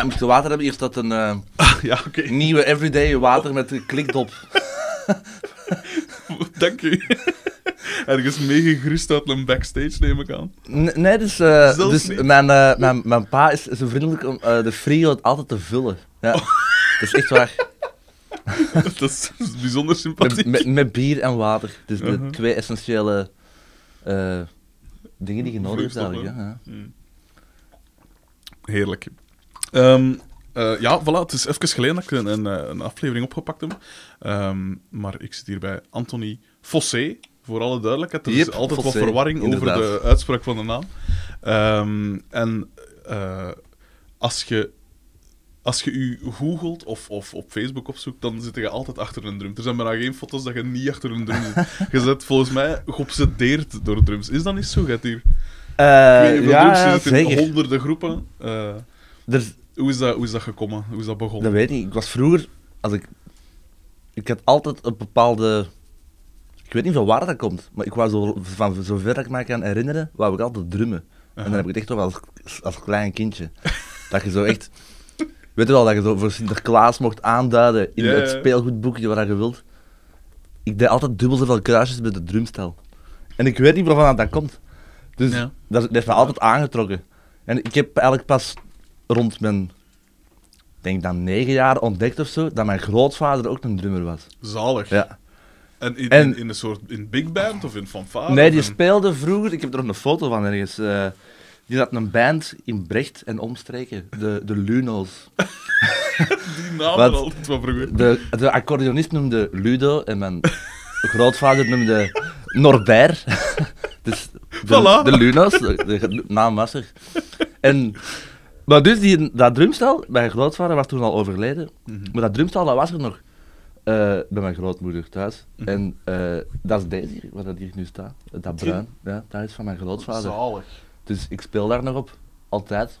Ja, moet je water hebben? Hier staat een eh, ja, oké. nieuwe everyday water met een klikdop. Dank u. Ergens meegegrust uit een backstage, neem ik aan. N- nee, dus, eh, dus niet? mijn, eh, mijn, mijn pa is zo vriendelijk om de frigo altijd te vullen. Ja. Oh. Dat is echt waar. Dat is bijzonder sympathiek. Met, bier en water. Dus de Uh-huh. twee essentiële dingen die je nodig hebt. Ja. ja. Heerlijk. Ehm, eh, ja, voilà, het is even geleden dat ik een, een, eh, een aflevering opgepakt heb. Ehm, maar ik zit hier bij Anthony Fossé, voor alle duidelijkheid. Er is altijd Fossé, wat verwarring over de uitspraak van de naam. Ehm, en eh, als je als je u googelt of, of op Facebook opzoekt, dan zit je altijd achter een drum. Er zijn bijna geen foto's dat je niet achter een drum zit. Je zit volgens mij geobsedeerd door drums. Is dat niet zo? Gaat hier... Ja, drums je zit in zeker. honderden groepen. Eh, Er, hoe, is dat, hoe is dat gekomen? Hoe is dat begonnen? dat weet ik niet. Ik was vroeger... Als ik, ik had altijd een bepaalde... Ik weet niet van waar dat komt, maar ik wou zo, van zover dat ik me kan herinneren, wou ik altijd drummen. En dan heb ik het echt over als, als klein kindje. dat je zo echt... Weet je wel, dat je zo voor Sinterklaas mocht aanduiden in Ja, het speelgoedboekje waar je wilt. Ik deed altijd dubbel zoveel kruisjes met de drumstel. En ik weet niet waarvan dat komt. Dus Ja. dat, dat heeft me altijd aangetrokken. En ik heb eigenlijk pas rond mijn, denk dan negen jaar ontdekt of zo, dat mijn grootvader ook een drummer was. Zalig. Ja. En, in, En- in, in een soort in big band of in fanfare? nee, die speelde vroeger, ik heb er nog een foto van ergens, eh, die had een band in Brecht en omstreken, de, de Luno's. Die naam Wat? altijd van vroeger. De, de accordeonist noemde Ludo en mijn grootvader noemde Norbert. dus de, Voilà. de Luno's, de, de naam was er. En, maar dus die, dat drumstel, mijn grootvader was toen al overleden, Mhm. maar dat drumstel dat was er nog eh, bij mijn grootmoeder thuis. Mhm. En eh, dat is deze hier, waar dat hier nu staat, dat bruin. Ja, dat is van mijn grootvader. Zalig. Dus ik speel daar nog op, altijd.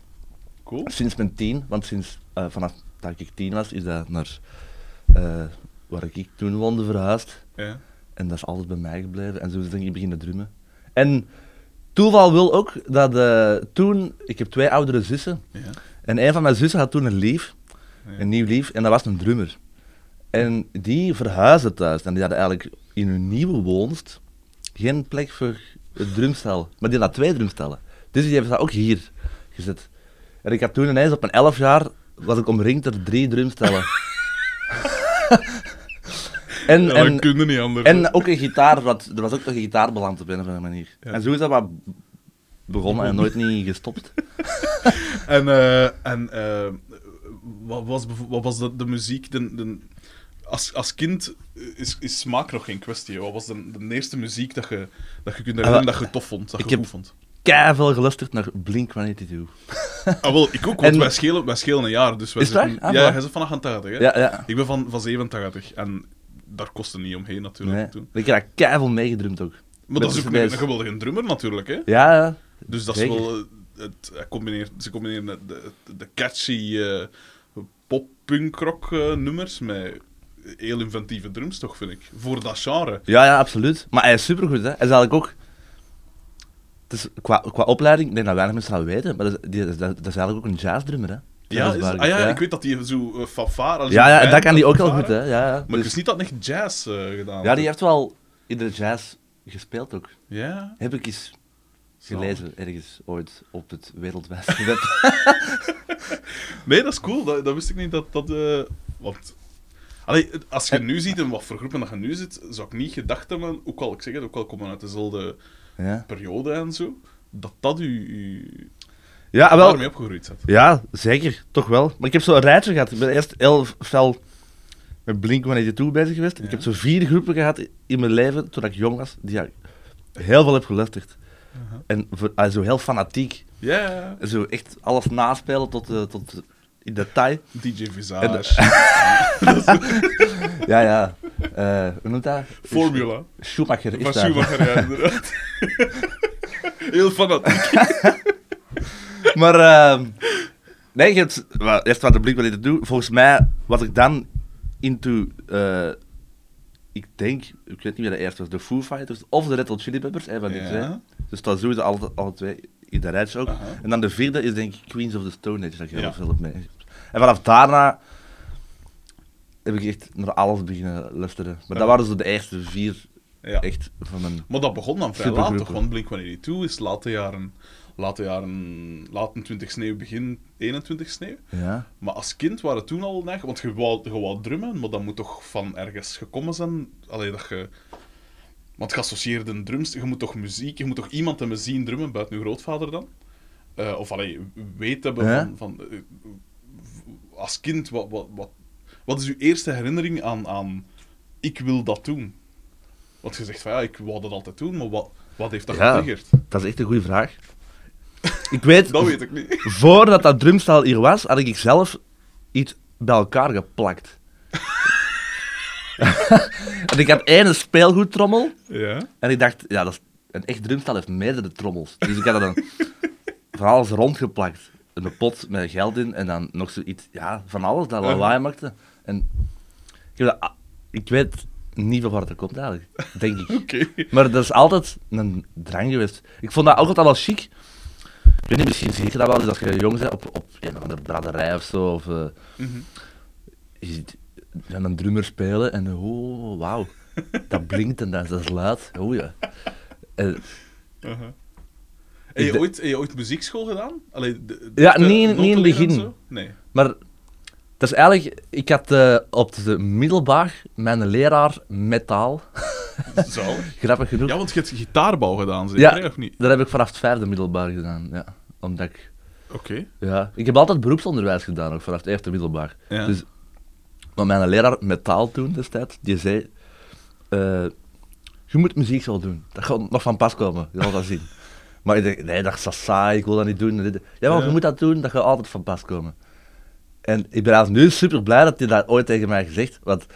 Cool. Sinds mijn tien, want sinds eh, vanaf dat ik tien was, is dat naar waar ik toen woonde verhuisd. Ja. En dat is altijd bij mij gebleven. En zo ben ik beginnen drummen. En toeval wil ook dat eh, toen, ik heb twee oudere zussen. Ja. En een van mijn zussen had toen een lief, Ja. een nieuw lief, en dat was een drummer. En die verhuisde thuis. En die hadden eigenlijk in hun nieuwe woonst geen plek voor het drumstel. Maar die had twee drumstellen. Dus die hebben dat ook hier gezet. En ik had toen ineens op mijn elf jaar, was ik omringd door drie drumstellen. en, Ja, en, dat kun je niet anders. en ook een gitaar, wat, er was ook nog een gitaar beland op een of andere manier. Ja. En zo is dat wat begonnen en nooit niet gestopt. En, eh, en eh, wat was, wat was de, de muziek? De, de, als, als kind is, is smaak nog geen kwestie. Wat was de, de eerste muziek dat je, dat je kunt herinneren dat je tof vond, dat ik je goed vond? Keiveel geluisterd naar Blink-182. Ah, wel, ik ook, want En- wij, schelen, wij schelen een jaar. Dus wij Is zitten- Ah, ja, hij is van 88, hè? Ja, ja. Ik ben van, van 87 en daar kostte niet omheen natuurlijk Nee. toen. Ik heb daar meegedrumd ook. Maar dat is ook een, geweldige drummer natuurlijk, hè? Ja, ja. Dus dat is wel... eh, Het, combineert, ze combineren de, de, catchy eh pop-punk-rock eh, nummers met heel inventieve drums, toch, vind ik. Voor dat genre. Ja, ja, absoluut. Maar hij is supergoed, hè. Hij is eigenlijk ook... Het is, qua, qua opleiding, ik denk dat weinig mensen dat weten, maar dat is, dat, dat is eigenlijk ook een jazzdrummer, hè. Ja, is, ah, ja, ik weet dat hij zo uh, fanfare... zo Ja, ja, en dat kan hij ook heel fanfare. goed, hè. Ja, ja. Maar Dus- ik wist niet dat hij echt jazz eh, gedaan ja, die heeft wel in de jazz gespeeld ook. Ja? Heb ik eens gelezen, ergens ooit op het wereldwijde web. Nee, dat is cool. Dat, dat wist ik niet dat dat... eh, want... Allee, als je nu ziet in wat voor groepen dat je nu zit, zou ik niet gedacht hebben, ook al, ik zeg het, ook al komen uit dezelfde ja, periode en zo, dat dat u, u ja wel, opgegroeid zat. Ja, zeker. Toch wel. Maar ik heb zo een rijtje gehad. Ik ben eerst heel fel met Blink-182 bezig geweest. Ja. Ik heb zo vier groepen gehad in mijn leven, toen ik jong was, die ik heel veel heb geluisterd. En voor, ah, zo heel fanatiek. Ja, ja. Zo echt alles naspelen tot, eh, tot in detail. DJ En- Visage. Ja, ja. Eh, hoe noemt dat? Formula. Schumacher is. Schumacher, ja, inderdaad. Heel fanatiek. Maar, ehm nee, je hebt, wel, eerst wat de blik willen doen. Volgens mij was ik dan into, eh, ik denk, ik weet niet wie dat eerst was, de Foo Fighters of de Red Hot Chili Peppers, van die Ja. twee. Dus dat sowieso alle, alle twee in de rijtje ook. En dan de vierde is denk ik Queens of the Stone Age, dat ik heel veel heb mee. En vanaf daarna heb ik echt naar alles beginnen luisteren. Maar dat waren zo de eerste vier Ja. echt van mijn... Maar dat begon dan vrij laat, toch? Want Blink-182 is late jaren... Late jaren... Late 20 sneeuw, begin 21 sneeuw. Ja. Maar als kind waren toen al neig, want je wou, je wou drummen, maar dat moet toch van ergens gekomen zijn. Allee, dat je... Want geassocieerde een drums, je moet toch muziek, je moet toch iemand hebben zien drummen, buiten je grootvader dan? Eh, of allee, weet hebben Ja. van... van eh, als kind, wat, wat, wat, wat is uw eerste herinnering aan, aan ik wil dat doen? Want je zegt van ja, ik wou dat altijd doen, maar wat, wat heeft dat Ja. getriggerd? Dat is echt een goede vraag. Ik weet, Dat weet ik niet. voordat dat drumstel hier was, had ik zelf iets bij elkaar geplakt. en ik had één speelgoedtrommel Ja? en ik dacht, ja, dat is, een echt drumstel heeft meerdere trommels. Dus ik had er dan van alles rondgeplakt. Een pot met geld in en dan nog zoiets, ja, van alles dat lawaai maakte. En ik, dat, ik weet niet van waar het komt eigenlijk, denk ik. Maar dat is altijd een drang geweest. Ik vond dat ook altijd wel chic. Ik weet niet, misschien zie je dat wel eens als je jong bent op, op een of andere braderij of zo. Of, eh, Mhm. je ziet een drummer spelen en oh, wauw. Dat blinkt en dat, dat is luid. Oh ja. En, Uh-huh. Heb je, ooit, heb je ooit muziekschool gedaan? Allee, de, de- Ja, niet in- niet in het begin. Nee. maar dat is eigenlijk... Ik had eh, op de middelbaar mijn leraar metaal, Zalig. grappig genoeg, Ja, want je hebt gitaarbouw gedaan, zeker? Ja. hè, Of niet? dat heb ik vanaf het vijfde middelbaar gedaan. Ja. Omdat ik... Oké. Ja, ik heb altijd beroepsonderwijs gedaan, ook vanaf het eerste middelbaar. Ja. Dus, maar mijn leraar metaal toen destijds, die zei: eh, Je moet muziek zo doen. Dat gaat nog van pas komen, je zal dat zien. Maar ik dacht: Nee, dat is zo saai, ik wil dat niet doen. Ja, maar Ja. je moet dat doen, dat gaat altijd van pas komen. En ik ben als nu super blij dat hij dat ooit tegen mij gezegd want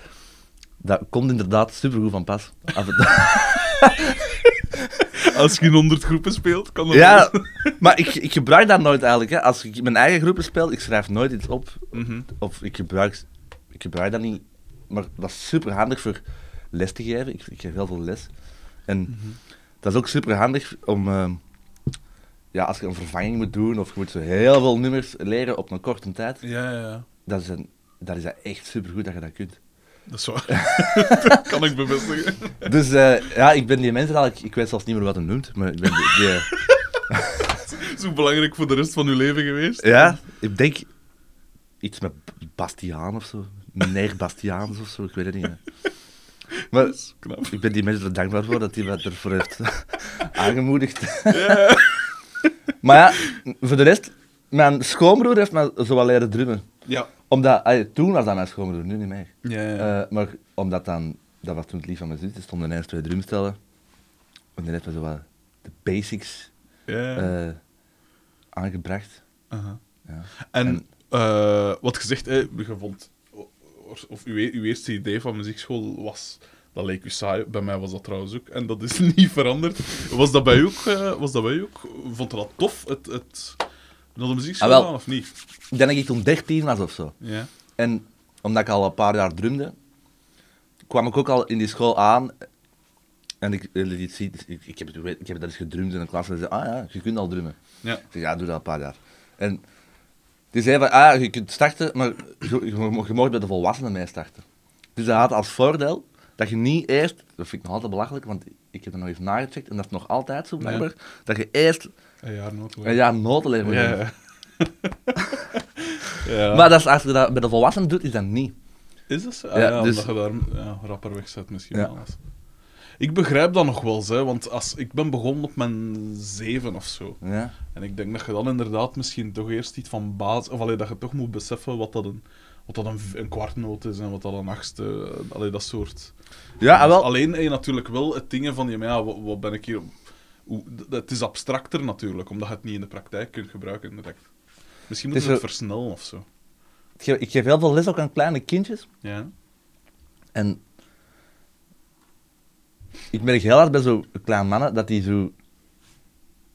dat komt inderdaad super goed van pas. Af en toe- Als je in 100 groepen speelt, kan dat ja, wel. maar ik, ik gebruik dat nooit eigenlijk. Hè. Als ik mijn eigen groepen speel, ik schrijf nooit iets op. Mhm. Of ik gebruik, ik gebruik dat niet. Maar dat is super handig voor les te geven. Ik, ik geef heel veel les. En dat is ook super handig om. ehm, ja, als je een vervanging moet doen of je moet zo heel veel nummers leren op een korte tijd, Ja, ja, ja. dat is, een, dat is dat echt super goed dat je dat kunt. Dat is waar. dat kan ik bevestigen. Dus eh, ja, ik ben die mensen eigenlijk, ik weet zelfs niet meer wat hij noemt, maar ik ben die, die- Zo belangrijk voor de rest van je leven geweest. ja, ik denk iets met Bastiaan of zo, meneer Bastiaans of zo, ik weet het niet. Maar. Ik ben die mensen er dankbaar voor dat hij mij ervoor heeft aangemoedigd. Ja. Maar ja, voor de rest, mijn schoonbroer heeft mij zo wel leren drummen. Ja. Omdat, toen was dat mijn schoonbroer, nu niet meer. Ja, ja. Eh, maar omdat dan, dat was toen het lief van mijn zus, er stonden ineens twee drumstellen. En die heeft me zo wat de basics eh, aangebracht. Aha. Ja. En, En- eh, wat gezegd, hè, je vond, of uw, uw eerste idee van muziekschool was, dat leek u saai. Bij mij was dat trouwens ook. En dat is niet veranderd. Was dat bij u ook? eh, was dat bij u ook? Vond je dat tof, het, het naar de muziekschool Ah, wel. gaan, of niet? Ik denk dat ik toen 13 was of zo. Ja. En omdat ik al een paar jaar drumde, kwam ik ook al in die school aan. En ik, jullie het zien, ik, ik, heb, het- ik heb dat eens gedrumd in een klas. En ze zei, ah ja, je kunt al drummen. Ja. Ik zeg, ja, doe dat een paar jaar. En die zei van, ah, je kunt starten, maar je, je, mag- je mag bij de volwassenen mee starten. Dus dat had als voordeel dat je niet eerst, dat vind ik nog altijd belachelijk, want ik heb er nog even nagecheckt en dat is nog altijd zo blijkbaar, dat je eerst Een jaar een. Ja. ja. Maar dat is, als je dat bij de volwassenen doet, is dat niet. Is dat zo? Ah, Ja, ja, dus- omdat je daar ja, rapper weg zet misschien alles. Ik begrijp dat nog wel, hè, want als, ik ben begonnen op mijn zeven of zo. Ja. En ik denk dat je dan inderdaad misschien toch eerst iets van basis... Of allee, dat je toch moet beseffen wat dat een, wat dat een, een kwartnoot is en wat dat een achtste... eh, Allee, dat soort... Ja, ah, wel. Alleen je natuurlijk wel het dingen van... Ja, maar ja, wat, wat ben ik hier... Hoe, het is abstracter natuurlijk, omdat je het niet in de praktijk kunt gebruiken direct. Misschien moeten is ze het versnellen of zo. Ik geef, ik geef heel veel les ook aan kleine kindjes. Ja? En ik merk heel hard bij zo'n kleine mannen dat die zo...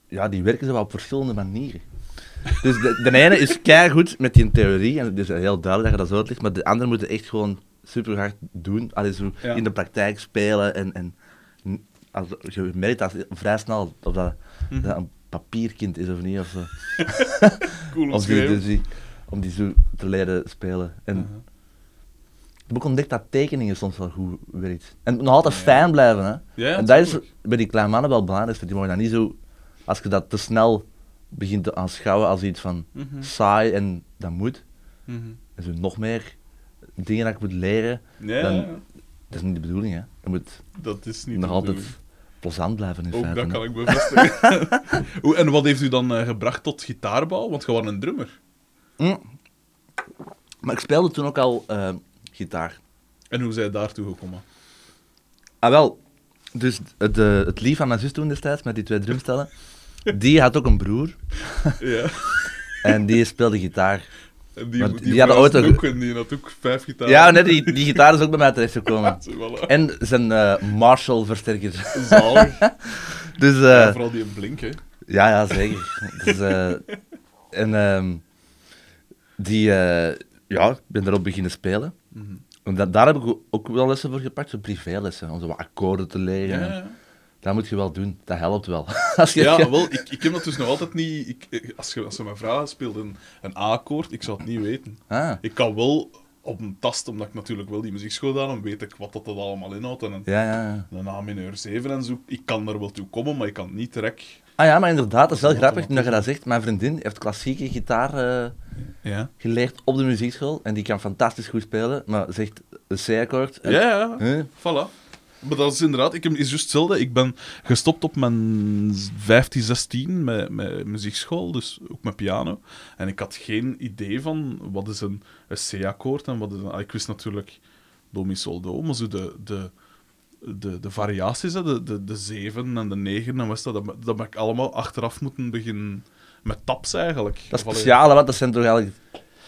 Ja, die werken zo wel op verschillende manieren. Dus de, de ene is goed met die theorie, en het is heel duidelijk dat je dat zo uitlegt, maar de andere moeten echt gewoon super hard doen. Allee, zo Ja. in de praktijk spelen en... en als, je merkt dat vrij snel of dat, Mhm. dat een papierkind is of niet. Of, zo. Cool of die, dus die, om die zo te leren spelen. En Uh-huh. ik heb ook ontdekt dat tekeningen soms wel goed werkt. En het moet nog altijd Ja. fijn blijven, hè. Ja, en dat is bij die kleine mannen wel belangrijk. Die mogen dat niet zo, als je dat te snel begint te aanschouwen als iets van Mhm. saai en dat moet, Mhm. en zo nog meer dingen dat ik moet leren, Ja, Dan- dat is niet de bedoeling, hè. Je moet dat is niet nog altijd plezant blijven in Ook feite. dat kan ik bevestigen. Hoe- en wat heeft u dan eh, gebracht tot gitaarbouw? Want je was een drummer. Mm. Maar ik speelde toen ook al eh, gitaar. En hoe zij daartoe gekomen? Ah wel, dus het, eh, het lief van mijn zus toen destijds, met die twee drumstellen, die had ook een broer Ja. en die speelde gitaar. En die, Want die, die hadden verhuisde ooit een- ook en die had ook vijf gitaren. Ja, nee, die, die gitaar is ook bij mij terechtgekomen. Voilà. En zijn eh, Marshall-versterker. Zalig. Dus eh, Ja, vooral die een blink, hè. ja, ja, zeker. Dus, eh, en ehm, die, ja, ik ben daarop beginnen spelen. Mhm. En da- daar heb ik ook wel lessen voor gepakt, zo privélessen, om zo wat akkoorden te leren. Ja, En ja. Dat moet je wel doen, dat helpt wel. Als je, Ja, wel, ik, ik heb dat dus nog altijd niet... Ik, ik- als, je, als ze me vragen, speelt een, een A-akkoord, ik zou het niet weten. Ah, Ik kan wel op een tast, omdat ik natuurlijk wel die muziekschool gedaan weet ik wat dat, dat allemaal inhoudt. En een, ja, ja, ja. een A mineur 7 en zo. Ik kan er wel toe komen, maar ik kan niet direct... Ah ja, maar inderdaad, dat is wel Dat grappig nu dat je dat zegt. Mijn vriendin heeft klassieke gitaar eh, Ja. geleerd op de muziekschool en die kan fantastisch goed spelen, maar zegt een C-akkoord. en- Ja, ja. Huh? Voilà. Maar dat is inderdaad, ik heb, is juist hetzelfde. Ik ben gestopt op mijn 15, 16 met, met muziekschool, dus ook met piano. En ik had geen idee van wat is een, een C-akkoord en wat is een... Ik wist natuurlijk do, mi, sol, do, maar zo de, de, de, de variaties, hè, de, de, de 7 en de 9 en wat dat, dat, dat ben ik allemaal achteraf moeten beginnen met taps eigenlijk. Dat is speciaal, want dat zijn toch eigenlijk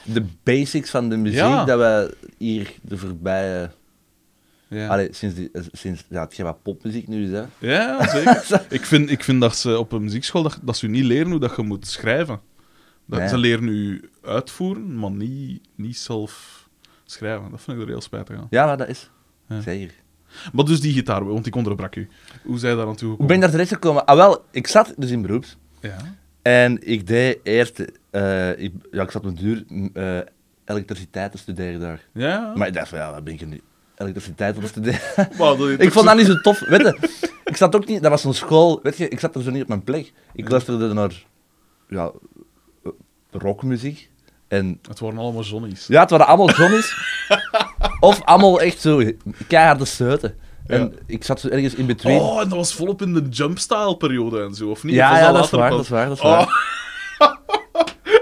de basics van de muziek Ja. dat we hier de voorbije... Ja. Allee, sinds, die, eh, sinds ja, wat popmuziek nu is, hè. Ja, zeker. ik, vind, ik vind dat ze op een muziekschool dat, dat ze niet leren hoe dat je moet schrijven. Dat, Nee. Ze leren u uitvoeren, maar niet, niet zelf schrijven. Dat vind ik er heel spijtig aan. Ja, dat is. Ja. Zeker. Maar dus die gitaar, want ik onderbrak u. Hoe zij daar aan toe Hoe gekomen? ben ik daar terecht gekomen? Ah, wel, ik zat dus in beroeps. Ja. En ik deed eerst... eh, ik, ja, ik zat een duur eh, elektriciteit te studeren daar. Ja? Maar ik dacht van, ja, wat ben ik nu? Elektriciteit te studeren? Maar dat- ik vond dat niet zo tof. Weet je, ik zat ook niet... Dat was zo'n school... Weet je, ik zat er zo niet op mijn plek. Ik luisterde naar... Ja, eh, rockmuziek. En Het waren allemaal Johnny's. ja, het waren allemaal Johnny's. of allemaal echt zo keiharde seuten. En Ja. ik zat zo ergens in between. Oh, en dat was volop in de jumpstyle-periode en zo, of niet? Of ja, was ja, dat is later waar, pas? dat is waar, dat is waar. Oh.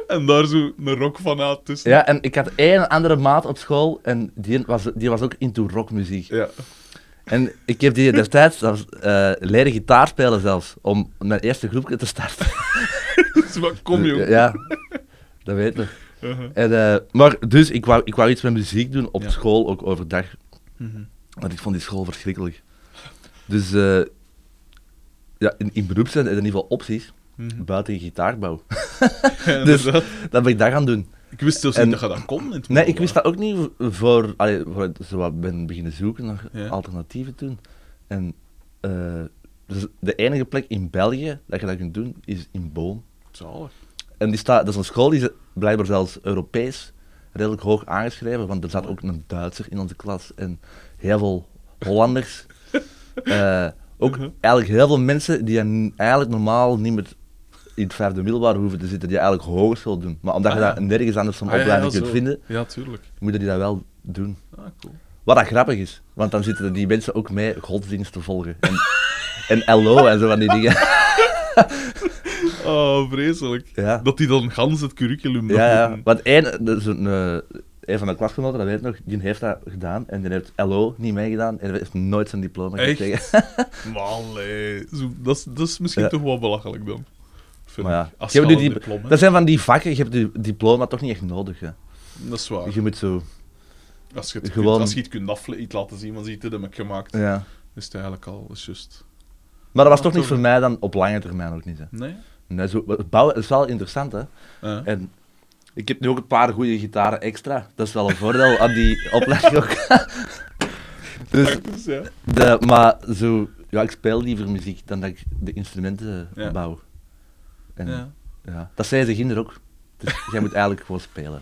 En daar zo een rock van uit tussen. Ja, en ik had één andere maat op school en die was, die was ook into rockmuziek. Ja. En ik heb die destijds zelfs, eh, leren gitaar spelen zelfs, om mijn eerste groepje te starten. Wat kom, joh. Ja, dat weet ik. Uh-huh. En, eh, maar dus, ik wou, ik wou iets met muziek doen op Ja. school, ook overdag. Mhm. Want ik vond die school verschrikkelijk. Dus eh, ja, in, in beroep zijn er in ieder geval opties, Mhm. buiten gitaarbouw. Dus-. Dat ben ik daar gaan doen. Ik wist zelfs En- niet dat je dat kon. Nee, ik wist dat ook niet voor, allee, voor zo wat ben beginnen zoeken naar Ja. alternatieven toen. En eh, dus de enige plek in België dat je dat kunt doen, is in Boom. Zalig. En die staat, dat is een school die is blijkbaar zelfs Europees redelijk hoog aangeschreven, want er zat ook een Duitser in onze klas en heel veel Hollanders. Eh, ook Mhm. eigenlijk heel veel mensen die eigenlijk normaal niet meer in het vijfde middelbaar hoeven te zitten, die eigenlijk hogeschool doen. Maar omdat je Ah, dat nergens anders van Ah, opleiding kunt zo. vinden, Ja, tuurlijk. moeten die dat wel doen. Ah, cool. Wat dat grappig is, want dan zitten die mensen ook mee godsdienst te volgen. En, en LO en zo van die dingen. Oh, vreselijk. Ja, Dat die dan gans het curriculum ja, want één, dus een, eh, een van mijn klasgenoten, dat weet ik nog, die heeft dat gedaan en die heeft LO niet meegedaan en heeft nooit zijn diploma gekregen. Maar dat, is, dat is misschien Ja. toch wel belachelijk dan. Maar ja, ik. Als je je hebt al nu een die- diploma Dat zijn van die vakken, je hebt je diploma toch niet echt nodig. Hè. Dat is waar. Je moet zo, Als je het, Gewoon- kunt, als je het kunt afle- iets laten zien, van zie je het heb ik gemaakt, ja. is het eigenlijk al is juist. Maar dat was toch niet voor mij dan op lange termijn ook niet. Hè. Nee? Nee, zo, het bouwen is wel interessant, hè. Ja. En ik heb nu ook een paar goede gitaren extra. Dat is wel een voordeel aan die opleiding ook. dus, ja. de, maar zo, ja, ik speel liever muziek dan dat ik de instrumenten Ja. bouw. En, Ja. ja. Dat zei ze ginder ook. Dus jij moet eigenlijk gewoon spelen.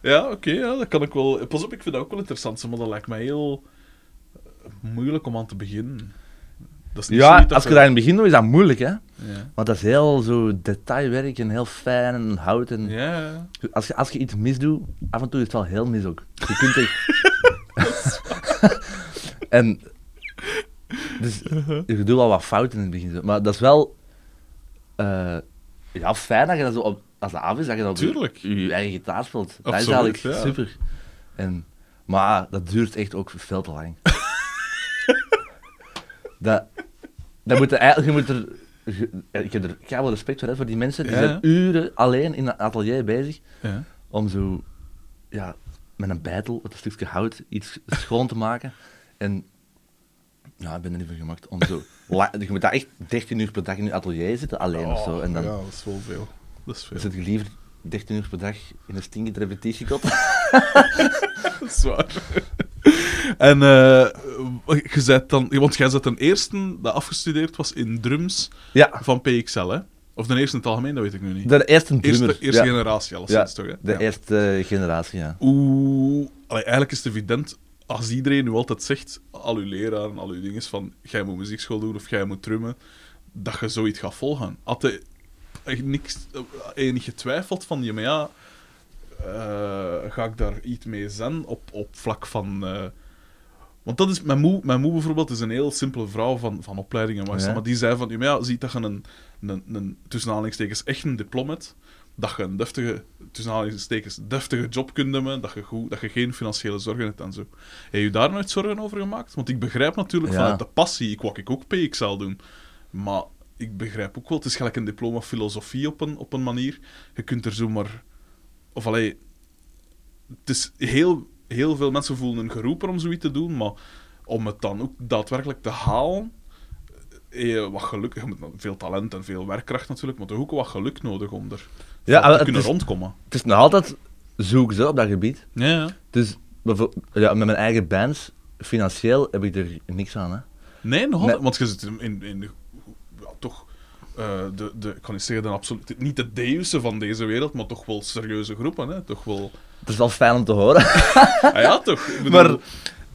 Ja, oké, ja, dat kan ik wel. Pas op, ik vind dat ook wel interessant, maar dat lijkt mij heel eh, moeilijk om aan te beginnen. Dat is niet Ja, als je we- daar in het begin doet, is dat moeilijk, hè? Ja. Want dat is heel zo detailwerk en heel fijn en hout. En... Ja, ja. Als, je, als je iets misdoet, af en toe is het wel heel mis ook. Je kunt echt... en... Dus je doet wel wat fouten in het begin. Maar dat is wel... eh, ja, fijn dat je dat zo op, als af is, dat je dat je- Tuurlijk. je, eigen gitaar speelt. Dat is eigenlijk ja. super. En, maar dat duurt echt ook veel te lang. dat, dat moet er eigenlijk... Je moet er, je- ik heb er ik heb wel respect voor, hè, voor die mensen. Die Ja, zijn uren alleen in een atelier bezig ja. om zo ja, met een bijtel, met een stukje hout, iets schoon te maken. En ja, ik ben er niet van gemaakt om zo... je moet daar echt 13 uur per dag in je atelier zitten, alleen of zo. En dan Oh, Ja, dat is wel veel. Dat is veel. zit je liever 13 uur per dag in een stinkend repetitiekot. Dat is waar. En eh, je dan, want jij zet een eerste dat afgestudeerd was in drums ja, van PXL, hè? Of de eerste in het algemeen, dat weet ik nu niet. de eerste drummer. eerste eerste ja. generatie, ja, alleszins toch? Hè? de Ja. eerste eh, generatie, ja. Hoe... Allee, eigenlijk is het evident, als iedereen nu altijd zegt, al uw leraren, al uw dingen, van jij moet muziekschool doen of jij moet drummen, dat je zoiets gaat volgen. Had je echt niks, eh, niet getwijfeld van, ja, maar ja, eh, ga ik daar iets mee zijn op, op vlak van... eh, want dat is, mijn moe, mijn moe bijvoorbeeld is een heel simpele vrouw van, van opleidingen, maar, Ja. maar die zei van, ja, maar ja, ziet dat je een, een, een tussen aanhalingstekens echt een diploma hebt, dat je een deftige, tussen aanhalingstekens, deftige job kunt hebben, dat je, goed, dat je geen financiële zorgen hebt en zo. Heb je daar nooit zorgen over gemaakt? Want ik begrijp natuurlijk Ja. vanuit de passie, ik wou ik ook PXL doen, maar ik begrijp ook wel, het is gelijk een diploma filosofie op een, op een manier. Je kunt er zomaar... Of allee... Het is heel, heel veel mensen voelen een geroepen om zoiets te doen, maar om het dan ook daadwerkelijk te halen, wat geluk... Je moet veel talent en veel werkkracht natuurlijk, maar toch ook wat geluk nodig om er Ja, te kunnen is- rondkomen. Het is nog altijd zoek zo op dat gebied. Ja, ja. Dus ja, met mijn eigen bands, financieel heb ik er niks aan, hè. Nee, nog altijd. Want je zit in, in, ja, toch, eh, de, de, ik kan niet zeggen, de absoluut, niet de deusen van deze wereld, maar toch wel serieuze groepen. Hè? Toch wel... Het is wel fijn om te horen. Ah ja, toch? Bedoel- Maar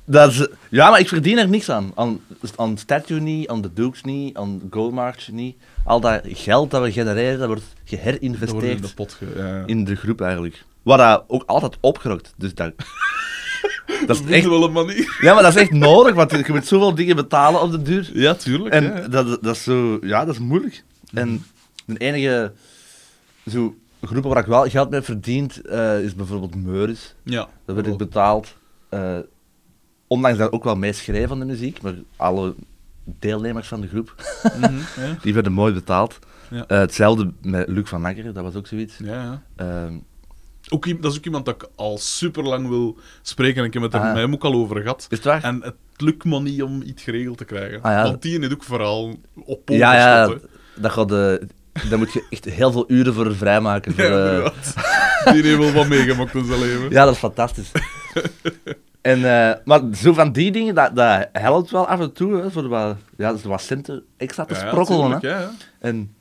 dat is, ja, maar ik verdien er niks aan. Aan, aan Statue niet, aan de Dukes niet, aan Goldmarch niet. Al dat geld dat we genereren, dat wordt dat wordt in geherinvesteerd de pot ge- ja, ja. in de groep eigenlijk. Wat dat ook altijd opgerokt. Dus dat, dat is echt, wel een manier. ja, maar dat is echt nodig, want je moet zoveel dingen betalen op de duur. Ja, tuurlijk. En ja. dat, dat is zo, ja, dat is moeilijk. En de enige zo, groepen waar ik wel geld mee verdiend, eh, is bijvoorbeeld Meuris. ja. Dat werd ik betaald. eh, ondanks dat ook wel meeschreef van de muziek, maar alle deelnemers van de groep, Mhm, ja. die werden mooi betaald. Ja. Eh, hetzelfde met Luc van Akker, dat was ook zoiets. Ja, ja. Ehm, Ook, dat is ook iemand dat ik al super lang wil spreken. En ik heb het er Ah. met hem ook al over gehad. is het waar? En het lukt me niet om iets geregeld te krijgen. Ah. Want die heeft ook vooral op ja, ja, dat gaat, eh, daar moet je echt heel veel uren voor vrijmaken. Voor, Ja, eh. Die heeft wel wat meegemaakt in zijn leven. Ja, dat is fantastisch. en, eh, maar zo van die dingen, dat, dat helpt wel af en toe, hè, voor wat, ja, zo wat centen extra te Ja, sprokkelen. hè. ja, ja. En,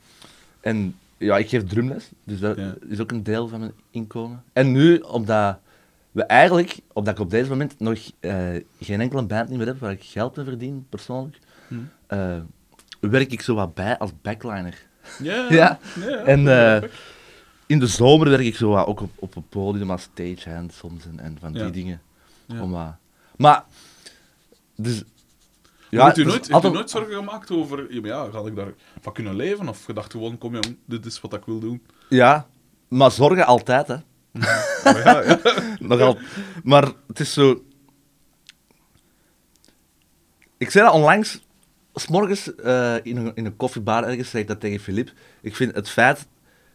en ja, ik geef drumles, dus dat is ook een deel van mijn inkomen. En nu, omdat we eigenlijk, omdat ik op deze moment nog eh, geen enkele band meer heb waar ik geld mee verdien, persoonlijk, Hm. eh, werk ik zo wat bij als backliner. Ja, Ja. ja, En. In de zomer werk ik zo wat ook op, op een podium als stagehand soms en, en van die dingen. Ja. Om, maar, dus... Ja, heeft u dus nooit, u zorgen gemaakt over, ja, ga ik daar van kunnen leven? Of gedacht gewoon, kom jong, dit is wat ik wil doen. Ja, maar zorgen altijd, hè. Ja, ja. Nog al, maar het is zo. Ik zei dat onlangs, s'morgens eh in, een, in een koffiebar ergens, zei ik dat tegen Filip. Ik vind het feit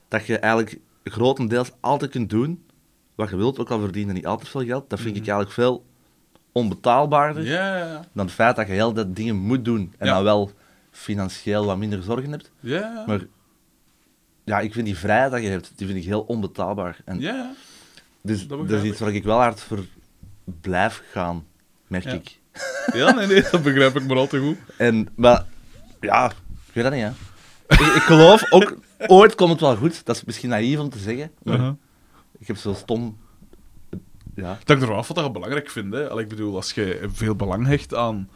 dat je eigenlijk grotendeels altijd kunt doen wat je wilt, ook al verdien je niet altijd veel geld, dat vind ik eigenlijk veel onbetaalbaarder Ja, ja, dan het feit dat je heel dat dingen moet doen en Ja. dan wel financieel wat minder zorgen hebt. ja. Maar ja, ik vind die vrijheid dat je hebt, die vind ik heel onbetaalbaar. En Ja, dus Dat is iets waar ik wel hard voor blijf gaan, merk Ja. ik. ja, nee, nee, dat begrijp ik maar al te goed. En, maar ja, ik weet dat niet, hè. ik, ik geloof ook ooit komt het wel goed. Dat is misschien naïef om te zeggen. Maar Uh-huh. Ik heb zo stom... Ja. Dat ik ervan af wat dat je belangrijk vindt. Hè. Allee, ik bedoel, als je veel belang hecht aan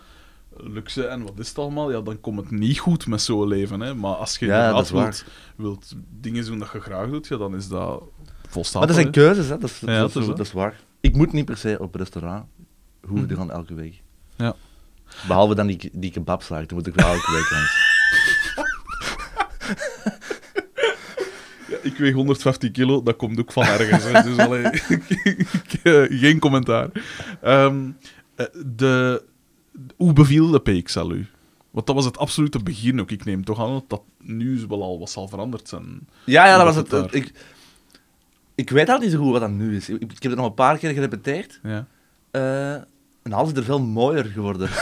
luxe en wat is het allemaal, ja, dan komt het niet goed met zo'n leven. Hè. Maar als je Ja, inderdaad wilt, wilt dingen doen dat je graag doet, ja, dan is dat volstaan. Maar dat zijn keuzes, hè. Dat is, Ja, dat, is, dat is waar. Ik moet niet per se op restaurant hoeven te Mhm. gaan elke week. Ja. Behalve dan die, die kebabslaag, dan moet ik wel elke week langs. Ik weeg 115 kilo, dat komt ook van ergens. Hè. Dus allee, eh, geen commentaar. Ehm, eh, de, hoe beviel de PXL u? Want dat was het absolute begin ook. Ik neem toch aan dat dat nu wel al wat zal veranderd zijn. Ja, ja, dat was het. het ik, ik weet al niet zo goed wat dat nu is. Ik, ik heb het nog een paar keer gerepeteerd. Ja. eh, en alles is er veel mooier geworden.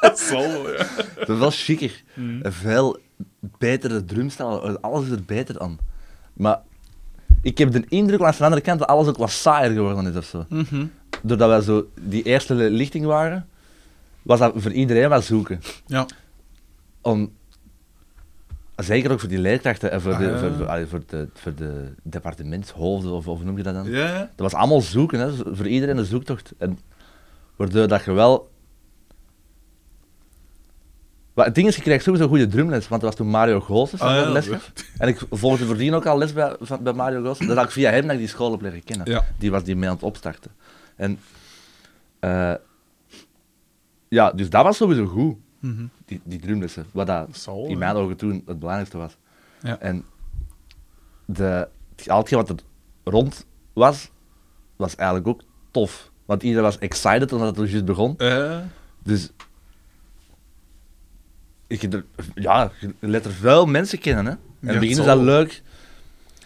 Dat zal wel, ja. Het is wel chiquer. Mm. Veel betere drumstijl. Alles is er beter aan. Maar ik heb de indruk langs de andere kant dat alles ook wat saaier geworden is of zo. Mhm. Doordat wij zo die eerste lichting waren, was dat voor iedereen wat zoeken. Ja. Om, zeker ook voor die leerkrachten en voor, Ah, de, ja. voor, voor, de, voor de departementshoofden, of, of hoe noem je dat dan? Ja. Dat was allemaal zoeken, hè. voor iedereen een zoektocht. En waardoor dat je wel... Maar het ding is, je krijgt sowieso goede drumles, want dat was toen Mario Goossens Ah, dat ja, les gaf. En ik volgde voordien ook al les bij, van, bij Mario Goossens. Dat had ik via hem dat ik die school heb leren kennen. Ja. Die was die mee aan het opstarten. En... eh, ja, dus dat was sowieso goed, Mhm. die, die drumlessen. Wat dat zal, in mijn ogen toen het belangrijkste was. Ja. En de, al hetgeen wat er rond was, was eigenlijk ook tof. Want iedereen was excited omdat het er juist begon. Eh, Dus ja, je leert er veel mensen kennen. Hè. In Ja, het begin is dat leuk.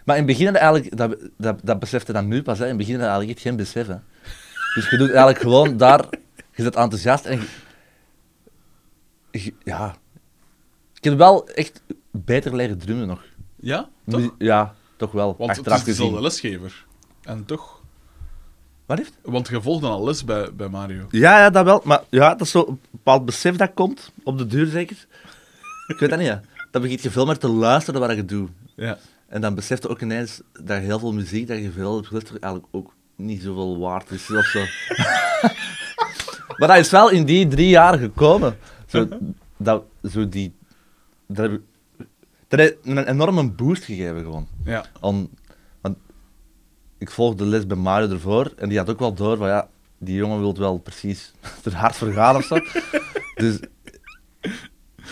Maar in het begin eigenlijk, dat, dat, dat besefte dan nu pas, hè. in het begin had je eigenlijk echt geen besef. Hè. Dus je doet eigenlijk gewoon daar, je bent enthousiast en je- ja. Ik heb wel echt beter leren drummen nog. ja, toch? Ja, toch wel. Want het is dezelfde lesgever. En toch? Wat heeft? Want je volgt dan al les bij, bij Mario. Ja, ja, dat wel. Maar ja, dat is zo een bepaald besef dat komt, op de duur zeker. Ik weet dat niet, hè. Dan begint je veel meer te luisteren naar wat je doet. Ja. En dan beseft je ook ineens dat heel veel muziek dat je veel hebt geluisterd eigenlijk ook niet zoveel waard is of zo. maar dat is wel in die drie jaar gekomen. Zo, dat, zo die, dat, dat heeft een enorme boost gegeven gewoon. Ja. Om, ik volgde de les bij Mario ervoor en die had ook wel door van ja, die jongen wil wel precies er hard voor gaan of zo. dus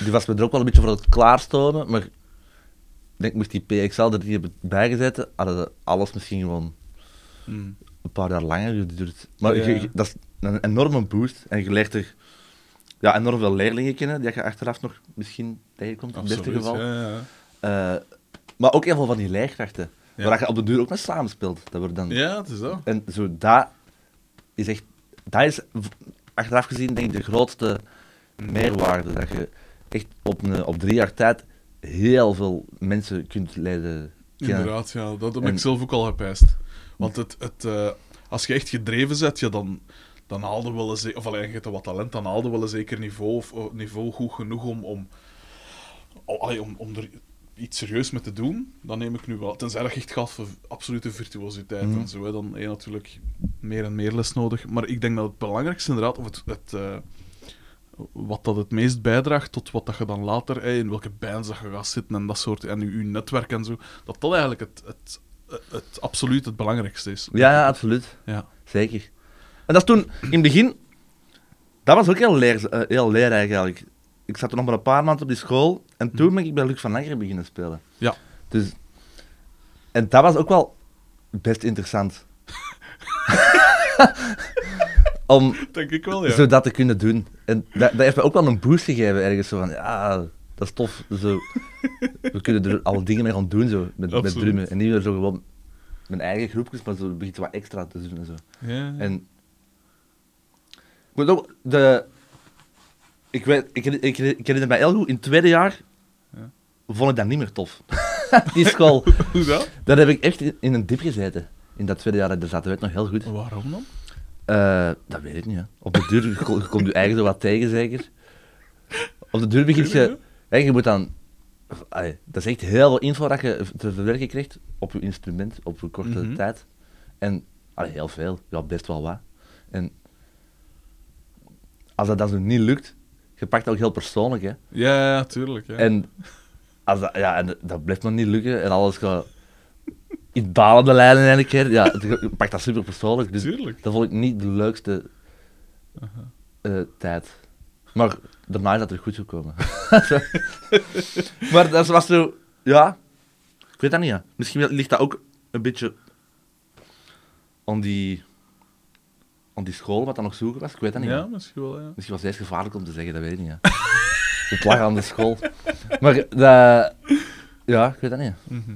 die was me er ook wel een beetje voor het klaarstomen, maar ik denk, moest die PXL er niet hebben bijgezet, hadden ze alles misschien gewoon Mm. een paar jaar langer geduurd. Maar Ja. je- je- dat is een enorme boost en je leert er ja, enorm veel leerlingen kennen die je achteraf nog misschien tegenkomt, in het beste geval. Ja, ja. Eh, maar ook heel veel van die leerkrachten. Waar je op de duur ook mee samenspeelt. Dat wordt dan... ja, het is dat. En zo, dat is echt... Dat is achteraf gezien denk ik de grootste meerwaarde. Dat je echt op, een, op drie jaar tijd heel veel mensen kunt leren kennen. Inderdaad, ja. Dat heb En- ik zelf ook al gepijst. Want het, het, eh, als je echt gedreven zet, ja, dan, dan haalde wel een ze- of alleen je hebt wat talent, dan haalde wel een zeker niveau, of, niveau goed genoeg om, om, allee, om, om er iets serieus mee te doen. Dan neem ik nu wel, tenzij dat je echt gaat voor absolute virtuositeit Mhm. en zo, hè, dan heb je natuurlijk meer en meer les nodig. Maar ik denk dat het belangrijkste inderdaad, of het, het, eh, wat dat het meest bijdraagt tot wat dat je dan later, in welke bands dat je gaat zitten en dat soort, en je, je netwerk en zo, dat dat eigenlijk het, het, het, absoluut het belangrijkste is. Ja, ja, absoluut. Ja. Zeker. En dat is toen, in het begin... Dat was ook heel, leer, eh, heel leerrijk eigenlijk. Ik zat er nog maar een paar maanden op die school. En toen ben ik bij Luc van Anger beginnen spelen. Ja. Dus... En dat was ook wel best interessant. Om Denk ik wel, ja. zo dat te kunnen doen. En dat, dat heeft me ook wel een boost gegeven ergens. Zo van, ja, dat is tof. Zo, we kunnen er alle dingen mee gaan doen, zo, met, met drummen. En niet meer zo gewoon mijn eigen groepjes, maar zo begint wat extra te doen en zo. Ja. En ik moet ook de. Ik, weet, ik, ik, ik herinner me heel goed, in het tweede jaar Ja. Vond ik dat niet meer tof. Die school. Hoe dat? Daar heb ik echt in, in een dip gezeten. In dat tweede jaar dat ik er zat, dat weet ik nog heel goed. Waarom dan? Eh, dat weet ik niet. Hè. Op de duur je komt je eigen zo wat tegen, zeker. Op de duur begint je. Hè, je moet dan allee, dat is echt heel veel info dat je te verwerken krijgt op je instrument op een korte Mhm. tijd. En allee, heel veel, ja, best wel wat. En als dat dan niet lukt, je pakt het ook heel persoonlijk, hè. Ja, ja, tuurlijk. Ja. En, als dat, ja, en dat blijft nog niet lukken en alles gaat in dalende lijnen in keer, ja, het- pakt dat super persoonlijk. Dus Tuurlijk. dat vond ik niet de leukste eh, tijd. Maar daarna is dat er goed gekomen. maar dat was zo, ja, ik weet dat niet. Ja. Misschien ligt dat ook een beetje aan die, aan die school, wat dan nog zoeken was. Ik weet dat niet. Ja, ja. misschien wel, ja. Misschien was het eerst gevaarlijk om te zeggen, dat weet ik niet. Ja. Het lag aan de school. Maar dat, ja, ik weet dat niet. Mhm.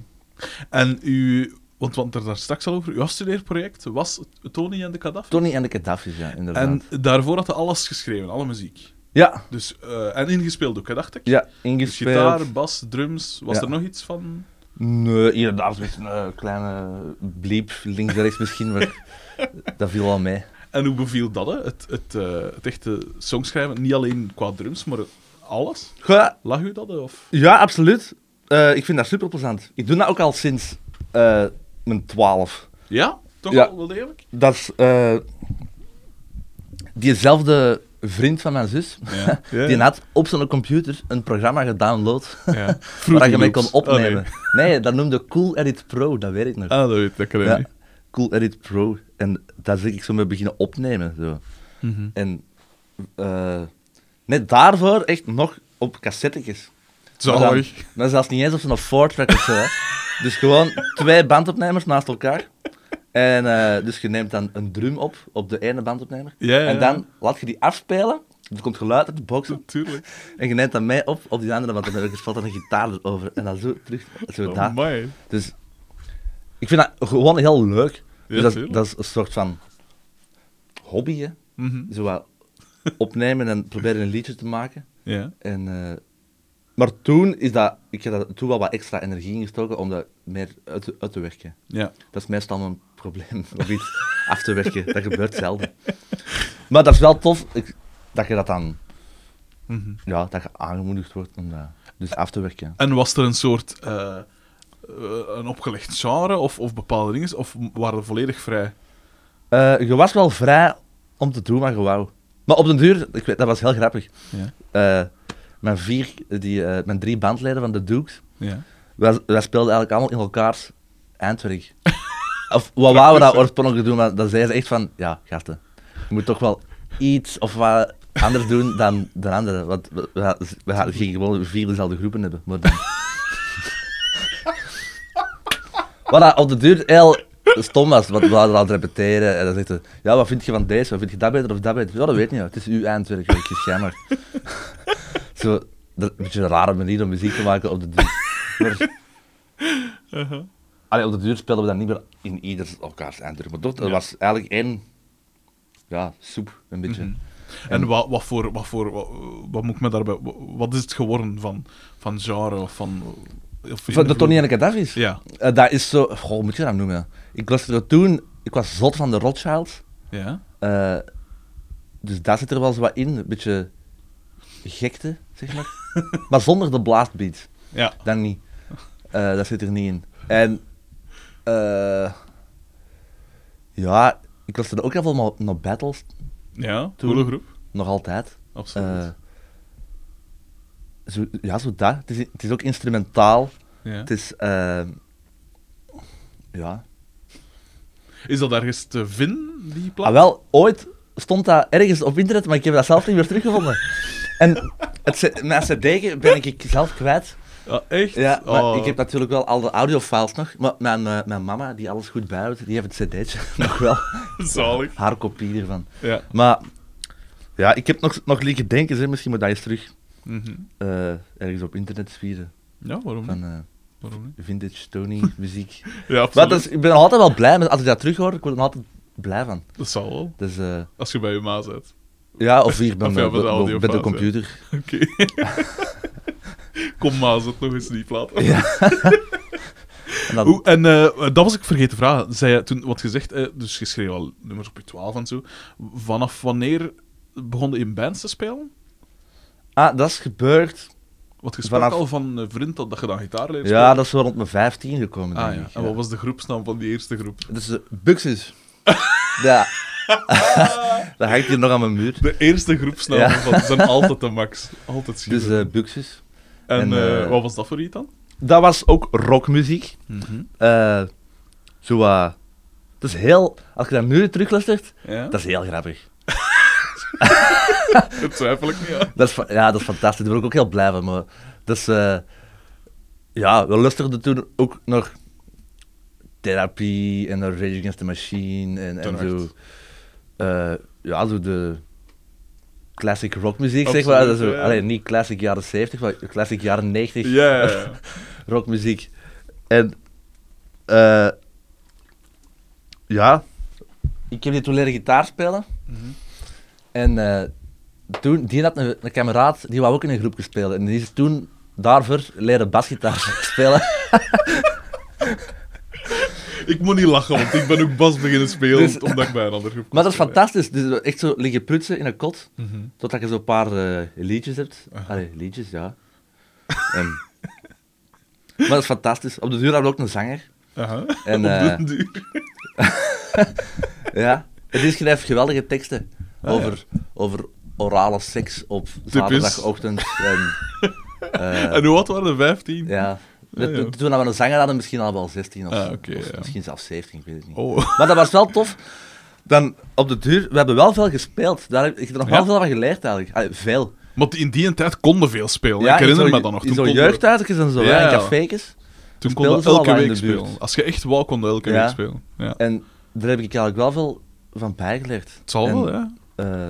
En u, want, want er daar straks al over, uw afstudeerproject was Tony en de Kadaf. Tony en de Gaddafi's, ja, inderdaad. En daarvoor had hij alles geschreven, alle muziek. Ja, Dus, eh, en ingespeeld ook, hè, dacht ik. ja, Dus ingespeeld. gitaar, bas, drums. Was Ja. er nog iets van? Nee, inderdaad, met een eh, kleine bliep, links en rechts misschien, maar dat viel wel mee. En hoe beviel dat, hè? Het, het, eh, het echte songschrijven? Niet alleen qua drums, maar alles? Ja, Lag u dat, of? ja absoluut. Eh, ik vind dat super plezant. Ik doe dat ook al sinds eh, mijn twaalf. Ja? Toch Ja. al wel degelijk? Dat is eh, diezelfde vriend van mijn zus, Ja. ja. die had op zijn computer een programma gedownload ja. waar je mee kon. Oh, opnemen. nee. dat noemde Cool Edit Pro, dat weet ik nog. Ah, dat weet ik niet. Cool Edit Pro. En daar zeg ik zo mee beginnen opnemen. Zo. Mhm. En net daarvoor echt nog op cassettetjes. Dan- Zalig. maar zelfs niet eens op zo'n four-track of zo. Hè. Dus gewoon twee bandopnemers naast elkaar. En eh, dus je neemt dan een drum op, op de ene bandopnemer. Ja, ja, En dan laat je die afspelen. Er komt geluid uit de boxen. Natuurlijk. En je neemt dat mee op op die andere bandopnemer. Je speelt dan een gitaar erover. En dan zo terug. Zo Oh, daar. Amai. Dus ik vind dat gewoon heel leuk. Ja, Dus dat, dat is een soort van hobby, hè. Mhm. Zo wat opnemen en proberen een liedje te maken. Ja. En, eh, maar toen is dat, ik heb daar toen wel wat extra energie in gestoken om dat meer uit, te- uit te werken. Ja. Dat is meestal mijn probleem, om iets af te werken. Dat gebeurt zelden. Maar dat is wel tof ik- dat je dat dan, Mhm. ja, dat je aangemoedigd wordt om dat dus af te werken. En was er een soort eh, eh, een opgelegd genre of, of bepaalde dingen? Of waren we volledig vrij? Je was wel vrij om te doen wat je wou. Maar op den duur, ik weet, dat was heel grappig. Ja. Eh, mijn, vier, die, eh, mijn drie bandleden van de Dukes, Ja. wij, wij speelden eigenlijk allemaal in elkaars eindwerk. of wat wouden we dat oorspronkelijk doen, maar dan zeiden ze echt van, ja, gasten, je moet toch wel iets of wat anders doen dan de anderen. Want we, we, geen gewoon vier dezelfde groepen hebben. Maar dan... wat op de duur heel stom was, want we hadden aan het repeteren en dan zegt ja, wat vind je van deze, wat vind je dat beter of dat beter? Ja, dat weet niet, het is uw eindwerk, ik kies jij maar. Zo, dat, een beetje een rare manier om muziek te maken op de duur. Allee, op de duur speelden we dan niet meer in ieder elkaars eindwerk. Maar toch, dat Ja. was eigenlijk één ja, soep, een beetje. Mhm. En wat, wat voor, wat voor, wat, wat moet ik me daarbij, wat, wat is het geworden van, van genre of van... Van de Tony en de Gaddafi's? Ja, dat is zo... Goh, hoe moet je dat noemen? Ik luisterde toen... Ik was zot van de Rothschilds. ja. Eh, dus daar zit er wel zo wat in. Een beetje gekte, zeg maar. maar zonder de blastbeat. Ja. Dan niet. Eh, dat zit er niet in. En... eh, ja, ik luisterde ook heel veel naar, naar battles. Ja, Toen- groep. Nog altijd. Absoluut. Zo, ja, zo dat. Het is, het is ook instrumentaal. ja. Het is... eh, ja. Is dat ergens te vinden, die plaat? Ah, wel, ooit stond dat ergens op internet, maar ik heb dat zelf niet meer teruggevonden. En het, mijn cd ben ik zelf kwijt. Ja, echt? Ja, maar Oh. ik heb natuurlijk wel al de audiofiles nog. Maar mijn, eh, mijn mama, die alles goed bijhoudt, die heeft het cd'tje nog wel. Zalig. Haar kopie ervan. Ja. Maar ja, ik heb nog, nog liggen denken, zeg, misschien moet dat eens terug Mhm. eh, ergens op internet spieren. Ja, waarom? Van eh, Waarom vintage Tony muziek. Ja, maar absoluut. is, ik ben altijd wel blij met, als ik dat terug hoor, ik word er altijd blij van. Dat zal wel. Dus eh, Als je bij je ma bent. ja, of hier bij, Of ja, bij- met de bij- audiofile, bij de ja. computer. Oké. Kom ma, zet nog eens die plaat. Ja. en dan, Hoe, en dat was ik vergeten te vragen. Zei je toen, wat gezegd, dus je schreef al nummers op je 12 en zo. Vanaf wanneer begon je in bands te spelen? Ah, dat is gebeurd Want je sprak Vanaf- al van een vriend dat, dat je dan gitaar leert Ja, dat is zo rond mijn 15 gekomen, Ah, denk ja. ik. En wat was de groepsnaam van die eerste groep? Dus uh, Buxus. ja. dat hangt hier nog aan mijn muur. De eerste groepsnaam Ja. van, zijn altijd de max. Altijd zien. Dus eh Buxus. en en, eh, eh, wat was dat voor iets dan? Dat was ook rockmuziek. Eh zo wat... Het is heel... Als je dat nu terugluistert, Ja? dat is heel grappig. Dat twijfel ik niet, ja. Dat is, ja, dat is fantastisch. Daar ben ik ook heel blij van. Maar dat is... eh, ja, we luisterden toen ook nog therapie en naar Rage Against the Machine en, en zo... eh, ja, zo de classic rockmuziek, zeg maar. Dat is zo, ja. allee, niet classic jaren 70, maar classic jaren 90 Ja, ja, ja. rockmuziek. En eh, ja, ik heb die toen leren gitaar spelen. Mhm. En eh, toen, die had een, een kameraad, die wou ook in een groep spelen. En die is toen daarvoor leren basgitaar spelen. Ik moet niet lachen, want ik ben ook bas beginnen spelen Dus- omdat ik bij een andere groep Maar dat is spelen. fantastisch. Dus echt zo liggen prutsen in een kot, Mhm. totdat je zo'n paar eh, liedjes hebt. Allee, liedjes, ja. En, maar dat is fantastisch. Op de duur hebben we ook een zanger. Aha. En, Op eh, den duur. Ja, en die schrijft geweldige teksten Ah, over, over orale seks op zaterdagochtend. En, eh, En hoe oud waren de 15? ja. Ja, ja. Toen we een zanger hadden, misschien al wel 16 of, Ah, of misschien zelfs 17, ik weet het niet. Oh. Maar dat was wel tof. Dan op de duur, we hebben wel veel gespeeld. Daar heb ik er nog wel veel van geleerd eigenlijk. Allee, veel. Maar in die tijd konden veel spelen. ik in herinner zo- me dat nog. In Toen zo'n konden- jeugdhuisjes en zo, Ja, cafékes. Toen konden elke week spelen. Als je echt wou, kon je elke Ja. week spelen. Ja. En daar heb ik eigenlijk wel veel van bijgeleerd. Het zal En, wel, ja. Eh,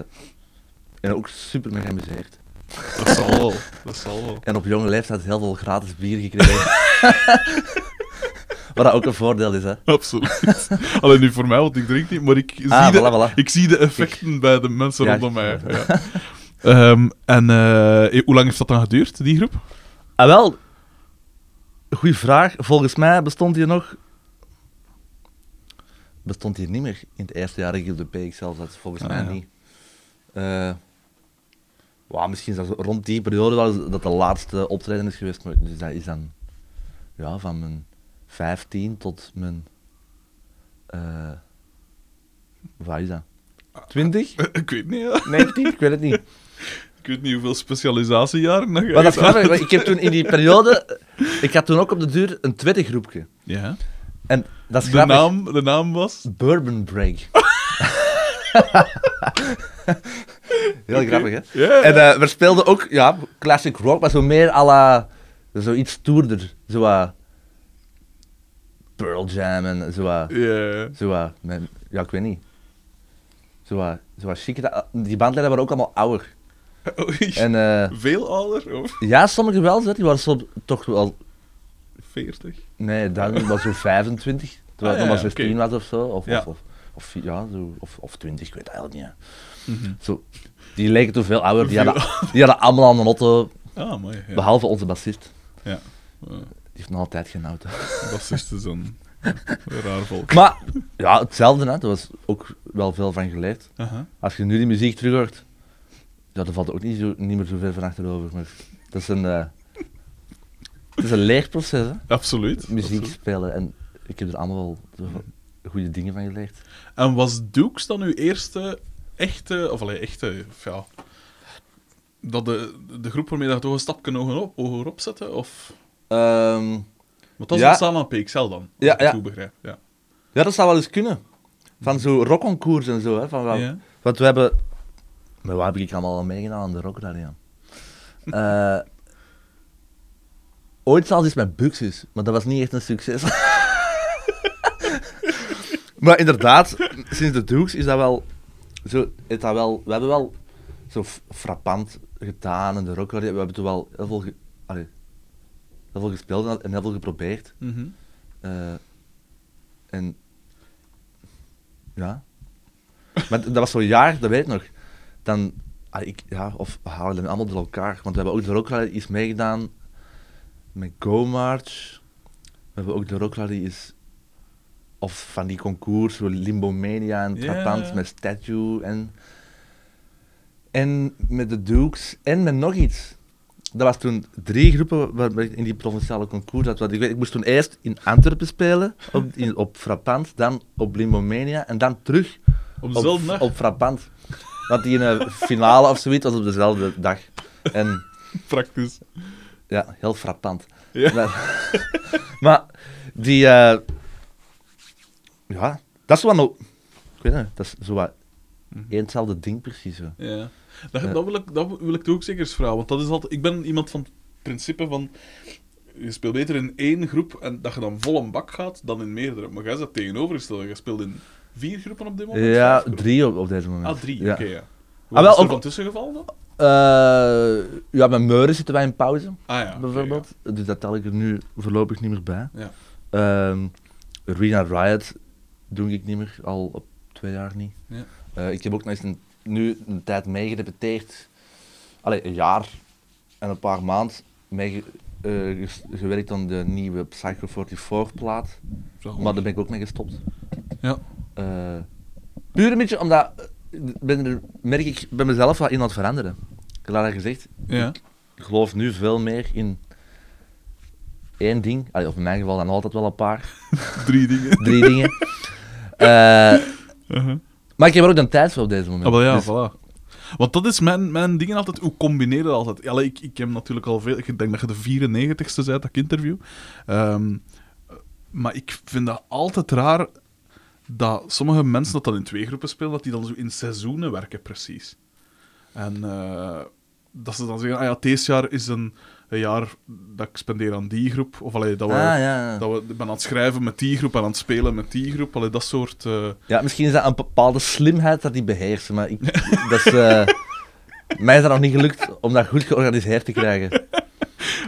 en ook super mee geamuseerd. Dat zal wel. Dat zal wel. En op jonge leeftijd heel veel gratis bier gekregen. Wat dat ook een voordeel is, hè. Absoluut. Alleen nu voor mij, want ik drink niet, maar ik zie, Ah, de, voilà, voilà. ik zie de effecten bij de mensen Ja, rondom mij. ja. Ehm, en eh, hoe lang heeft dat dan geduurd, die groep? Ah, wel. Goeie vraag. Volgens mij bestond die nog... Bestond die niet meer in het eerste jaar in de PX volgens Ah, mij ja. niet. Eh wauw, misschien is dat rond die periode wel dat de laatste optreden is geweest. Maar dus dat is dan ja, van mijn 15 tot mijn... eh wat is dat? 20? ik weet niet, ja. 19? Ik weet het niet. Ik weet niet hoeveel specialisatiejaren je Maar dat grappig, want ik heb toen in die periode... Ik had toen ook op de duur een tweede groepje. Ja. En dat is De grappig. naam, de naam was? Bourbon Break. Heel grappig, hè? En eh, we speelden ook, ja, classic rock, maar zo meer à la... Zo iets stoerder. Zo. Pearl Jam en zo wat... Ja. Zo met- ja, ik weet niet. Zo zo. Dat- Die bandleden waren ook allemaal ouder. Oei. En eh, Veel ouder? Of ja, sommigen wel. Die waren zo, toch wel... 40? Nee, dan was zo 25. Terwijl Ah, ik nog ja, maar 16 oké. was of zo. Of, Ja. of, of, of, ja, zo, of, of 20, ik weet het eigenlijk niet. Mhm. Zo, die leken toen veel ouder. Die hadden, die hadden allemaal aan een auto, Ah, mooi. Ja. behalve onze bassist. Ja. Die heeft nog altijd geen auto. Bassisten zijn een raar volk. Maar ja, hetzelfde, hè. Daar was ook wel veel van geleerd. Als je nu die muziek terug hoort, ja, dan valt er ook niet, zo, niet meer zo ver van achterover. Maar dat is een, eh, het is een leerproces, hè. Absoluut. Muziek absoluut. spelen. En ik heb er allemaal wel goede dingen van geleerd. En was Dukes dan uw eerste echte, of allee, echte, ja, dat de, de groep waarmee dat toch een stapje hoger op, hoger opzetten? Of, Ehm, want dat is Ja. ontstaan aan PXL dan, als Ja, ik ja. goed begrijp. Ja. ja, dat zou wel eens kunnen. Van zo rockconcours en zo, hè. Van, wel- Ja. Want we hebben... Maar waar heb ik allemaal al meegedaan aan de Rock Radio? Eh ooit zelfs iets met Buxus, maar dat was niet echt een succes. maar inderdaad, sinds de Dukes is dat wel... Zo, is dat wel we hebben wel zo frappant gedaan in de Rock. We hebben toen wel heel veel, ge- allee, heel veel gespeeld en heel veel geprobeerd. Mhm. Eh, en ja. Maar dat was zo'n jaar, dat weet ik nog. Dan, ah, ik, ja, of we halen hem allemaal door elkaar. Want we hebben ook de Rock Rally iets meegedaan met Go March. We hebben ook de Rock Rally is of van die concours, Limbo Mania en ja. met Statue en en met de Dukes en met nog iets. dat was toen drie groepen waar ik in die provinciale concours zat. Want ik, weet, ik moest toen eerst in Antwerpen spelen, op, in, op Frappant, dan op Limomania en dan terug Op op, op Frappant. Want die eh, finale of zoiets was op dezelfde dag. En Praktisch. ja, heel frappant. Ja. Maar, maar die, eh, ja, dat is wel nog, ik weet niet, dat is zo wat Mhm. hetzelfde ding precies. Zo. Ja. Dat, dat, wil ik, dat wil ik toch ook zeker eens vragen. Want dat is altijd... Ik ben iemand van het principe van... Je speelt beter in één groep en dat je dan vol een bak gaat dan in meerdere. Maar jij zat tegenovergesteld. Je speelt in vier groepen op dit moment? Ja, drie op, op deze moment. Ah, drie. Ja. Oké, ja. wel, Wat is er ook- van tussen gevallen dan? Eh, ja, met Meuren zitten wij in pauze, Ah ja. bijvoorbeeld. Dus dat tel ik er nu voorlopig niet meer bij. Ja. Ehm Arena Riot doe ik niet meer, al op twee jaar niet. Ja. Eh, ik heb ook nog eens een, nu een tijd meegerepeteerd. Allee, een jaar en een paar maanden mee eh, gewerkt aan de nieuwe Psycho 44 plaat. Maar daar ben ik ook mee gestopt. Ja. Eh, puur een beetje omdat, ben er, merk ik bij mezelf wat in aan het veranderen. Ik heb al gezegd, Ja. ik geloof nu veel meer in één ding. Allee, of in mijn geval dan altijd wel een paar. Drie dingen. Drie dingen. Eh, Uh-huh. maar ik heb er ook de tijd voor op deze moment. Ah, wel ja, Dus- voilà. Want dat is mijn, mijn dingen altijd. Hoe combineer je dat altijd? Allee, ik, ik heb natuurlijk al veel... Ik denk dat je de 94ste bent dat ik interview. Ehm, maar ik vind dat altijd raar dat sommige mensen dat dan in twee groepen spelen, dat die dan zo in seizoenen werken, precies. En eh, dat ze dan zeggen, ah ja, deze jaar is een, een jaar dat ik spendeer aan die groep. Of allee, dat we... Ah, ja, ja. Dat we ik ben aan het schrijven met die groep en aan het spelen met die groep. Allee, dat soort... eh, ja, misschien is dat een bepaalde slimheid dat die beheersen, maar ik, dat is, eh, mij is dat nog niet gelukt om dat goed georganiseerd te krijgen.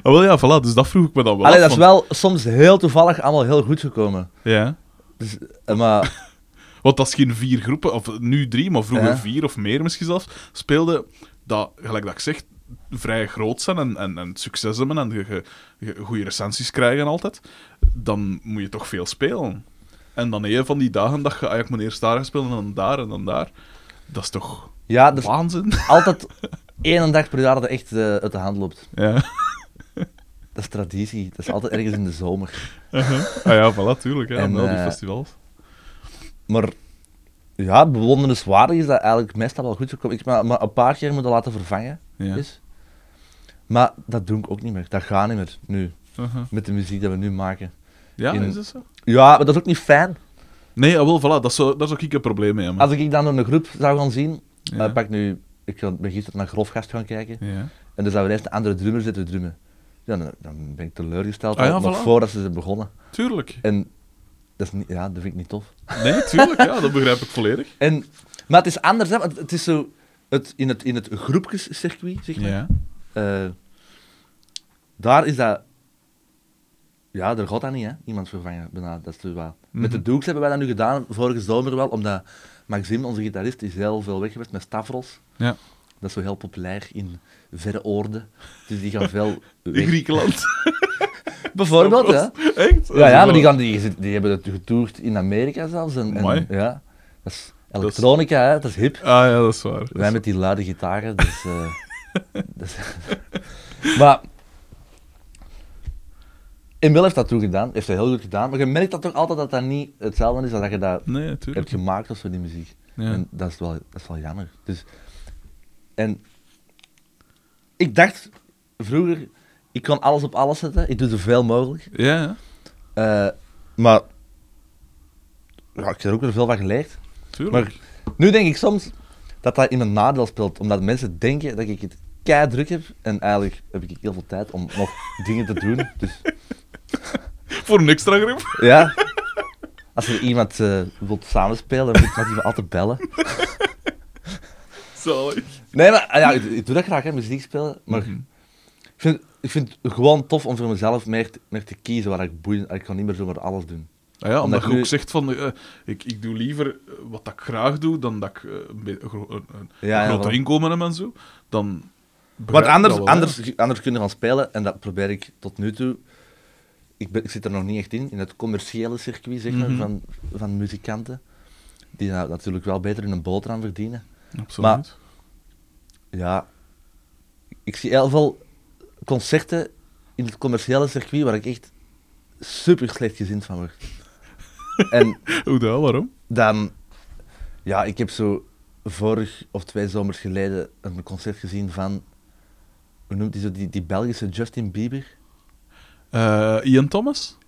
Ah, wel ja, voilà. Dus dat vroeg ik me dan wel Allee, af, dat is wel soms heel toevallig allemaal heel goed gekomen. Ja. Dus, eh, maar Want als je in vier groepen, of nu drie, maar vroeger Ja. vier of meer misschien zelfs, speelde, dat, gelijk dat ik zeg, vrij groot zijn en, en, en succes hebben en je, je, je goede recensies krijgen altijd, dan moet je toch veel spelen. En dan een van die dagen dat je, ik moet eerst daar spelen en dan daar en dan daar. Dat is toch ja, is waanzin? altijd één dag per jaar dat echt eh, uit de hand loopt. Ja. Dat is traditie. Dat is altijd ergens in de zomer. Uh-huh. Ah ja, voilà, tuurlijk. Ja, En, en, al die eh, festivals. Maar ja, bewonderenswaardig is dat eigenlijk meestal wel goed gekomen. Ik maar, maar een paar keer moeten laten vervangen. Ja. Is. Maar dat doe ik ook niet meer. Dat gaat niet meer nu. Uh-huh. Met de muziek dat we nu maken. Ja, in- is dat zo? Ja, maar dat is ook niet fijn. Nee, ah, wel, voilà, dat zou, daar zou ik een probleem mee. Als ik dan door een groep zou gaan zien, Ja. eh, pak nu, ik ben gisteren naar Grofgast gaan kijken, Ja. en dan zou er eerst een andere drummer zitten drummen. Ja, dan, dan ben ik teleurgesteld, Ah ja, nog voilà. voordat ze zijn begonnen. Tuurlijk. En dat, is niet, ja, dat vind ik niet tof. Nee, tuurlijk, ja, dat begrijp ik volledig. En, maar het is anders, hè, het is zo, het, in, het, in het groepjescircuit, zeg maar, Ja. Eh, daar is dat, ja, daar gaat dat niet, hè, iemand vervangen. bijna, dat is wel. Met de Mhm. Dukes hebben wij dat nu gedaan, vorige zomer wel, omdat Maxime, onze gitarist, is heel veel weg geweest met Stavros. Ja. Dat is zo heel populair in verre oorden. Dus die gaan veel In. Griekenland. Bijvoorbeeld, hè. Echt? Ja, ja, maar die, gaan, die, die hebben het getoerd in Amerika zelfs. En, ja, dat is elektronica, hè, dat is hip. Ah ja, dat is waar. Wij met die luide gitaren, dus... eh, maar... Emil heeft dat toen gedaan, heeft dat heel goed gedaan, maar je merkt dat toch altijd dat dat niet hetzelfde is als dat je dat Nee, hebt gemaakt of zo, die muziek. Ja. En dat is, wel, dat is wel jammer. Dus, en ik dacht vroeger, ik kan alles op alles zetten, ik doe zoveel mogelijk. Ja, Eh, maar ja, ik heb er ook weer veel van geleerd. tuurlijk. Maar nu denk ik soms dat dat in mijn nadeel speelt, omdat mensen denken dat ik het kei druk heb en eigenlijk heb ik heel veel tijd om nog dingen te doen. Dus Voor een extra grip. ja, als er iemand eh wilt samenspelen, dan moet ik die altijd bellen. Zalig. Nee, maar ah ja, ik, ik doe dat graag, hè, muziek spelen. Maar Mhm. ik, vind, ik vind het gewoon tof om voor mezelf meer, te- meer te kiezen waar ik boeiend... Ik kan niet meer zomaar alles doen. Ah ja, omdat Omdat je nu- ook zegt van, eh, ik, ik doe liever eh, wat ik graag doe, dan dat ik een, een Ja, groter inkomen heb en zo. Dan Want anders, wel, anders, anders kunnen gaan spelen, en dat probeer ik tot nu toe... Ik, ben, ik zit er nog niet echt in, in het commerciële circuit zeg maar, Mhm. van, van muzikanten. Die nou natuurlijk wel beter in een boterham verdienen. Absoluut. Ja, ik zie heel veel concerten in het commerciële circuit waar ik echt super slecht gezind van word. en Hoe dat? Waarom? dan, ja, ik heb zo vorig of twee zomers geleden een concert gezien van, hoe noemt hij zo, die, die Belgische Justin Bieber. Eh, Ian Thomas?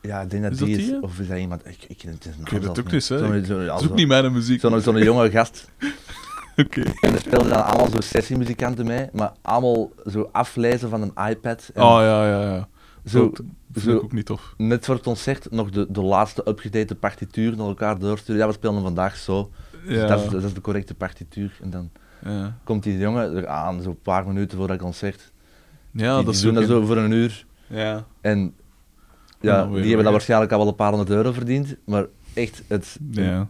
Ja, ik denk dat Is die dat is, die, of is dat iemand, ik, ik, het is Ik weet het ook niet, hè. Zo, ja, Dat is ook zo- niet mijn muziek. zo'n zo'n jonge gast. Oké. En er speelden dan allemaal zo sessiemuzikanten mee, maar allemaal zo aflezen van een iPad. En Oh ja, ja, ja. zo, dat vind zo ik ook niet tof. net voor het concert nog de, de laatste upgedate partituur naar elkaar doorsturen. Ja, we spelen vandaag zo. Dus Ja, dat, is, dat is de correcte partituur. En dan ja. komt die jongen eraan, zo'n paar minuten voor dat concert. ja die dat die doen dat zo voor een uur. een- Ja. En Ja, die hebben dat waarschijnlijk al wel een paar honderd euro verdiend. Maar echt, het een, ja.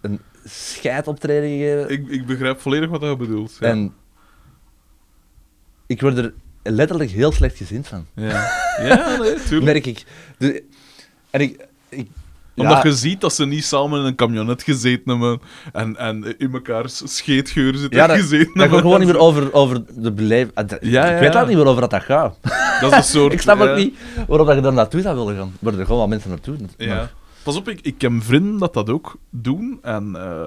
een scheidoptreden gegeven. Ik, ik begrijp volledig wat je bedoelt. Ja. En ik word er letterlijk heel slecht gezind van. Ja, ja nee, tuurlijk. Merk ik. En ik... ik Omdat ja, je ziet dat ze niet samen in een camionet gezeten hebben en, en in mekaars scheetgeur zitten Ja, dat, gezeten dat hebben. gewoon niet meer over, over de beleving. Ja, ik weet ook niet meer over dat dat gaat. Dat is een soort... ik snap ook niet waarom dat je daar naartoe zou willen gaan. Worden er gewoon wel mensen naartoe. Maar- Pas op, ik, ik heb vrienden dat dat ook doen. En eh,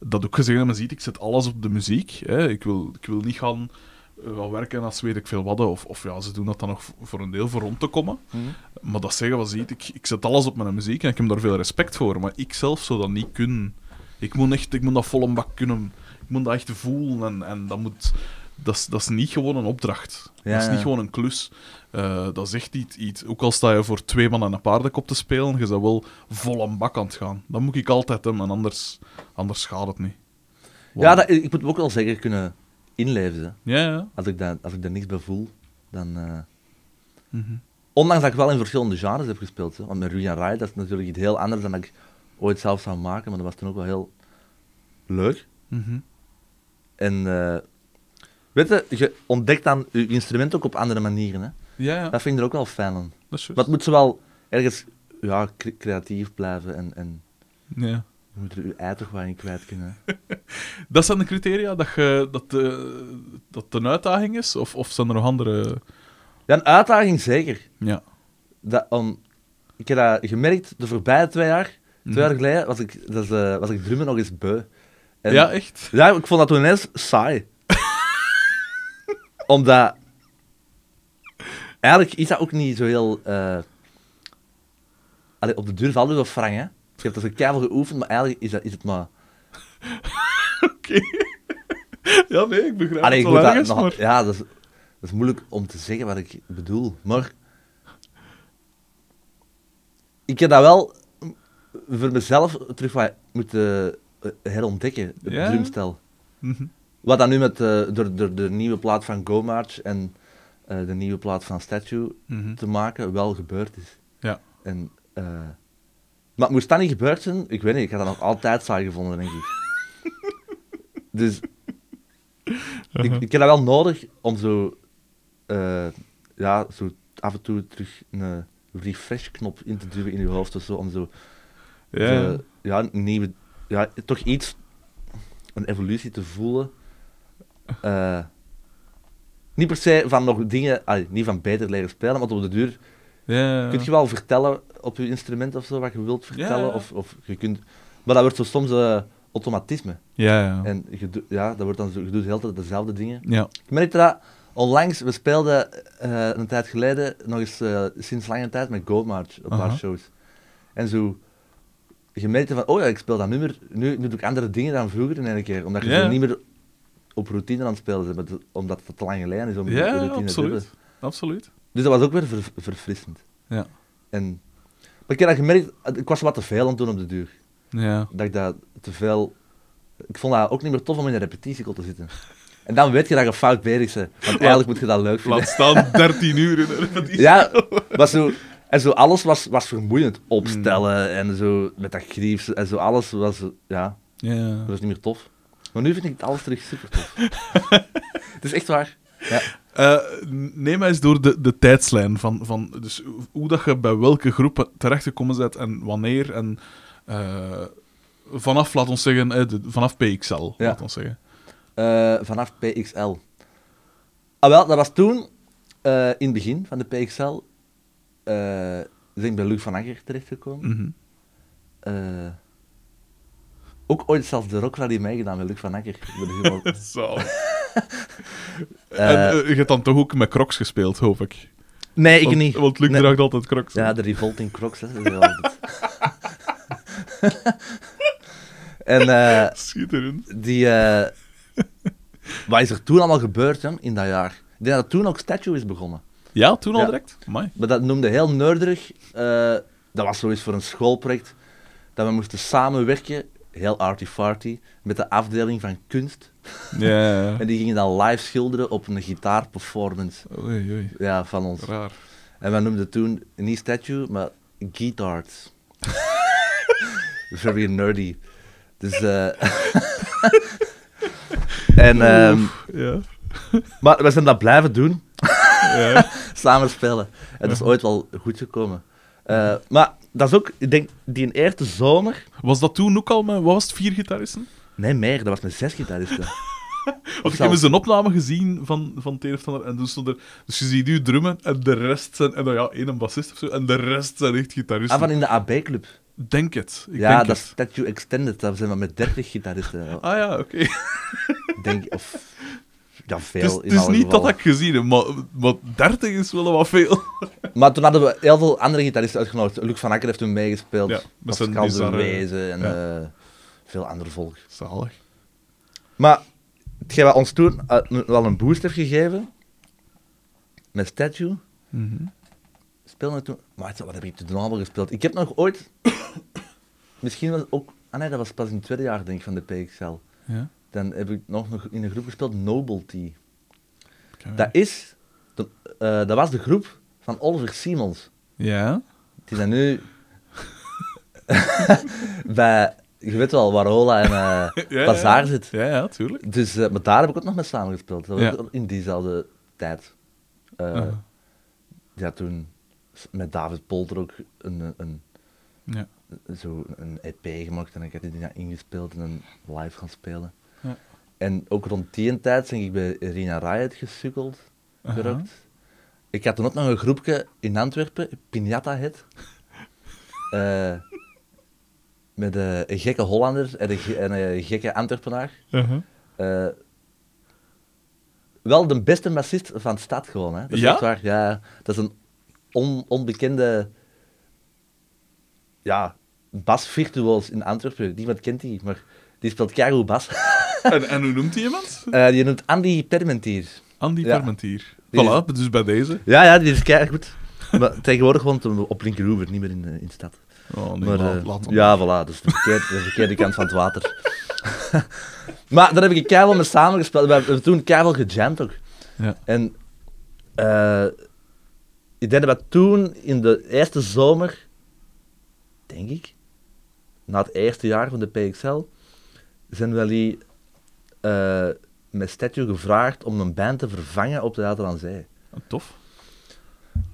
dat ook gezegd hebben, ziet, ik zet alles op de muziek. Hè. Ik, wil, ik wil niet gaan, eh, gaan werken als weet ik veel wat. Of, of ja, ze doen dat dan nog voor een deel voor rond te komen. Mhm. Maar dat zeggen, wat ziet, ik, ik zet alles op mijn muziek en ik heb daar veel respect voor. Maar ik zelf zou dat niet kunnen. Ik moet, echt, ik moet dat vol een bak kunnen. Ik moet dat echt voelen. En, en dat, moet, dat, is, dat is niet gewoon een opdracht. Ja, dat is niet ja. gewoon een klus. Eh, dat is echt iets, iets. Ook al sta je voor twee man en een paardenkop te spelen, je zou wel vol een bak aan het gaan. Dat moet ik altijd hebben, en anders, anders gaat het niet. Ja, dat, ik moet ook wel zeker kunnen inleven. Ja, ja. Als ik, dat, als ik daar niks bij voel, dan... eh, Mhm. Ondanks dat ik wel in verschillende genres heb gespeeld. Hè. Want met Ruy en Rai, dat is natuurlijk iets heel anders dan dat ik ooit zelf zou maken. Maar dat was toen ook wel heel leuk. Mhm. En eh, weet je, je ontdekt dan je instrument ook op andere manieren. Hè. Ja, ja. Dat vind ik er ook wel fijn aan. Dat is. Maar het moet zo wel ergens ja, cre- creatief blijven en, en Ja. Je moet er je ei toch wel in kwijt kunnen. Dat zijn de criteria dat, je, dat, de, dat het een uitdaging is? Of, of zijn er nog andere... Ja, een uitdaging zeker. Ja. Dat, om, ik heb dat gemerkt de voorbije twee jaar. Twee Mhm. jaar geleden was ik, dat is, eh, was ik drummen nog eens beu. En- Ja, echt? Ja, ik vond dat toen ineens saai. Omdat... Eigenlijk is dat ook niet zo heel... eh Allee, op de duur valt het wel frank, hè. Ik heb dat zo keihard geoefend, maar eigenlijk is, dat, is het maar... Oké. ja, nee, ik begrijp Allee, het wel dat ergens, nog- maar... Ja, dat is, dat is moeilijk om te zeggen wat ik bedoel. Maar... Ik heb dat wel voor mezelf terug wat moeten eh, herontdekken, het Ja? drumstel. Mhm. Wat dan nu met eh, door, door de nieuwe plaat van Go March en eh, de nieuwe plaat van Statue Mhm. te maken wel gebeurd is. Ja. En, maar moest dat niet gebeurd zijn, ik weet niet, ik had dat nog altijd saai gevonden, denk ik. dus ik, ik heb dat wel nodig om zo, eh, ja, zo af en toe terug een refresh-knop in te duwen in je hoofd of zo, om zo Ja. ja, nieuwe, ja, toch iets, een evolutie te voelen. Eh, niet per se van nog dingen, allee, niet van beter leren spelen, maar op de duur ja. kun je wel vertellen op je instrument of zo wat je wilt vertellen. Of, of je kunt, maar dat wordt zo soms eh, automatisme. Ja, ja. En je, ja, dat wordt dan zo, je doet de hele tijd dezelfde dingen. Ja. Ik merkte dat onlangs, we speelden eh, een tijd geleden, nog eens eh, sinds lange tijd met Go March op haar shows. En zo, je merkte van, oh ja, ik speel dat nummer, nu, nu doe ik andere dingen dan vroeger in één keer. Omdat je zo niet meer op routine aan het spelen bent, omdat het te lang geleden is om die routine te hebben. absoluut. Dus dat was ook weer ver- verfrissend. Ja. En, maar ik heb dat gemerkt, ik was wat te veel aan het doen op de duur. Ja. Dat ik dat te veel... Ik vond dat ook niet meer tof om in een repetitiekot te zitten. En dan weet je dat je fout bezig bent. Want eigenlijk moet je dat leuk vinden. Laat staan 13 uur in een repetitie. Ja, maar zo... En zo alles was, was vermoeiend. Opstellen en zo met dat grief. En zo alles was... Ja, Ja. dat was niet meer tof. Maar nu vind ik het alles terug super tof. het is echt waar. Ja. Eh, neem mij eens door de, de tijdslijn van, van dus hoe dat je bij welke groepen terechtgekomen bent en wanneer. En eh, vanaf, laat ons zeggen, eh, de- vanaf PXL, laat ons zeggen. Vanaf PXL. Ah wel, dat was toen... In het begin van de PXL ben ik bij Luc van Akker terechtgekomen. Eh, ook ooit zelfs de Rock Rally meegedaan met Luc van Akker. Er Zo. Eh, en eh, je hebt dan toch ook met crocs gespeeld, hoop ik? nee, ik want, niet. Want Luc Nee. draagt altijd crocs. Ja, de Revolting Crocs. Hè. dat is altijd- en eh, Schitterend. die... eh, wat is er toen allemaal gebeurd hè, in dat jaar? Ik denk dat toen ook Statue is begonnen. Ja, toen al Ja. direct? Amai. Maar dat noemde heel nerdig. eh, dat was zoiets voor een schoolproject. Dat we moesten samenwerken, heel arty-farty, met de afdeling van kunst. Ja. En die gingen dan live schilderen op een gitaarperformance Oei, oei. ja, van ons. Raar. En wij noemden toen niet statue, maar guitars. Very nerdy. Dus, eh en, ehm, Ja. maar we zijn dat blijven doen, ja. samen spelen. En dat is ooit wel goed gekomen. Eh, maar dat is ook, ik denk, die eerste zomer... Was dat toen ook al met, wat was het, vier gitaristen? Nee, meer, dat was met zes gitaristen. Want ik heb eens een opname gezien van, van of en toen stond er... Dus je ziet u drummen, en de rest zijn... En dan ja, één een bassist of zo, en de rest zijn echt gitaristen. Ah, van in de AB-club. Denk het. Ik Ja, denk dat is. Statue Extended, daar zijn we met 30 gitaristen. Ah ja, oké. Denk, of... Ja, veel Het in alle niet gevallen. dat ik gezien heb, maar, maar 30 is wel wat veel. Maar toen hadden we heel veel andere gitaristen uitgenodigd. Luc van Akker heeft toen meegespeeld. Ja, met zijn Wezen en ja. eh, veel ander volk. Zalig. Maar hetgeen wat ons toen eh, wel een boost heeft gegeven, met Statue, Mhm. speelde ik toen... Maar wat heb ik toen allemaal gespeeld? Ik heb nog ooit... misschien was ook... Ah nee, dat was pas in het tweede jaar, denk ik, van de PXL. Ja. Dan heb ik nog, nog in een groep gespeeld, Nobility. Dat is... de- eh, dat was de groep van Oliver Simons. Ja. Die zijn nu bij, je weet wel, waar Ola en Ja, Bazaar zit. Ja, ja, tuurlijk. Dus, eh, maar daar heb ik ook nog mee samengespeeld. Dat was in diezelfde tijd. Eh, Aha. Ja, toen met David Polter ook een, een, Ja. zo een EP gemaakt en ik heb die ingespeeld en een live gaan spelen. Ja. En ook rond die tijd ben ik bij Rina Riot gesukkeld. Ik had toen ook nog een groepje in Antwerpen, Piñata Head. Eh, met eh, een gekke Hollander en een, en een gekke Antwerpenaar. Uh-huh. Eh, wel de beste bassist van de stad gewoon, hè. Dat is Ja? echt waar. Ja, dat is een on- onbekende ja, basvirtuoos in Antwerpen. Niemand kent die, maar die speelt keigoed bas. En, en hoe noemt hij iemand? Eh die noemt Andy Permentier. Andy Ja. Die Voilà, dus bij deze. Ja, ja, die is keigoed. maar tegenwoordig woont hij op Linkeroever, niet meer in, de- in de stad. Oh, nee, Maar, laat, eh, laat ja, voilà, dat is de verkeerde, de verkeerde kant van het water. maar daar heb ik keihard mee samengespeeld. We hebben toen keihard gejamd ook. Ja. En eh, ik denk dat we toen in de eerste zomer, denk ik, na het eerste jaar van de PXL, zijn we die eh, met Statue gevraagd om een band te vervangen op de Theater aan Zee. Ah, Tof.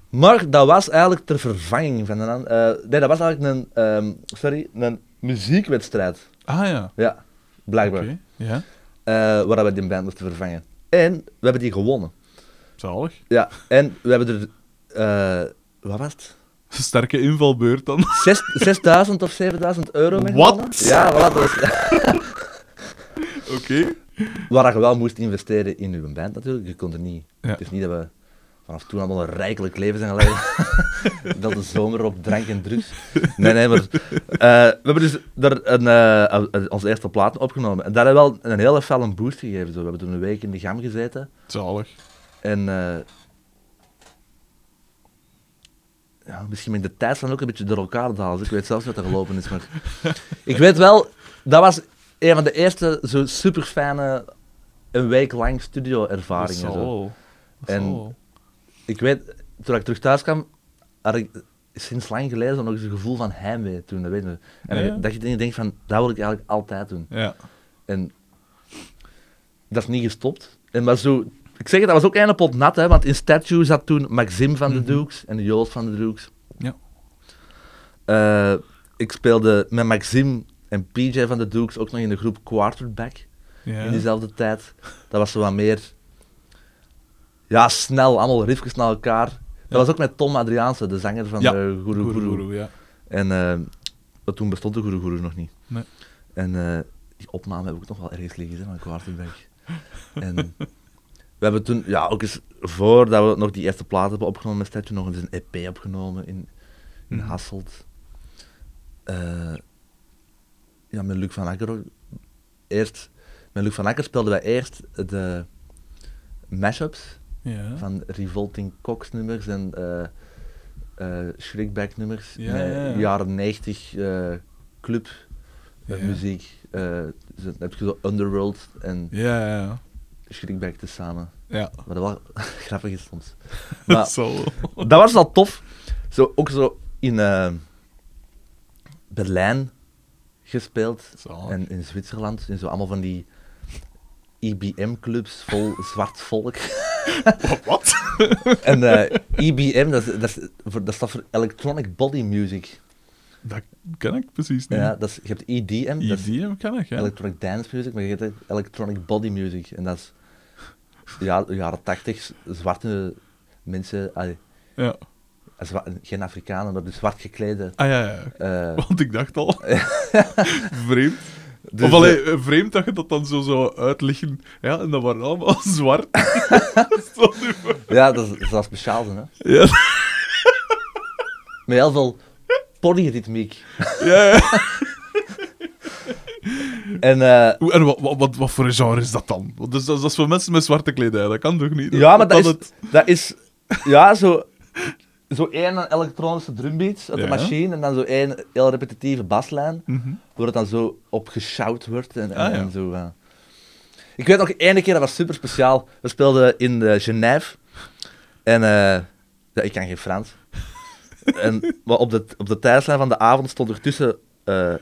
Maar dat was eigenlijk ter vervanging van een... an- eh, nee, dat was eigenlijk een, ehm, sorry, een muziekwedstrijd. Ah ja. Ja, blijkbaar. Oké. Ja. Eh, waar we die band moesten vervangen. En we hebben die gewonnen. Zalig. Ja, en we hebben er... eh, wat was het? Sterke invalbeurt dan. Zes- 6000 of 7000 euro mee Wat? gewonnen. Ja, voilà, dat was, Oké. waar je wel moest investeren in uw band natuurlijk. Je kon er niet... Ja. Het is niet dat we vanaf toen allemaal een rijkelijk leven zijn geleid. dat de zomer op drank en drugs. Nee, nee, maar... eh, we hebben dus daar een, eh, onze eerste platen opgenomen. En daar hebben we wel een hele fel een boost gegeven. Zo. We hebben toen een week in de gam gezeten. Zalig. En... eh, ja, misschien met de tijd ook een beetje door elkaar te halen. Dus ik weet zelfs wat er gelopen is, maar... ik weet wel, dat was een van de eerste zo super fijne een week lang studio-ervaringen. Dat zo. En-. Ik weet, toen ik terug thuis kwam, had ik sinds lang geleden nog eens een gevoel van heimwee toen, dat weet je. En Ja, dat je denkt van, dat wil ik eigenlijk altijd doen. Ja. En dat is niet gestopt. En maar zo, ik zeg het, dat was ook een pot nat, hè, want in Statue zat toen Maxim van de Mhm. Dukes en Joost van de Dukes. Ja. Eh, ik speelde met Maxim en PJ van de Dukes ook nog in de groep Quarterback Ja. in diezelfde tijd. Dat was zo wat meer ja, snel, allemaal riffjes naar elkaar. Dat was ook met Tom Adriaanse, de zanger van de Guru Guru Guru. Guru, ja. En eh, maar toen bestond de Guru Guru nog niet. Nee. En eh, die opname heb ik nog wel ergens liggen, hè, van Kwartenberg. en we hebben toen, ja, ook eens voordat we nog die eerste plaat hebben opgenomen met Statue, nog eens een EP opgenomen in, in Mhm. Hasselt. Eh, ja, met Luc van Akker ook. Eerst, met Luc van Akker speelden wij eerst de mashups Ja. van Revolting Cox nummers en eh eh Shriekback nummers. Ja, met ja, ja. jaren 90 eh, club muziek. Dus dan heb je zo Underworld en Ja, ja. Shriekback tezamen. Ja, Wat wel grappig is soms. dat Maar dat was wel tof. Zo, ook zo in Berlijn gespeeld Zalig. en in Zwitserland. In zo allemaal van die IBM-clubs vol zwart volk. Wat? En eh, IBM, dat, dat, dat staat voor Electronic Body Music. Dat ken ik precies niet. Ja, dat is, je hebt EDM, dat is EDM ken ik, ja. Electronic Dance Music, maar je hebt Electronic Body Music. En dat is ja, jaren tachtig, zwarte mensen, allee, ja. geen Afrikanen, maar dus zwart geklede. Ah ja, ja. eh, Want ik dacht al. vreemd. Dus, of alleen eh, vreemd dat je dat dan zo zou uitleggen. Ja, en dat waren allemaal zwart. Ja, dat is, dat is speciaal, hè. ja, Met heel veel polyritmiek. ja, ja. En En wat, wat, wat, voor een genre is dat dan? Dus dat, is- voor mensen met zwarte kledij, dat kan toch niet? ja, maar dat is, het... dat is ja, zo, zo één elektronische drumbeat uit de Ja. machine en dan zo één heel repetitieve baslijn. Mhm. waar het dan zo op geshout wordt en, en, Ah, ja. en zo. Ik weet nog één keer, dat was super speciaal. We speelden in uh, Genève. En eh, ja, ik kan geen Frans. en maar op, de, op de tijdslijn van de avond stond er tussen eh,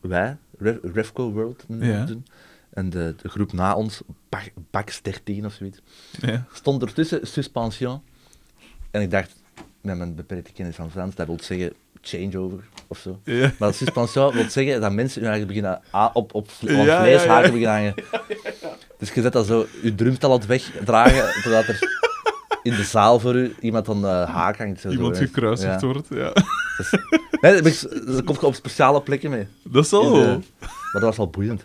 wij, Re- Refco World, Ja. en de, de groep na ons, Bax 13 of zoiets, Ja. stond er tussen Suspension. En ik dacht, met mijn beperkte kennis van Frans, dat wil zeggen changeover of zo. Ja. Maar suspension wil zeggen dat mensen hun eigenlijk beginnen op, op, Ja, vleeshaken ja, beginnen hangen. Dus je zet dat zo, je drumstel aan het wegdragen, zodat er in de zaal voor u iemand aan de haak hangt. Zo, Iemand zo, gekruisigd wordt, ja. Nee, dat, komt op speciale plekken mee. Dat is al de- wel. maar dat was wel boeiend.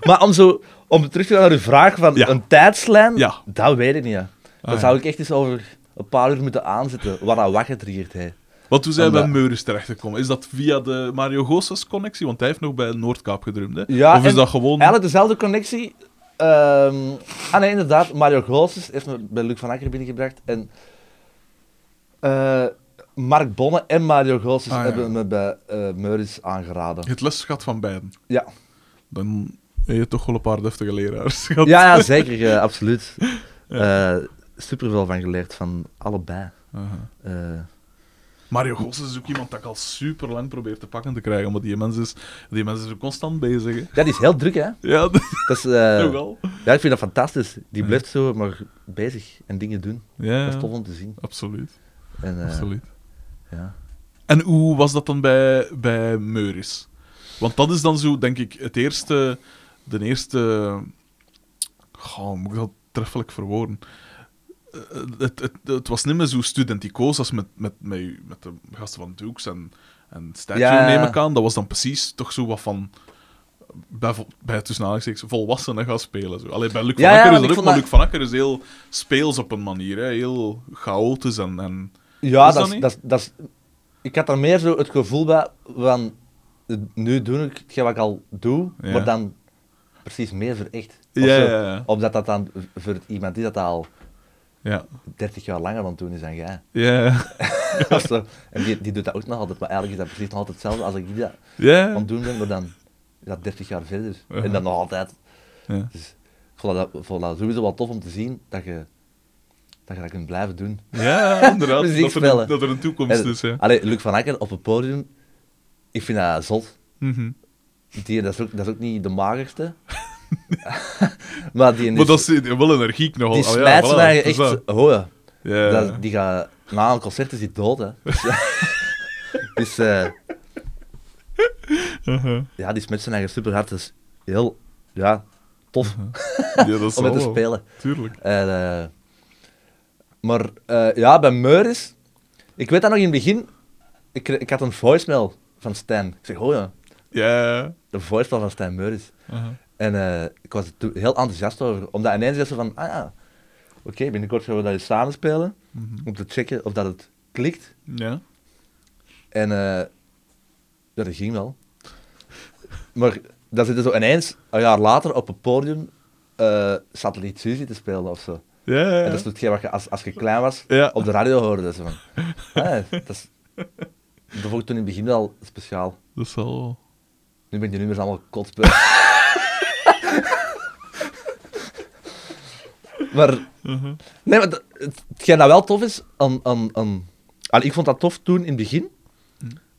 Maar om, zo, om terug te gaan naar uw vraag van een tijdslijn, dat weet ik niet. Ja. Dat zou ik echt eens over een paar uur moeten aanzetten, waar dat wat getriggerd heeft. Want toen zijn we bij Omdat- Meuris terechtgekomen. Is dat via de Mario Gosses connectie? Want hij heeft nog bij Noordkaap gedrumd, hè? Ja, of is dat gewoon... Eigenlijk dezelfde connectie. Ehm ah nee, inderdaad. Mario Goossens heeft me bij Luc van Akker binnengebracht. En eh, Mark Bonne en Mario Goossens Ah, ja. hebben me bij eh Meuris aangeraden. Het lesgat van beiden. Ja, Dan heb je toch wel een paar deftige leraars gehad. ja, ja zeker, eh, absoluut. Eh Super veel van geleerd, van allebei. Aha. Eh, Mario Gosses is ook iemand dat ik al super lang probeer te pakken te krijgen, maar die mens is, die mens is constant bezig, hè. ja, die is heel druk, hè? Ja, dat Dat is, eh, nogal. ja, ik vind dat fantastisch. Die blijft zo maar bezig en dingen doen. Ja, Dat is tof om te zien. absoluut. En, eh, absoluut. ja. En hoe was dat dan bij, bij Meuris? Want dat is dan zo, denk ik, het eerste... De eerste... Goh, moet ik dat treffelijk verwoorden? Eh, Het, het, het was niet meer zo studenticoos als met, met, met, met de gasten van Dukes en, en Statue, Ja. neem ik aan. Dat was dan precies toch zo wat van... Bij, bij tussen volwassenen gaan spelen. Zo. Allee, bij Luc van Ja, ja, Akker is dat ook, maar dat- Luc van Akker is heel speels op een manier. Hè. Heel chaotisch en... en... Ja, dat dat dat, ik had er meer zo het gevoel bij van, nu doe ik hetgeen wat ik al doe, maar dan precies meer voor echt. Of Ja, zo. ja, ja. Omdat dat dan voor iemand is dat al Ja. 30 jaar langer aan het doen is dan jij. Ja. En die, die doet dat ook nog altijd, maar eigenlijk is dat precies nog altijd hetzelfde als ik dat Ja. aan het doen ben, maar dan is dat 30 jaar verder. En dan nog altijd. Ja. Dus ik vond dat, vond dat sowieso wel tof om te zien dat je dat, je dat kunt blijven doen. Ja, inderdaad. Dat, er een, dat er een toekomst En- is. Ja. Allee, Luc van Akker op het podium, ik vind dat zot. Mhm. Die, dat, is ook, dat is ook niet de magerste. maar die, Maar dat is wel energiek nogal. die Oh, smijt voilà, is echt... dat. Oh ja. Ja. Dat, die gaat, na een concert is die dood, hè. Dus, dus eh, Uh-huh. ja, die smet zijn eigen super hard. Is heel, ja, tof Ja, dat is om met te spelen. Tuurlijk. En, eh, Maar eh, ja, bij Meuris... Ik weet dat nog in het begin... Ik, ik had een voicemail van Stijn. Ik zeg, oh ja, Ja. de voicemail van Stijn Meuris. Aha. En eh, ik was er heel enthousiast over. Omdat ineens is ze van, ah ja, oké, binnenkort gaan we dat eens samen spelen. Mhm. Om te checken of dat het klikt. Ja. En eh, ja, dat ging wel. Maar dan zitten zo ineens, een jaar later, op het podium eh Satelliet Suzy te spelen of zo. Ja, ja, ja. En dat is hetgeen wat je als, als je klein was op de radio hoorde. Dat, ze van, ah, dat, is, dat vond ik toen in het begin wel speciaal. Dat is wel... Nu ben je nummers allemaal kotspel. maar, Mhm. nee, maar dat- het, hetgeen dat wel tof is, aan, aan, aan, aan- ik vond dat tof toen in het begin.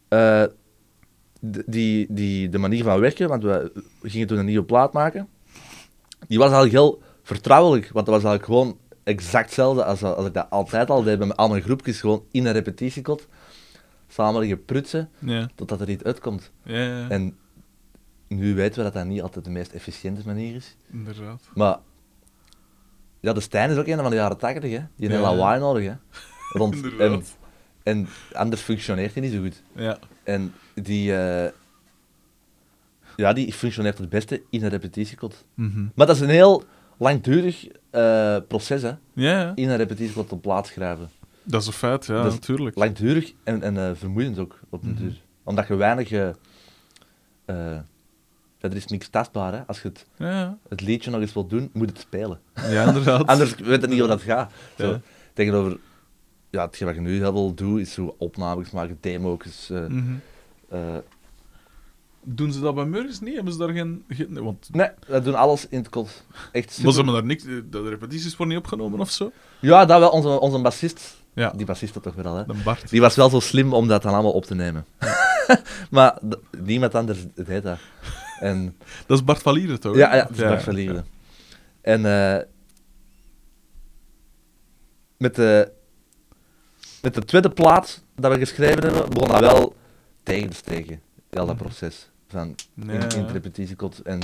Eh, de- die, die, de manier van werken, want we gingen toen een nieuwe plaat maken. Die was eigenlijk heel vertrouwelijk, want dat was eigenlijk gewoon exact hetzelfde als, als ik dat altijd al deed bij mijn- al mijn groepjes, gewoon in een repetitiekot. Samen liggen prutsen, Ja. totdat er iets uitkomt. Ja, ja. En nu weten we dat dat niet altijd de meest efficiënte manier is. Inderdaad. Maar ja, de Stijn is ook een van de jaren 80, hè. Die heeft Ja. lawaai nodig, hè. Rond, en, en anders functioneert hij niet zo goed. Ja. En die, eh, ja, die functioneert het beste in een repetitiekot. Mhm. Maar dat is een heel langdurig eh, proces, hè. Ja. In een repetitiekot op plaats schrijven. Dat is een feit, ja, Dat is natuurlijk. Langdurig en, en eh, vermoeiend ook, op Mhm. duur. Omdat je weinig... ja, er is niks tastbaar, hè. Als je het, Ja, het liedje nog eens wilt doen, moet het spelen. ja, inderdaad. Anders weet je niet hoe dat gaat. Zo, Ja. Tegenover, ja, hetgeen wat je nu heel veel doet, is zo opnames maken, demo's. eh Mhm. eh, Doen ze dat bij Murgs niet? Hebben ze daar geen... geen nee, want... nee, we doen alles in het kot. Echt Maar super. ze hebben daar niks... De repetities worden niet opgenomen of zo? Ja, dat wel. Onze, onze bassist, Ja. die bassist dat toch wel, hè. De Bart. Die was wel zo slim om dat dan allemaal op te nemen. maar niemand anders deed dat. En, Dat is Bart van Lieren, toch? ja, ja, dat is Bart Verlieren. En eh, met, de, met de tweede plaat dat we geschreven hebben, begon dat wel tegen te steken. Heel dat proces van in, in het repetitiekot. En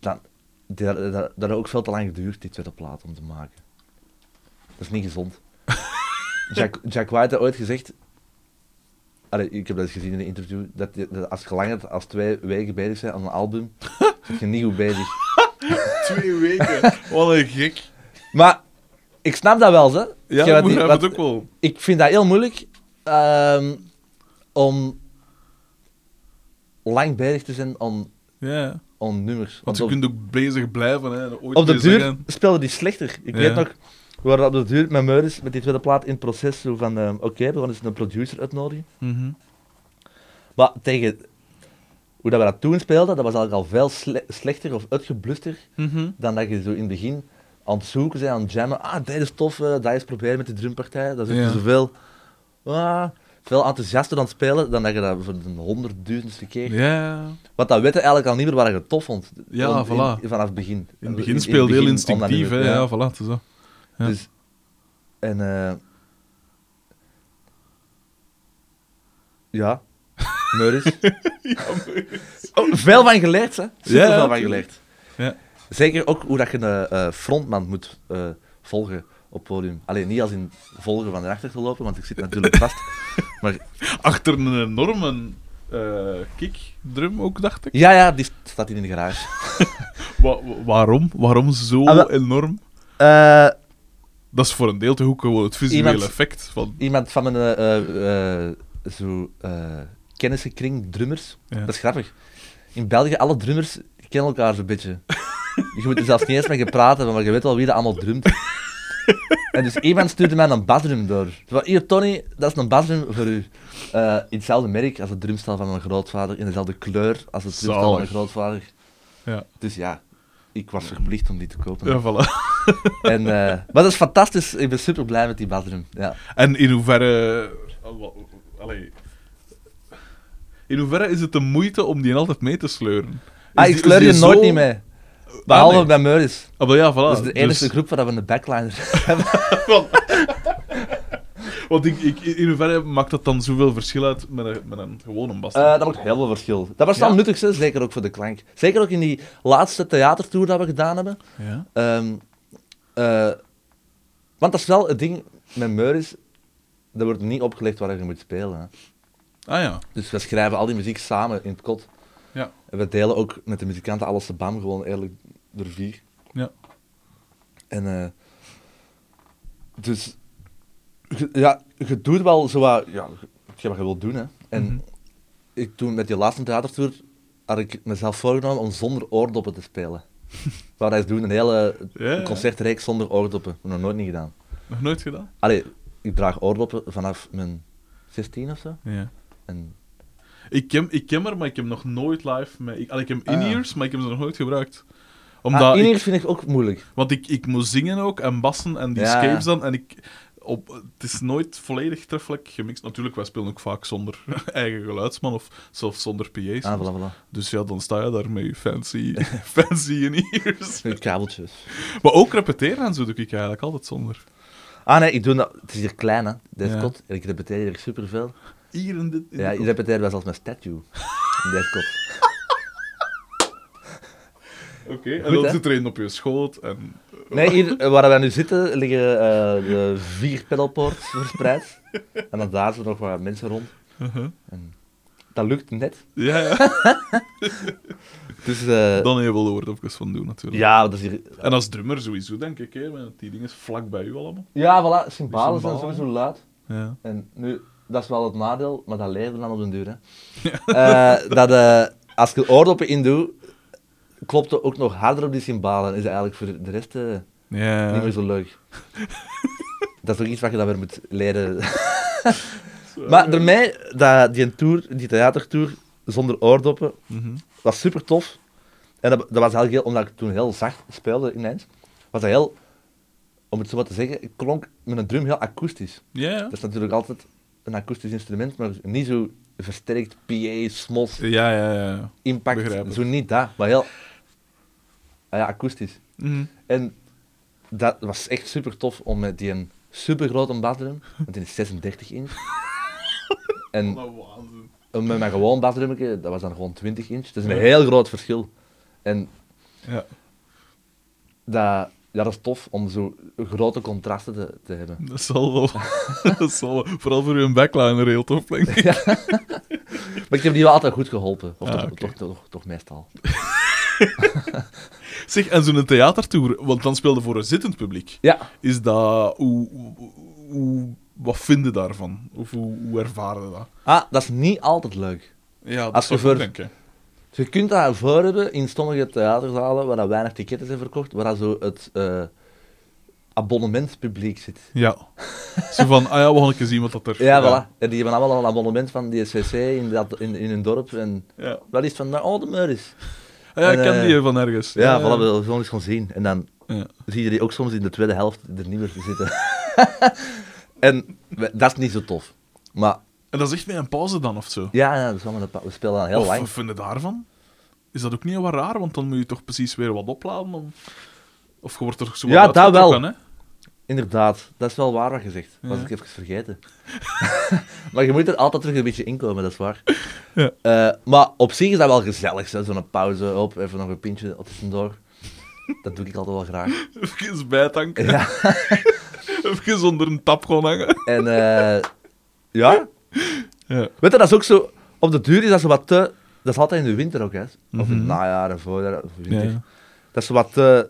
dan, dat, dat, dat heeft ook veel te lang geduurd, die tweede plaat, om te maken. Dat is niet gezond. Jack, Jack White had ooit gezegd... Allee, ik heb dat eens gezien in een interview, dat, je- dat als je langer als twee weken bezig bent aan een album, ben je niet goed bezig. Twee weken. Wat een gek. Maar ik snap dat wel, hè. Ja, Jij die- ook wel. Ik vind dat heel moeilijk ehm, om lang bezig te zijn aan, Ja. aan nummers. Want je op, kunt ook bezig blijven, hè. en Ooit op de bezig duur zijn. speelde die slechter. Ik Ja. weet nog, we waren op de duur met Meuris, met die tweede plaat, in het proces zo van, ehm, oké, we gaan eens een producer uitnodigen. Mhm. Maar tegen hoe dat we dat toen speelden, dat was eigenlijk al veel sle- slechter of uitgebluster Mhm. dan dat je zo in het begin aan het zoeken bent, aan het jammen. Ah, dit is tof, eh, dat is proberen met de drumpartij. Dat is Ja. ja. zoveel, ah, veel enthousiaster aan het spelen dan dat je dat voor de honderdduizendste keer... Ja. Want dan weet je eigenlijk al niet meer wat je tof vond. Ja, voilà. in- vanaf het begin. In het begin speelde heel instinctief, dat hè. Ja, meer- voilà, het zo. Ja. Dus, en eh ja, Meuris. Oh, veel van geleerd, hè? Super Ja, veel van geleerd. Ja. Zeker ook hoe dat je een eh, frontman moet eh, volgen op podium. Alleen niet als in volgen van erachter te lopen, want ik zit natuurlijk vast. Maar Achter een enorme eh kickdrum ook, dacht ik. ja, ja, die staat hier in de garage. Wa- wa- waarom? Waarom zo Ah, enorm? Eh, Dat is voor een deel toch ook gewoon het visuele Iemand- effect van... iemand van mijn eh, zo, kennissenkring, drummers. Ja. Dat is grappig. In België, alle drummers kennen elkaar zo'n beetje. Je moet er zelfs niet eens met je praten, maar je weet wel wie dat allemaal drumt. En dus iemand stuurde mij een basdrum door. Hier, Tony, dat is een basdrum voor u. Eh, in hetzelfde merk als het drumstel van mijn grootvader, in dezelfde kleur als het drumstel van mijn grootvader. Ja, Dus ja, ik was verplicht om die te kopen. ja voilà. En, eh, maar dat is fantastisch. Ik ben super blij met die basdrum. Ja. En in hoeverre... wa- Allee... In hoeverre is het de moeite om die altijd mee te sleuren? Is Ah, ik sleur je nooit zo- niet mee. Behalve nee. bij Meuris. Ah, ja, voilà. Dat is de enige Dus- groep waar we een backliner Want ik, ik, in hoeverre maakt dat dan zoveel verschil uit met een, met een gewone bas? Eh, dat maakt heel veel verschil. Dat was wel Ja. nuttig, hè, zeker ook voor de klank. Zeker ook in die laatste theatertour dat we gedaan hebben. ja? Ehm, eh, Want dat is wel het ding met Meuris, er wordt niet opgelegd waar je moet spelen. Hè. Ah ja. Dus we schrijven al die muziek samen in het kot. Ja. En we delen ook met de muzikanten alles de bam, gewoon eerlijk door vier. Ja. En eh, dus ja, je doet wel zo wat, ja, wat je wilt doen. Hè. En Mhm. ik toen met die laatste theatertour had ik mezelf voorgenomen om zonder oordoppen te spelen. Waar hij doen, een hele concertreeks zonder oordoppen. Dat heb ik nog nooit niet gedaan. Nog nooit gedaan? Allee, ik draag oordoppen vanaf mijn 16 of zo. Ja. En, Ik ken, ik ken er, maar ik heb nog nooit live mee. Ik, allee, ik heb Ah. in-ears, maar ik heb ze nog nooit gebruikt. Omdat ah, ik, in vind ik ook moeilijk. want ik, ik moet zingen ook en bassen en die Ja. dan. En ik, op, het is nooit volledig treffelijk gemixt. Natuurlijk, wij spelen ook vaak zonder eigen geluidsman of zelfs zonder PA's. Ah, voilà, voilà. Dus ja, dan sta je daar met je fancy, fancy in-ears. Met kabeltjes. Maar ook repeteren en zo doe ik eigenlijk altijd zonder. Ah nee, ik doe dat. Het is hier klein, hè, deze Ja. kot. En ik repeteer hier superveel. Hier in dit... in Ja, je repeteert wel zelfs met statue. In deze kot. Oké, en Goed, dan hè? zit er een op je schoot en... Nee, hier eh, waar wij nu zitten liggen eh, de vier pedalboards verspreid. En dan daar zitten nog wat mensen rond. Uh-huh. En dat lukt net. Ja, ja. Dus eh, Dan heb je wel de oordopjes van doen, natuurlijk. ja, dat is hier... En als drummer sowieso, denk ik, hè, want die dingen vlak bij u allemaal. Ja, voilà, cymbalen zijn sowieso luid. Ja. En nu, dat is wel het nadeel, maar dat leerde dan op den duur. Hè. Eh, dat eh, als je oordoppen in doet, klopt het ook nog harder op die cymbalen. Is eigenlijk voor de rest eh, Ja. niet meer zo leuk. dat is ook iets wat je dan weer moet leren. maar daarmee, dat, die tour, die theatertour zonder oordoppen, Mhm. was super tof. En dat, dat was eigenlijk heel, omdat ik toen heel zacht speelde ineens, was dat heel, om het zo wat te zeggen, ik klonk met een drum heel akoestisch. Ja, ja. Dat is natuurlijk altijd een akoestisch instrument, maar niet zo versterkt PA, smos, Ja, ja, ja. impact, zo niet dat, maar heel ja, akoestisch. Mhm. En dat was echt super tof om met die een super grote basdrum, want die is 36 inch, en met mijn gewoon basdrummetje, dat was dan gewoon 20 inch. Het is een heel groot verschil. En Ja, dat, ja, dat is tof om zo grote contrasten te, te hebben. dat zal wel. dat zal wel. Vooral voor uw backliner heel tof, denk ik. Maar ik heb die wel altijd goed geholpen. Of Ah, toch, toch, toch, toch meestal. Zeg, en zo'n theatertour, want dan speelde voor een zittend publiek. Ja. Is dat... Hoe, hoe, hoe- wat vind je daarvan? Of hoe, hoe ervaren je dat? Ah, dat is niet altijd leuk. Ja, dat Als je voor- denken. Je kunt dat voor hebben in sommige theaterzalen waar dat weinig ticketten zijn verkocht, waar dat zo het eh, abonnementspubliek zit. Ja. Zo van, ah ja, we gaan een keer zien wat dat er... Ja, voilà. En die hebben allemaal een abonnement van die SCC in, dat, in, in hun dorp. En Ja. dat is van, oh, de Meuris. Ja, ik En, ken eh, die van ergens. Ja, voilà, we gewoon eens gaan zien. En dan Ja. zie je die ook soms in de tweede helft er niet meer zitten. en we- dat is niet zo tof. Maar En dat is echt met een pauze dan, of zo? ja, ja dat is wel met een pa- we spelen dan heel of lang. wat vind je daarvan? Is dat ook niet wat raar? Want dan moet je toch precies weer wat opladen? Om... Of je wordt er zo Ja, dat wel. Inderdaad, dat is wel waar wat je zegt. Dat was ik even vergeten. maar je moet er altijd terug een beetje inkomen, dat is waar. Ja. Eh, maar op zich is dat wel gezellig, zo, zo'n pauze op, even nog een pintje tussendoor. Dat doe ik altijd wel graag. Even bijtanken. Ja. Even onder een tap gaan hangen. En eh, ja, Ja. weet je, dat is ook zo, op de duur is dat zo wat te, dat is altijd in de winter ook, hè. Of in het Mhm. najaar en voorjaar, of winter. Ja. Dat is zo wat te,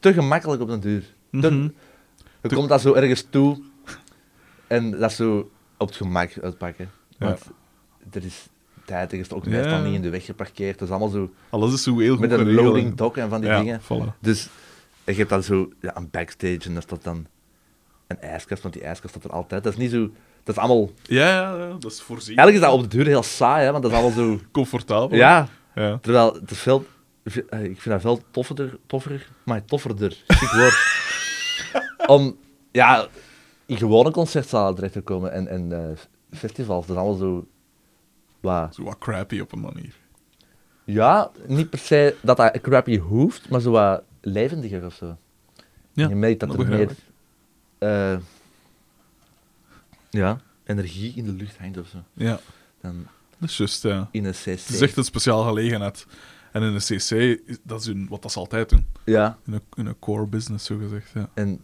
te gemakkelijk op de duur. Te- Mhm. Je komt dat zo ergens toe en dat zo op het gemak uitpakken. Want er is tijd, er is ook meestal niet in de weg geparkeerd. Het is allemaal zo Alles is zo heel goed met een geregeld. loading dock en van die ja, dingen. Voilà. Dus je hebt dan zo ja, een backstage en daar staat dan een ijskast, want die ijskast staat er altijd. Dat is niet zo... Dat is allemaal... Ja, ja, dat is voorzien. Eigenlijk is dat op de duur heel saai, hè, want dat is allemaal zo... Comfortabel. Ja, ja. terwijl het is veel... Ik vind dat veel tofferder, toffer, maar tofferder, chic woord. Om, ja, in gewone concertzalen terecht te komen en, en eh, festivals, dat is allemaal zo... Wat, Zo wat crappy op een manier. ja, niet per se dat dat crappy hoeft, maar zo wat levendiger of zo. Ja, je merkt dat dat er meer eh, ja, energie in de lucht hangt of zo. Ja, Dan dat is juist, ja. in een cc. Het is echt een speciaal gelegenheid. En in een CC, dat is hun, wat dat ze altijd doen. Ja, In een, in een core business, zo gezegd. Ja. en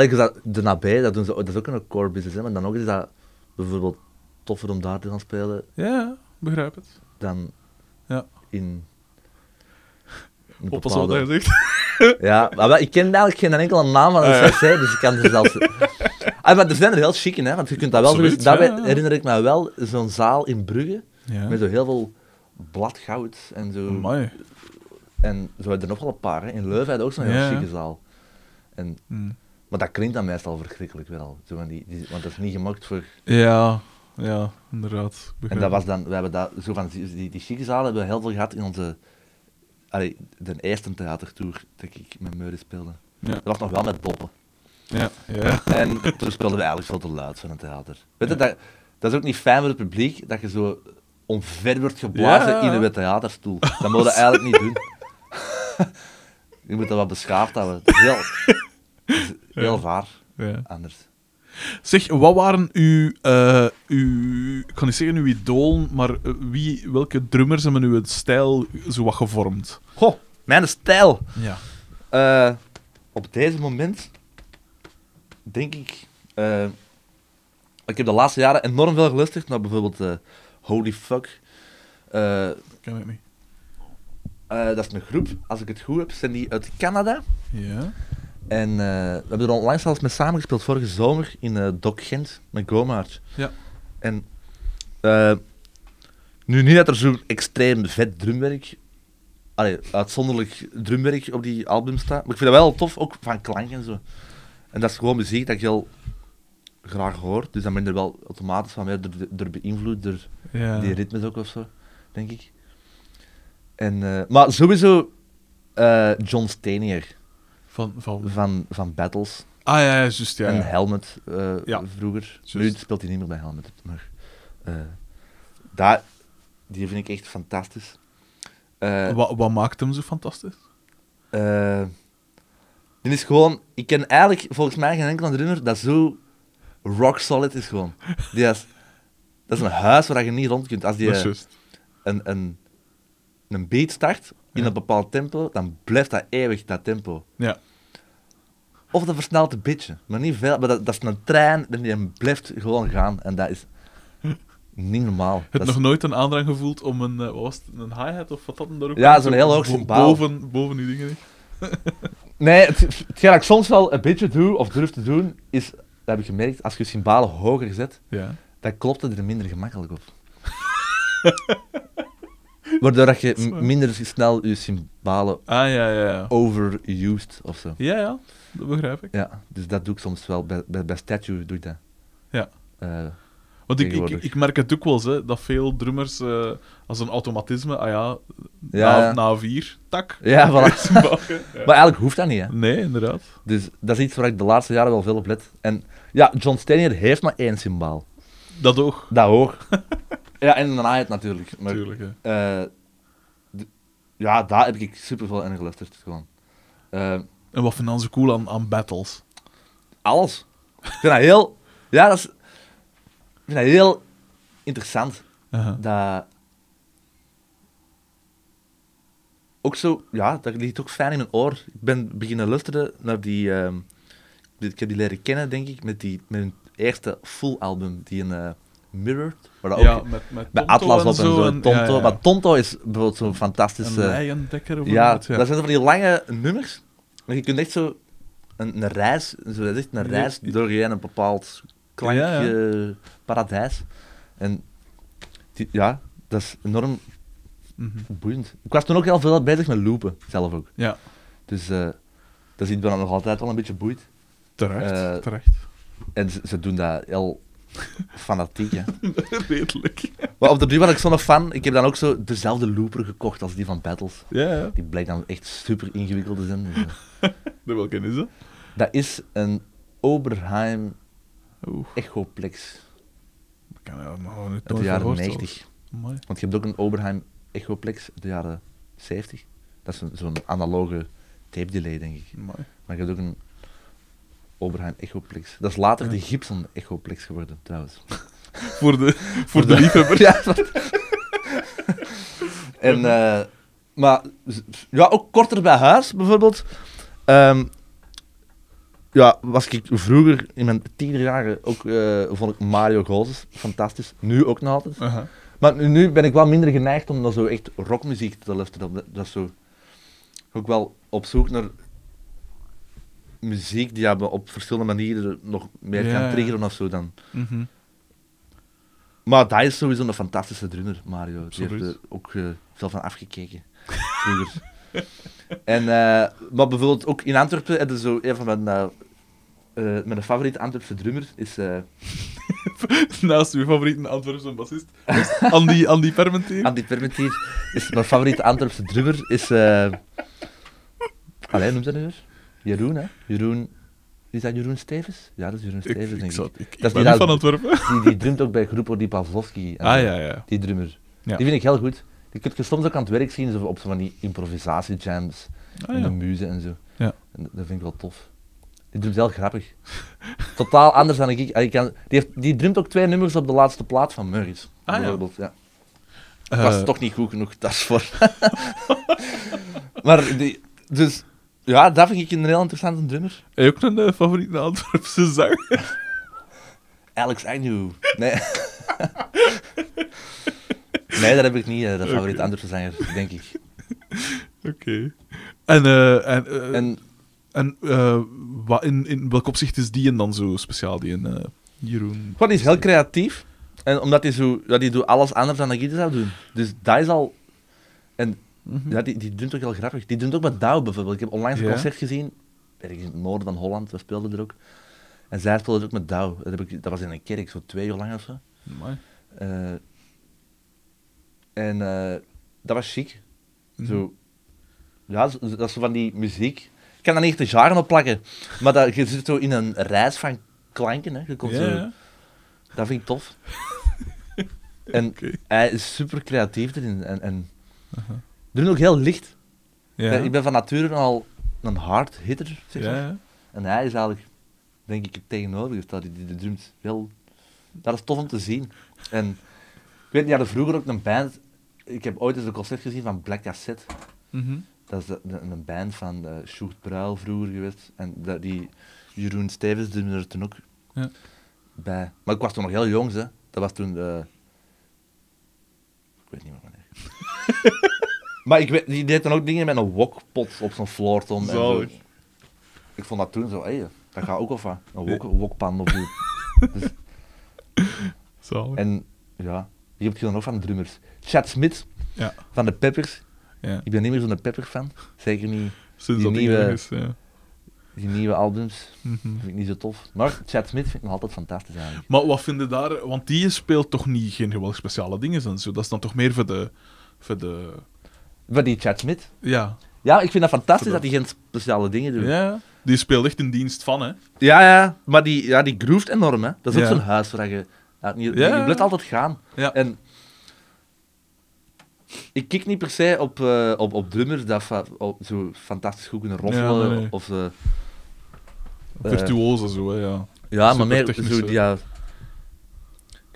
Dat, de nabij, dat, doen ze, dat is ook een core business, hè, maar dan ook is dat bijvoorbeeld toffer om daar te gaan spelen Ja, begrijp het. dan Ja. in... een Oppas wat bepaalde- hij zegt. Ja, maar ik ken eigenlijk geen enkele naam van een. CC, dus ik kan er zelfs... Ah, maar er zijn er heel chic in, hè, want je kunt dat wel... Absoluut, zoiets- daarbij ja, herinner ik me wel zo'n zaal in Brugge, Ja. met zo heel veel bladgoud en zo. Amai. En zo hebben er nog wel een paar, hè. In Leuven had ook zo'n heel chique zaal. En, Hm. Maar dat klinkt dan meestal verschrikkelijk wel, zo van die, die, want dat is niet gemaakt voor... Ja, ja, inderdaad. En dat was dan, we hebben dat, zo van die, die, die chique zalen hebben we heel veel gehad in onze, allee, de eerste theatertour dat ik met Meuren speelde. Ja. Dat was nog wel met doppen. Ja, ja. En toen speelden we eigenlijk veel te luid van een theater. Weet je, dat, dat is ook niet fijn voor het publiek, dat je zo omver wordt geblazen Ja. in een theaterstoel. Dat moet je eigenlijk niet doen. je moet dat wat beschaafd houden. Is heel, heel raar, ja. anders. Zeg, wat waren uw, eh, uw, ik kan niet zeggen uw idool, maar eh, wie, welke drummers hebben uw stijl zo wat gevormd? Goh, mijn stijl. Ja. Eh, op deze moment denk ik. ik heb de laatste jaren enorm veel geluisterd naar bijvoorbeeld Holy Fuck. Eh, Ken ik niet. dat is een groep, als ik het goed heb, zijn die uit Canada. Ja. En eh, we hebben er onlangs zelfs mee samengespeeld vorige zomer in Doc Gent met Gomaard. Ja. En eh, nu niet dat er zo'n extreem vet drumwerk, allee, uitzonderlijk drumwerk op die album staat, maar ik vind dat wel tof, ook van klank en zo. En dat is gewoon muziek dat ik heel graag hoor, dus dan ben ik er wel automatisch van meer door, door beïnvloed, door Ja. die ritmes ook of zo, denk ik. En, maar sowieso John Stenier Van, van... van, van Battles Ah ja, ja, juist, ja. en ja. Helmet eh, Ja, vroeger. Nu speelt hij niet meer bij Helmet, maar eh, daar, die vind ik echt fantastisch. Eh, Wat, wat maakt hem zo fantastisch? die is gewoon, ik ken eigenlijk volgens mij geen enkele drummer dat zo rock solid is gewoon. Die is, dat is een huis waar je niet rond kunt. Als die een, een, een beat start in Ja. een bepaald tempo, dan blijft dat eeuwig dat tempo. Ja. Of dat versnelt een beetje, maar niet veel. Maar dat, dat is een trein en die blijft gewoon gaan. En dat is niet normaal. Heb je nog is- nooit een aandrang gevoeld om een, eh, wat was het, een hi-hat of wat dat dan ook Ja, zo'n Zo heel hoog bo- symbool. Boven, boven die dingen. Nee, het, hetgeen dat ik soms wel een beetje doe, of durf te doen, is, dat heb ik gemerkt, als je cymbalen hoger zet, Ja. dan klopt het er minder gemakkelijk op. Waardoor dat je minder snel je cymbalen Ah, ja, ja, ja. overused of zo. Ja, ja. Dat begrijp ik. Ja, dus dat doe ik soms wel. Bij, bij, bij Statue doe ik dat. Ja. Eh, Want ik, ik, ik merk het ook wel, eens, hè, dat veel drummers eh, als een automatisme, ah ja, Ja, na, vier, tak. ja, voilà. Ja. Maar eigenlijk hoeft dat niet, hè. Nee, inderdaad. Dus dat is iets waar ik de laatste jaren wel veel op let. En ja, John Stenier heeft maar één symbaal. Dat ook, Dat hoor. ja, en een hi natuurlijk. Maar, natuurlijk. hè. eh, ja, daar heb ik super veel in geluisterd. Gewoon. Eh, En wat vind je dan zo cool aan, aan battles? alles. Ik vind dat heel... Ja, dat is... Ik vind dat heel interessant. Dat... Ook zo... Ja, dat ligt ook fijn in mijn oor. Ik ben beginnen luisteren naar die... ehm, ik heb die leren kennen, denk ik, met, die, met hun eerste full album, die een eh, Mirror, waar ook Ja, met, met bij Tonto Atlas op en zo, en- Tonto. ja, ja. Maar Tonto is bijvoorbeeld zo'n Een fantastische... leiendekker of Ja, wat, dat zijn van die lange nummers. Maar je kunt echt zo een, een reis, zo, echt een Ja, reis ja. door je een bepaald klank, Ja, ja. eh, paradijs. En die- ja, dat is enorm Mhm. boeiend. Ik was toen ook heel veel bezig met loopen, zelf ook. Ja, Dus eh, dat is iets wat nog altijd wel een beetje boeit. terecht, Eh, terecht. En ze, ze doen dat heel fanatiek, hè. Redelijk. Maar op de duur was ik zo'n fan. Ik heb dan ook zo dezelfde looper gekocht als die van Battles. Ja, ja. Die blijkt dan echt super ingewikkeld te zijn. Dus, eh, De welke is dat? dat is een Oberheim Oeh, Echoplex dat kan me gewoon niet uit de jaren gehoord 90. zelfs. Amai. Want je hebt ook een Oberheim Echoplex uit de jaren 70. Dat is zo'n analoge tape delay, denk ik. Amai. Maar je hebt ook een Oberheim Echoplex. Dat is later de Gibson Echoplex geworden, trouwens. Voor de, voor de liefhebber. Ja. en, eh, maar ja, ook korter bij huis, bijvoorbeeld. Ehm, ja, was ik vroeger in mijn tienerjaren ook, eh, vond ik Mario Gozes fantastisch. Nu ook nog altijd. Maar nu, nu ben ik wel minder geneigd om dan zo echt rockmuziek te luisteren. Dat, dat is zo... Ook wel op zoek naar muziek die hebben op verschillende manieren nog meer Ja, kan triggeren of zo dan. Mhm. Maar hij is sowieso een fantastische drummer, Mario. Die heeft er ook eh, veel van afgekeken. Vroeger. en, eh, maar bijvoorbeeld ook in Antwerpen, hebben zo een van mijn, eh, eh, mijn favoriete Antwerpse drummer is eh, Naast uw favoriete Antwerpse bassist, is Andy, Andy Permentier. Andy Permentier. Is mijn favoriete Antwerpse drummer is. eh Allee, noem ze nu weer? Jeroen, hè? Jeroen. Is dat Jeroen Stevens? Ja, dat is Jeroen Stevens, ik, denk ik. zou- ik, ik Dat is ben die van Antwerpen. Die, die drumt ook bij Groepo Di Pavlovski. en Ah ja, ja. Die drummer. Ja. Die vind ik heel goed. Die kun je soms ook aan het werk zien, zo op zo van die improvisatiejams. Ah, en de ja. muze en zo. Ja. En dat vind ik wel tof. Die drumt heel grappig. Totaal anders dan ik. ik kan, die, heeft, die drumt ook twee nummers op de laatste plaat van Murray's. Ah, ja. bijvoorbeeld. Ja. Eh, was toch niet goed genoeg, dat is voor. maar die, dus ja, dat vind ik een heel interessante drummer. Heb je ook een eh, favoriete Antwerpse zanger? Alex Agnew. Nee. nee, dat heb ik niet, eh, de favoriete Oké. Antwerpse zanger, denk ik. Oké. En, eh, en, En en wat in, in welk opzicht is die en dan zo speciaal, die eh, Jeroen? die is heel creatief. En omdat hij zo, ja, die doet alles anders dan dat ik zou doen. Dus dat is al. En Mhm. ja, die, die doet ook heel grappig. Die doet ook met Douw bijvoorbeeld. Ik heb onlangs een Ja. concert gezien, ergens in het noorden van Holland, we speelden er ook. En zij speelde ook met Douw. Dat, heb ik, dat was in een kerk, zo twee uur lang of zo. Amai. Eh, en eh, dat was chic. Mhm. Zo, ja, dat is van die muziek. Ik kan daar niet echt de jaren op plakken, maar dat, je zit zo in een reis van klanken. Hè. Je komt zo, dat vind ik tof. en hij is super creatief erin. En, en. Doet ook heel licht. Ja. Ik ben van nature al een hard hitter, zeg maar. ja, ja. En hij is eigenlijk, denk ik, het tegenovergestelde. Die, die, die drumt heel... Dat is tof om te zien. En ik weet, die hadden vroeger ook een band... Ik heb ooit eens een concert gezien van Black Cassette. Mhm. Dat is de- de- een band van uh, Sjoerd Bruil vroeger geweest. En die Jeroen Stevens drumde er toen ook Ja. bij. Maar ik was toen nog heel jong, hè. Dat was toen... ik weet niet meer wanneer. maar ik weet, die deed dan ook dingen met een wokpot op zo'n floortom. en zo. Ik vond dat toen zo, hé, dat gaat ook of wat. Een wok, wokpan op je... Dus, Zalig. en ja, je hebt je dan ook van de drummers. Chad Smith Ja. van de Peppers. ja. Ik ben niet meer zo'n Pepper-fan. Zeker niet Sinds die nieuwe- is, ja. die nieuwe albums. Mhm. vind ik niet zo tof. Maar Chad Smith vind ik nog altijd fantastisch eigenlijk. Maar wat vind je daar... Want die speelt toch niet geen geweldig speciale dingen en zo. Dat is dan toch meer voor de... Voor de... Maar die Chad Smith. Ja. Ja, ik vind dat fantastisch dat hij geen speciale dingen doet. Ja. Die speelt echt in dienst van, hè. ja, ja, maar die, ja, die groeft enorm. Hè. Dat is ook zo'n huis waar je... Ja, je, Ja. je blijft altijd gaan. En ik kijk niet per se op, eh, op, op drummers dat fa- op, zo fantastisch goed kunnen roffelen. Ja, nee, nee. Of, eh, zo, hè, ja. ja, maar meer zo die... Ja,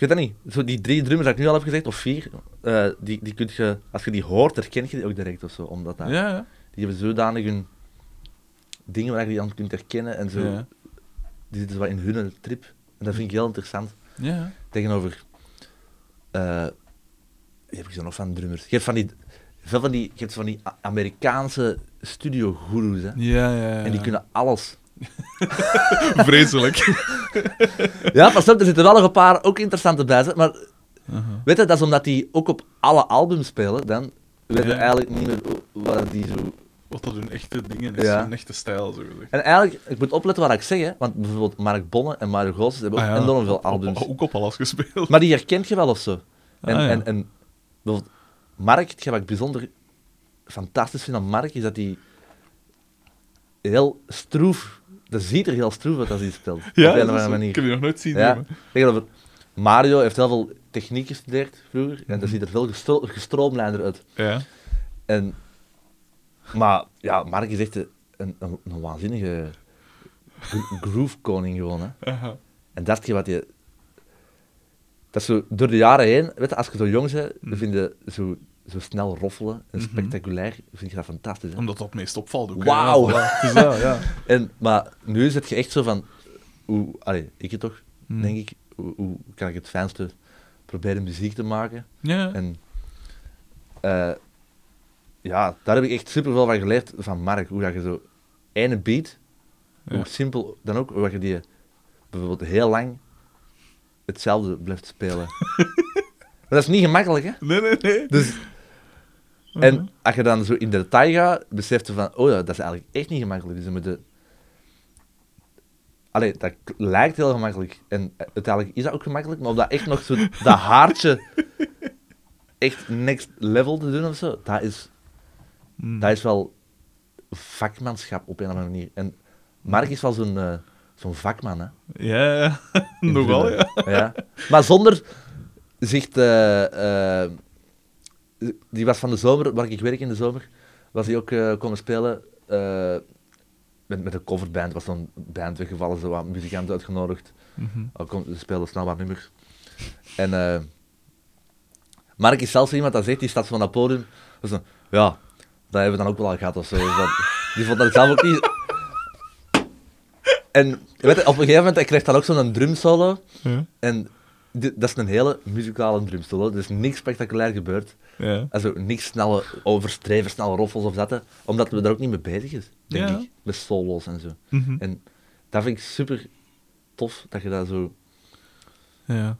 weet dat niet. Zo die drie drummers dat ik nu al heb gezegd, of vier, eh, die, die kun je, als je die hoort, herken je die ook direct of zo. Omdat dat, Ja, ja. Die hebben zodanig hun dingen waar je die aan kunt herkennen en zo. Ja. Die zitten zo wat in hun trip. En dat vind ik heel interessant. Ja. Tegenover. eh je hebt zo nog van drummers. Je hebt van die. Veel van die, je hebt van die Amerikaanse studio-goeroes, hè. Ja, ja, ja. En die kunnen alles. Vreselijk. Ja, pas op, er zitten wel nog een paar ook interessante bij, maar Aha. weet je, dat is omdat die ook op alle albums spelen, dan weet je Ja. eigenlijk niet meer wat die zo... Wat dat hun echte dingen is, Ja. hun echte stijl, zo gezegd. En eigenlijk, ik moet opletten wat ik zeg, hè, want bijvoorbeeld Mark Bonne en Mario Goossens hebben ook Ah, ja. enorm veel Op- albums. Ook op alles gespeeld. Maar die herkent je wel of zo. En, Ah, en, en bijvoorbeeld Mark, hetgeen wat ik bijzonder fantastisch vind aan Mark, is dat hij heel stroef, dat ziet er heel stroef uit als hij speelt. ja, op een of andere manier. ik heb die nog nooit zien Ja. Tegenover Mario heeft heel veel techniek gestudeerd vroeger, en Mhm. dat ziet er veel gestro gestroomlijnder uit. Ja. En, maar ja, Mark is echt een, een, waanzinnige gro- groove-koning gewoon. Hè. Aha. En dat is hetgeen wat je... Dat is zo door de jaren heen, weet je, als je zo jong bent, Mm. vind je zo zo snel roffelen en Mhm. spectaculair, vind ik dat fantastisch. Hè? Omdat dat het meest opvalt. ook, hè. Wauw. Ja, is ja. En, maar nu zit je echt zo van, hoe, allee, ik het toch, Hmm. denk ik, hoe, hoe kan ik het fijnste proberen muziek te maken? Ja. En eh, ja, daar heb ik echt super veel van geleerd van Mark. Hoe dat je zo ene beat, Ja. hoe simpel dan ook, hoe dat je die bijvoorbeeld heel lang hetzelfde blijft spelen. maar dat is niet gemakkelijk, hè? Nee, nee, nee. Dus, Mhm. en als je dan zo in de detail gaat, besef je van, oh dat is eigenlijk echt niet gemakkelijk. Dus je moet de... Allee, dat lijkt heel gemakkelijk. En uiteindelijk is dat ook gemakkelijk, maar om dat echt nog zo, dat haartje echt next level te doen of zo, dat is, Mm. dat is wel vakmanschap op een of andere manier. En Mark is wel zo'n eh, zo'n vakman, hè. Ja, ja. Nogal, ja. ja. Maar zonder zich te... eh, die was van de zomer, waar ik werk in de zomer, was hij ook eh, komen spelen eh, met, met een coverband. was zo'n band weggevallen, zo wat muzikanten uitgenodigd. Al kom- Ze speelden snel wat nummers. En eh, Mark is zelfs iemand dat zegt, die staat van dat podium. Dus ja, dat hebben we dan ook wel al gehad of zo. Dat- die vond dat zelf ook niet... En weet je, op een gegeven moment hij krijgt dan ook zo'n drumsolo. Ja. En dat is een hele muzikale drumsolo. Er is niks spectaculair gebeurd. Ja. Also, niks snelle overstreven, snelle roffels of hè. Omdat we daar ook niet mee bezig is, denk Ja. ik. Met solo's en zo. Mhm. En dat vind ik super tof, dat je dat zo... Ja.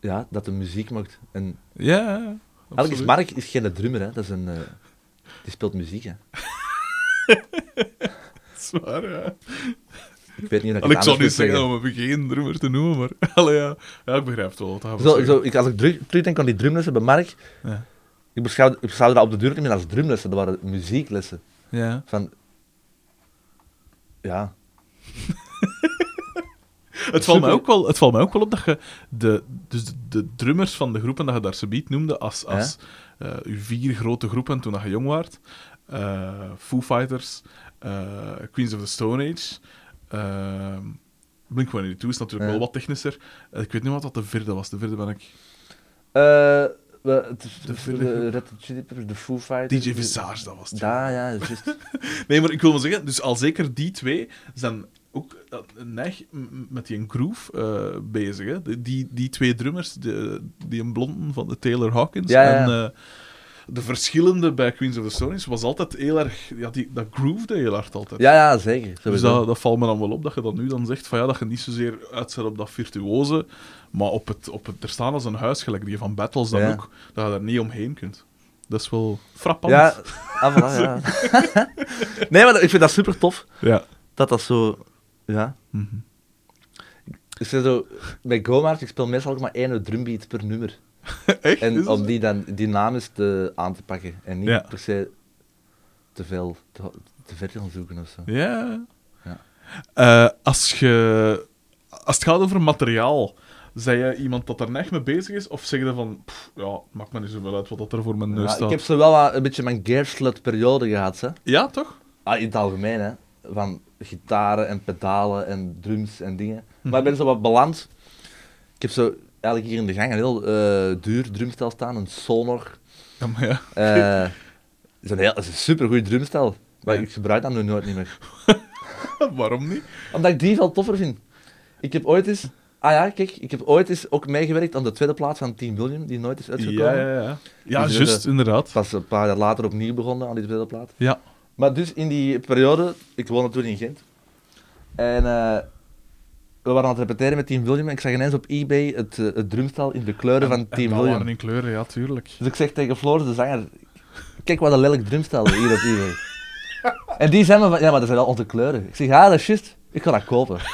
Ja, dat de muziek maakt. En Ja, absoluut. Mark is geen drummer, hè. Dat is een... eh, die speelt muziek, hè. Zwaar, ja. Ik weet niet of ik ik zou niet zeggen om me geen drummer te noemen, maar... Allee, ja. ja, ik begrijp het wel. wil Zo, zo, ik, als ik terug, terugdenk aan die drumlessen bij Mark, Ja. ik beschouwde, ik beschouwde dat op de duur niet meer als drumlessen, dat waren muzieklessen. Ja. Van... Ja, Het valt, mij ook wel, het valt mij ook wel op dat je de, dus de, de drummers van de groepen dat je daar subiet noemde als, als eh, uw vier grote groepen toen dat je jong waart. eh, Foo Fighters, eh, Queens of the Stone Age, uh, Blink-182 is natuurlijk Ja. wel wat technischer. Eh, ik weet niet wat dat de vierde was. De vierde ben ik... Eh, De de, de Red Chili Peppers, de Foo Fighters. DJ Visage, dat was het. Ja, juist. Nee, maar ik wil maar zeggen, dus al zeker die twee zijn ook neig met die groove eh, bezig. Hè? Die, die twee drummers, de, die een blonden van de Taylor Hawkins Ja, ja. en de verschillende bij Queens of the Stone Age was altijd heel erg... Ja, die, dat groovede heel hard altijd. Ja, ja, zeker. Dus dat, dat valt me dan wel op, dat je dan nu dan zegt van ja, dat je niet zozeer uitzet op dat virtuoze, maar op het, op het er staan als een huis, gelijk die van Battles dan Ja. ook, dat je daar niet omheen kunt. Dat is wel frappant. Ja, ah, voilà, ja. nee, maar ik vind dat super tof, ja. dat dat zo... Ja. Mhm. Ik zeg zo, bij Gomart, ik speel meestal ook maar één drumbeat per nummer. Echt? En om die dan dynamisch te, aan te pakken. En niet Ja. per se te veel, te, te ver gaan zoeken of zo. Ja. Ja. Eh, als, je, als het gaat over materiaal, zei je iemand dat er echt mee bezig is? Of zeg je van, pff, ja, maakt me niet zoveel uit wat dat er voor mijn neus Ja, staat? ik heb zo wel wat, een beetje mijn gearslut periode gehad, hè. Ja, toch? Ah, in het algemeen, hè. Van gitaren en pedalen en drums en dingen. Maar ik ben zo wat beland. Ik heb zo eigenlijk hier in de gang een heel eh, duur drumstel staan, een Sonor. Ja, maar ja. Eh is een heel, is een supergoed drumstel. Maar Ja. ik gebruik dat nu nooit niet meer. Waarom niet? Omdat ik die veel toffer vind. Ik heb ooit eens... Ah ja, kijk, ik heb ooit eens ook meegewerkt aan de tweede plaats van Team William, die nooit is uitgekomen. Ja, ja, ja. Ja, Dus, juist, eh, inderdaad. Pas een paar jaar later opnieuw begonnen aan die tweede plaat. Ja. Maar dus in die periode, ik woonde toen in Gent. En we waren aan het repeteren met Team William en ik zag ineens op eBay het, eh, het drumstel in de kleuren van En- Team William. waren in kleuren, ja, tuurlijk. Dus ik zeg tegen Floris, de zanger, kijk wat een lelijk drumstel hier op eBay. en die zei me van, ja, maar dat zijn wel onze kleuren. Ik zeg, ja, dat is juist, ik ga dat kopen.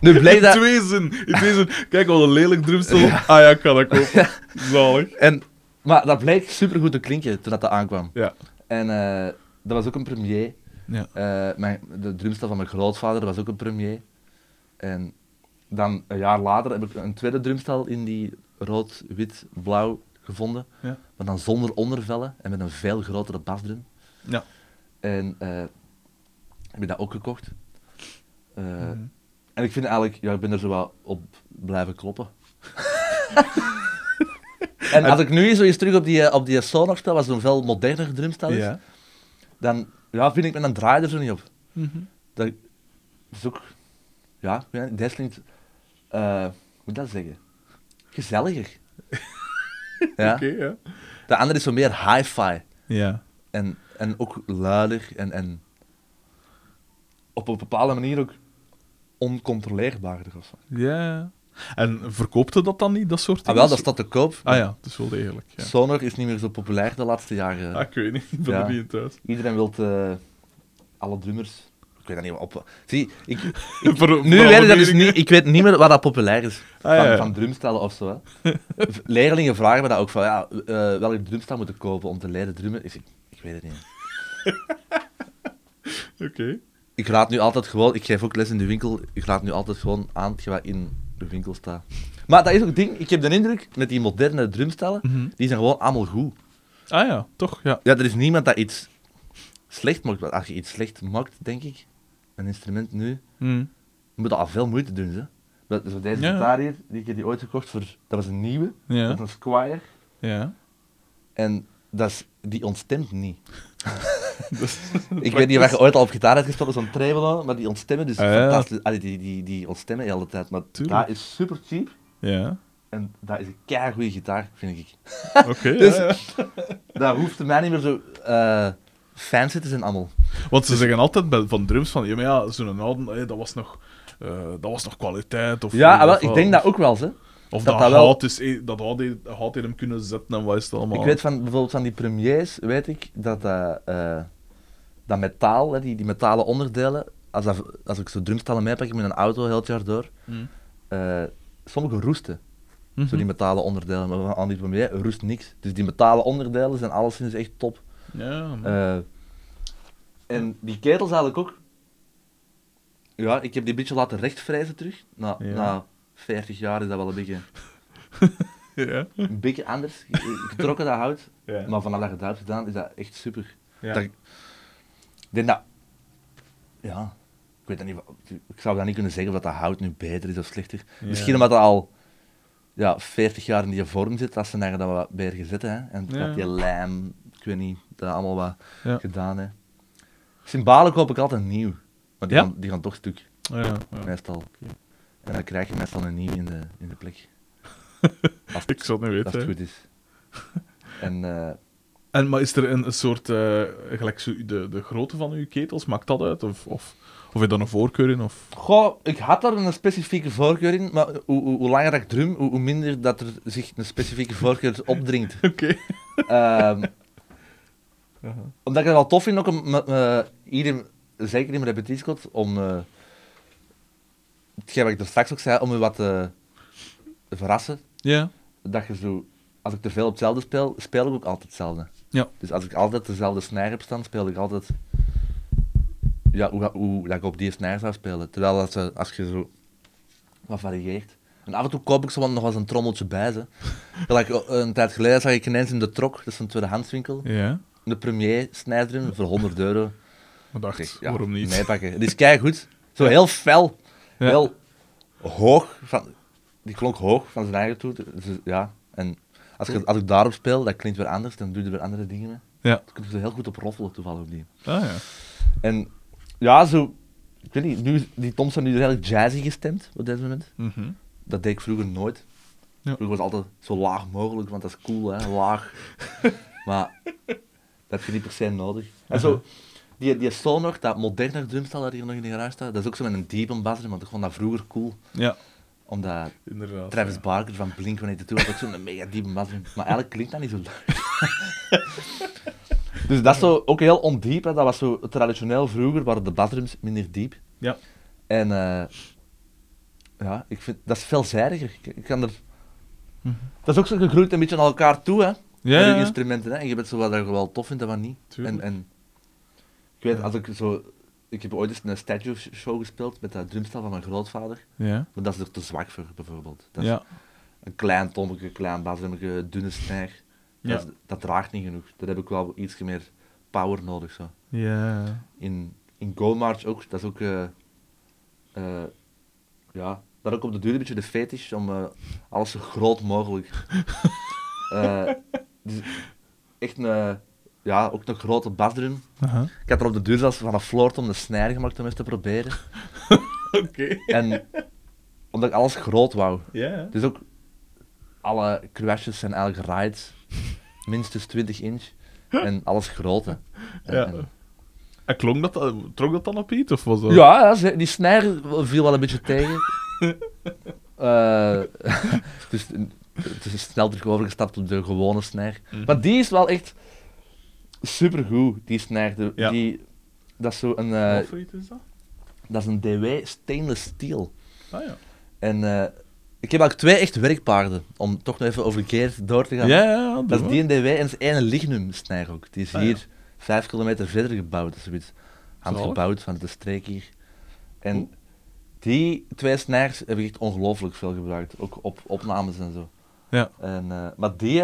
nu bleek In dat... twee zin. In twee zin. Kijk, wat een lelijk drumstel. Ah ja, ik kan dat kopen. Zalig. En, maar dat bleek supergoed te klinken toen dat aankwam. Ja. En eh, dat was ook een premier. Ja. Eh, mijn, de drumstel van mijn grootvader was ook een premier. En dan een jaar later heb ik een tweede drumstel in die rood, wit, blauw gevonden. Ja. Maar dan zonder ondervellen en met een veel grotere basdrum. Ja. En eh, heb ik dat ook gekocht. Eh, Mhm. En ik vind eigenlijk, ja, ik ben er zo wat op blijven kloppen. En als ik nu zo eens terug op die, op die Sonar speel, was zo'n veel moderner drumstel is, Ja. dan ja, vind ik met een draai er zo niet op. Mhm. Dat is ook... Ja, klinkt... eh, hoe moet ik dat zeggen? Gezelliger. ja. Oké, ja. De andere is zo meer hi-fi. Ja. En, en ook luider en, en op een bepaalde manier ook oncontroleerbaarder of zo. Ja. En verkoopte dat dan niet, dat soort Ah, dingen? wel, dat staat te koop. Ah ja, het is wel degelijk. Ja. Sonar is niet meer zo populair de laatste jaren. Ah, ik weet niet, ik ben Ja. er niet in thuis. Iedereen wil alle drummers. Ik weet dat niet op. Zie, ik, Voor- nu voor weet ik dat dus niet. Ik weet niet meer wat dat populair is. Ah, van, ja, van drumstellen of zo. Hè. Leerlingen vragen me dat ook van ja, eh welke drumstel moeten kopen om te leren drummen. Ik, ik weet het niet. Oké. Ik raad nu altijd gewoon, ik geef ook les in de winkel, ik raad nu altijd gewoon aan wat in de winkel staat. Maar dat is ook het ding, ik heb de indruk, met die moderne drumstellen, Mhm. die zijn gewoon allemaal goed. Ah ja, toch? Ja. Ja, er is niemand dat iets slecht maakt. Want Als je iets slecht maakt, denk ik, een instrument nu, je moet dat al veel moeite doen. Hè. Dat- Zo deze Ja. gitaar hier, die ik heb die ooit gekocht voor, dat was een nieuwe, Ja. dat is een Squire. Ja. En dat is, die ontstemt niet. Dus, Ik weet niet of je ooit al op gitaar hebt gespeeld, zo'n tremolo, maar die ontstemmen dus Ah, ja. fantastisch. Allee, die, die, die ontstemmen de hele tijd, maar Tuurlijk. dat is super cheap. Ja. En dat is een keigoede gitaar, vind ik. Oké. Dus- ja, ja. Dat hoeft mij niet meer zo eh fancy te zijn allemaal. Want ze zeggen altijd bij, van drums van, ja, maar ja, zo'n oude, hé, dat, was nog, eh, dat was nog kwaliteit. Of, Ja, wel, of- ik denk dat ook wel, hè. Of dat dat, dat wel- hout is, eh, dat hout, he- hout in hem kunnen zetten en wat is het allemaal. Ik weet van, bijvoorbeeld van die premiers, weet ik, dat dat, eh, dat metaal, hè, die, die metalen onderdelen, als, dat, als ik zo drumstallen meepak met een auto heel het jaar door, Mhm. eh, sommige roesten, Mhm. zo die metalen onderdelen, maar aan die premier roest niks. Dus die metalen onderdelen zijn alleszins echt top. Ja. Eh, en die ketels eigenlijk ook. Ja, ik heb die een beetje laten rechtvrijzen terug. Na, Ja. na 40 jaar is dat wel een beetje, ja. een beetje anders ge- getrokken, dat hout. Ja. Maar vanaf dat je het hebt gedaan, is dat echt super. Ja. Dat, ik denk dat... Ja, ik weet dat niet. wat- Ik zou dat niet kunnen zeggen of dat hout nu beter is of slechter. Ja. Misschien omdat het al ja, 40 jaar in die vorm zit, dat ze daar dat wat beter gezet hè. En dat die lijm, ik weet niet, dat allemaal wat gedaan hè. Symbalen koop ik altijd nieuw. Maar die, gaan, die gaan toch stuk, Ja, ja. meestal. En dan krijg je meestal een nieuw in de, in de plek. Als, Ik zou het niet als weten. het hè. goed is. En eh, En, maar is er een, een soort, eh, gelijk zo, de, de grootte van uw ketels, maakt dat uit? Of, of, of heb je daar een voorkeur in? Of... Goh, ik had daar een specifieke voorkeur in, maar hoe, hoe, hoe langer ik drum, hoe, hoe minder dat er zich een specifieke voorkeur opdringt. Oké. Ehm, omdat ik het wel tof vind, ook om eh, ieder, zeker in mijn repetitiekot, om hetgeen wat ik er straks ook zei, om je wat te verrassen. Ja. Dat je zo, als ik te veel op hetzelfde speel, speel ik ook altijd hetzelfde. Ja. Dus als ik altijd dezelfde snare heb staan, speel ik altijd ja, hoe, hoe dat ik op die snare zou spelen. Terwijl als, je- als je zo wat varieert. En af en toe koop ik zo nog wel eens een trommeltje bij. Ze. Gelijk, eh, een tijd geleden zag ik ineens in de Trok, dat is een tweedehandswinkel, Ja. de premier snijdrum voor 100 euro. Dacht, Ik zeg, ja, waarom niet? Meepakken. Die is kei goed. Zo heel fel, Ja. heel hoog. Van, die klonk hoog van zijn eigen toet. Dus, ja, en als, je, als ik daarop speel, dat klinkt weer anders, dan doe je er weer andere dingen mee. Ja. Dan kun je er heel goed op roffelen, toevallig op die. Ah ja. En ja, zo, ik weet niet, nu, die toms zijn nu redelijk jazzy gestemd op dit moment. Mhm. Dat deed ik vroeger nooit. Ja. Vroeger was het altijd zo laag mogelijk, want dat is cool, hè, laag. maar dat heb je niet per se nodig. En zo, die, die Sonar, dat moderne drumstel dat hier nog in de garage staat, dat is ook zo met een diepe basdrum, want ik vond dat vroeger cool. Ja, Omdat inderdaad. Travis ja. Barker van Blink-182 had ook zo'n mega diepe basdrum. Maar eigenlijk klinkt dat niet zo leuk. dus dat is zo ook heel ondiep, hè. dat was zo traditioneel vroeger, waren de basdrums minder diep. Ja. En eh, ja, ik vind, dat is veelzijdiger. Ik, ik kan er... Mhm. Dat is ook zo gegroeid een beetje naar elkaar toe, hè. Ja. instrumenten, hè. En je bent zo wat je wel tof vindt en wat niet. Tuurlijk. En, en ik weet, als ik zo... Ik heb ooit eens een statue show gespeeld met dat drumstel van mijn grootvader. Ja. Maar dat is er te zwak voor, bijvoorbeeld. Dat is Ja. een klein tommetje, klein basdrummetje, dunne snijg. Ja. Dat, is- dat draagt niet genoeg. Daar heb ik wel iets meer power nodig. Zo. Ja. In, in Go March ook, dat is ook... eh, eh, ja, dat ook op de duur een beetje de fetish om eh, alles zo groot mogelijk dus echt een, ja, ook een grote basdrum. Ik had er op de duur zelfs van een floor om de snijder gemaakt om eens te proberen. Oké. En omdat ik alles groot wou. Ja. Dus ook alle crashes zijn eigenlijk rides, minstens 20 inch. En alles grote. En- Ja. en- En klonk dat, dan- trok dat dan op iets? Of was dat... Ja, die snijder viel wel een beetje tegen. Eh, dus het is snel terug overgestapt op de gewone snijder. Maar die is wel echt supergoed, die snijder. Ja. Die, dat is zo een, eh, Wat voor iets is dat? dat is een DW stainless steel. Ah ja. En eh, ik heb ook twee echt werkpaarden, om toch nog even over Geert door te gaan. Ja, ja, Dat is die en DW en is één lignum snijder ook. Die is Ah, hier vijf kilometer verder gebouwd, of zoiets. Handgebouwd van de streek hier. En die twee snijders heb ik echt ongelooflijk veel gebruikt, ook op opnames en zo. Ja. En, eh, maar die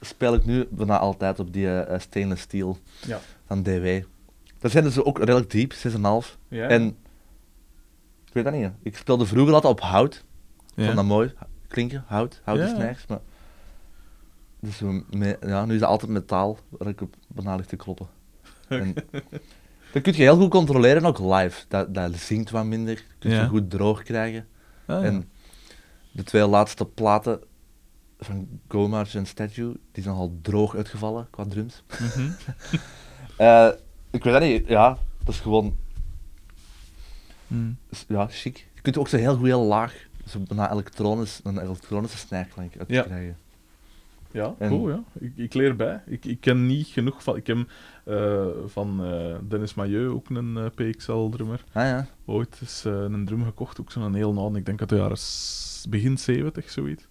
speel ik nu bijna altijd op die eh, stainless steel Ja. van DW. Dat zijn dus ook redelijk diep, 6,5. Ja. En ik weet dat niet. Ik speelde vroeger altijd op hout. Ik ja. vond dat mooi. Klinken, hout, houten Ja. snijers. Maar... Dus ja, nu is het altijd metaal waar ik op bijna te kloppen. En dat kun je heel goed controleren, ook live. Dat, dat zingt wat minder. Je kunt Ja. je goed droog krijgen. Ah, ja. En de twee laatste platen van Go March en Statue, die zijn al droog uitgevallen qua drums. Mhm. Eh, ik weet dat niet, ja, dat is gewoon Mm. ja, chic. Je kunt ook zo heel goed heel laag, zo bijna elektronisch, een elektronische snijklank uit Ja. krijgen. Ja, En- cool, ja. Ik, ik leer bij. Ik, ik ken niet genoeg van... Ik heb eh, van eh, Dennis Mailleu ook een PXL-drummer. Ah ja. Ooit is een drum gekocht, ook zo'n heel oude, ik denk uit de jaren begin 70, zoiets.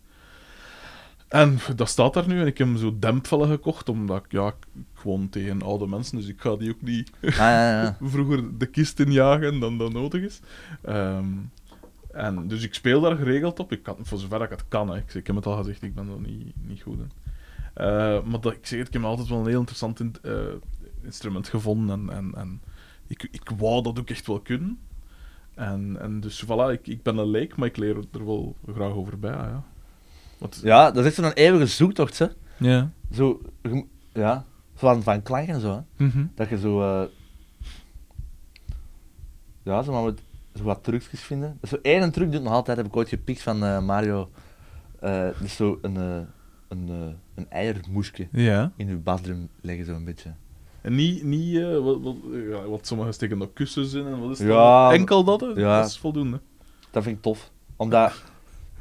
En dat staat daar nu en ik heb hem zo dempvellen gekocht, omdat ik, ja, ik woon tegen oude mensen, dus ik ga die ook niet Ah, ja, ja. vroeger de kist injagen dan dat nodig is. Ehm, en dus ik speel daar geregeld op, ik kan, voor zover ik het kan. Hè. Ik, ik heb het al gezegd, ik ben er niet, niet goed in. Eh, maar dat, ik zeg het, ik heb altijd wel een heel interessant in- eh, instrument gevonden en, en, en ik, ik wou dat ook echt wel kunnen. En, en dus voilà, ik, ik ben een leek, maar ik leer er wel graag over bij. Ja. Ja, dat is echt zo'n eeuwige zoektocht, hè. ja. Zo, ja, van, van klank en zo, hè. Mhm. Dat je zo, eh, ja, zo, maar met, zo wat trucjes vinden. Dat is zo één truc doet nog altijd, heb ik ooit gepikt van eh, Mario. Eh dat is zo een, eh, een, een eiermoesje ja. in je basdrum leggen, zo een beetje. En niet, niet wat, wat, ja, wat sommigen steken er kussens in en wat is dat? Ja, Enkel dat, hè? ja. dat is voldoende. Dat vind ik tof. Omdat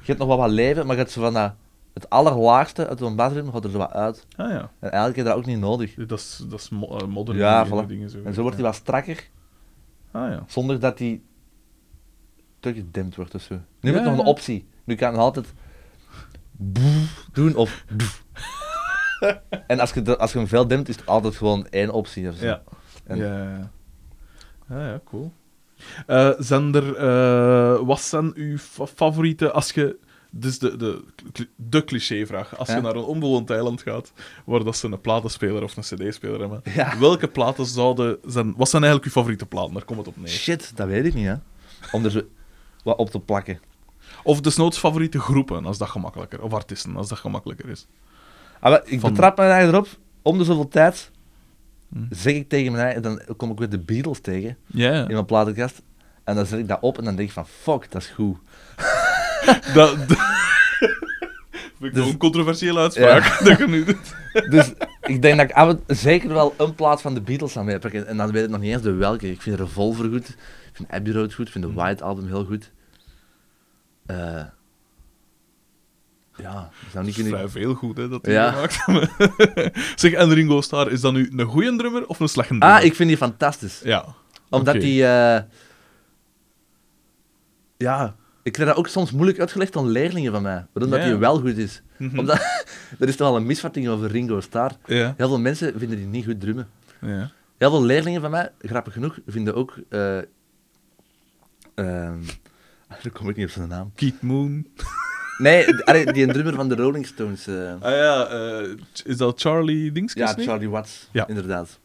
hebt nog wel wat leven, maar je hebt zo van dat, het allerlaagste uit zo'n basdrum gaat er zo wat uit. Ah ja, En eigenlijk heb je dat ook niet nodig. dat is, dat is mo eh, modern Ja, dingen, voilà. dingen zo. En zo wordt hij wat strakker, Ah ja. zonder dat hij teruggedempt wordt of zo. Nu Ja, heb ik nog een optie. Nu kan je altijd doen of. En als je, de- als je hem veel dempt, is het altijd gewoon één optie. Of zo. Ja. En- Ja, ja, ja. Ah, ja, cool. Eh, zijn er, eh, wat zijn uw fa- favoriete, als je, dus de, de, de clichévraag, als Ja. je naar een onbewoond eiland gaat, waar dat ze een platenspeler of een cd-speler hebben, Ja. welke platen zouden zijn, wat zijn eigenlijk uw favoriete platen? Daar komt het op neer. Shit, dat weet ik niet, hè. Om er zo wat op te plakken. Of desnoods favoriete groepen, als dat gemakkelijker, of artiesten, als dat gemakkelijker is. Ah, maar ik Van- betrap me erop, om de zoveel tijd Zeg ik tegen mijn eigen, dan kom ik weer de Beatles tegen in mijn platenkast. En dan zet ik dat op en dan denk ik van, fuck, dat is goed. dat... Vind ik Dus- een controversiële uitspraak dat je nu doet. Dus ik denk dat ik af en- zeker wel een plaat van de Beatles aan meepakken. En dan weet ik nog niet eens de welke. Ik vind Revolver goed, ik vind Abbey Road goed, ik vind de. White Album heel goed. Eh, ja, ik zou niet Dat is vrij veel goed, hè, dat die Ja. gemaakt hebben. zeg, en Ringo Starr, is dat nu een goede drummer of een slechte drummer? Ah, ik vind die fantastisch. Ja. Omdat die... eh, ja, ik krijg dat ook soms moeilijk uitgelegd aan leerlingen van mij. Waarom dat Ja. die wel goed is. Mhm. Omdat, er is toch wel een misvatting over Ringo Starr. Ja. Heel veel mensen vinden die niet goed drummen. ja. Heel veel leerlingen van mij, grappig genoeg, vinden ook. eh ehm, daar kom ik niet op zijn naam. Keith Moon. Nee, allee, die een drummer van de Rolling Stones. eh, Ah ja, eh, is dat Charlie Dingskes? ja? Charlie Watts, Ja. inderdaad.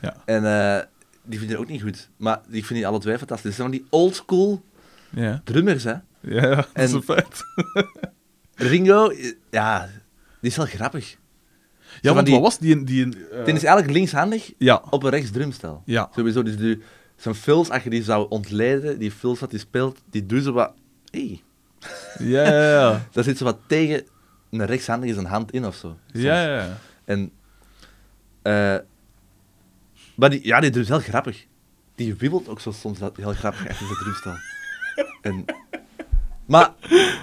Ja. En eh, die vinden ook niet goed. Maar die vind die alle twee fantastisch. Het zijn van die oldschool Ja. drummers, hè. Ja, ja, dat is En- een feit. Ringo, eh, ja, die is wel grappig. Ja, want die- wat was die... die eh, is eigenlijk linkshandig Ja, op een rechts drumstel. ja. Sowieso, dus die, zijn fills, als je die zou ontleden, die fills wat hij speelt, die doen ze wat... Hey, Ja, ja, ja. daar zit zo wat tegen een rechtshandige zijn hand in of zo. soms. Ja, ja, ja. En... eh maar die, ja, die drum is heel grappig. Die wiebelt ook zo soms dat- heel grappig achter zijn drumstel. en, maar,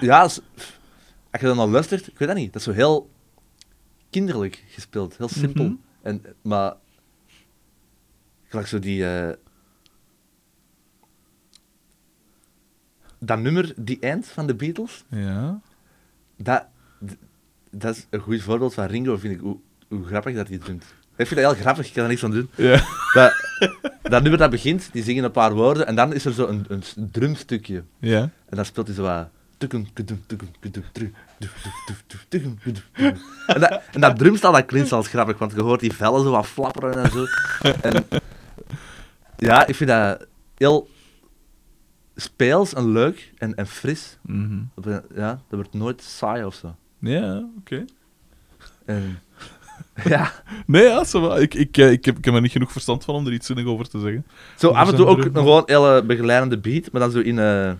ja, als, als je dan al luistert, ik weet dat niet, dat is zo heel kinderlijk gespeeld, heel simpel. Mhm. en, maar, gelijk zo die... eh, dat nummer, die eind van de Beatles, Ja. dat, dat is een goed voorbeeld van Ringo, vind ik, hoe, hoe grappig dat hij drumt. Ik vind dat heel grappig, ik kan er niks aan doen. Ja. Dat, dat nummer dat begint, die zingen een paar woorden en dan is er zo een, een drumstukje. Ja. En dan speelt hij zo wat... En dat, en dat drumstel, dat klinkt als grappig, want je hoort die vellen zo wat flapperen en zo. En, ja, ik vind dat heel speels en leuk en, en fris. Mhm. Dat, ja, dat wordt nooit saai of zo. Ja, oké. Ja. Nee, ja, zo, ik, ik, eh, ik, heb, ik heb er niet genoeg verstand van om er iets zinnig over te zeggen. Zo dus af en toe ook een gewoon hele begeleidende beat, maar dan zo in... Eh,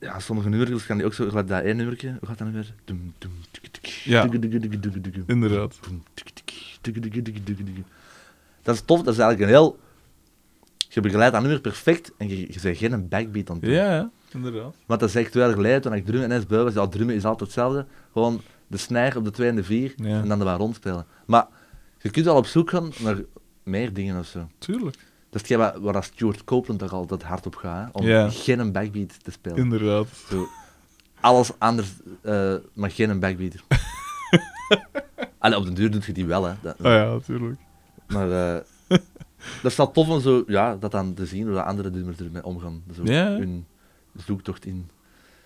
ja, sommige nummertjes gaan die ook zo... Gelijk dat één nummertje. Hoe gaat dat nou weer? Ja, inderdaad. Dat is tof, dat is eigenlijk een heel je begeleidt dat nummer perfect en je, je bent geen backbeat aan het doen. Ja, inderdaad. Want dat ik twee jaar geleden toen ik drum en bij was. Ja, drummen is altijd hetzelfde. Gewoon de snijder op de 2 en de 4 Ja. en dan de waar rondspelen. Maar je kunt wel op zoek gaan naar meer dingen of zo. Tuurlijk. Dat is hetgeen waar, waar Stuart Copeland toch altijd hard op gaat, hè, om Ja. geen backbeat te spelen. Inderdaad. Zo, alles anders, eh, maar geen backbeat. Allee, op de duur doet je die wel, hè. Dat- Ah ja, natuurlijk. Maar eh, dat is wel tof om zo, ja, dat dan te zien, hoe dat andere ermee omgaan. Zo Ja. hun zoektocht in.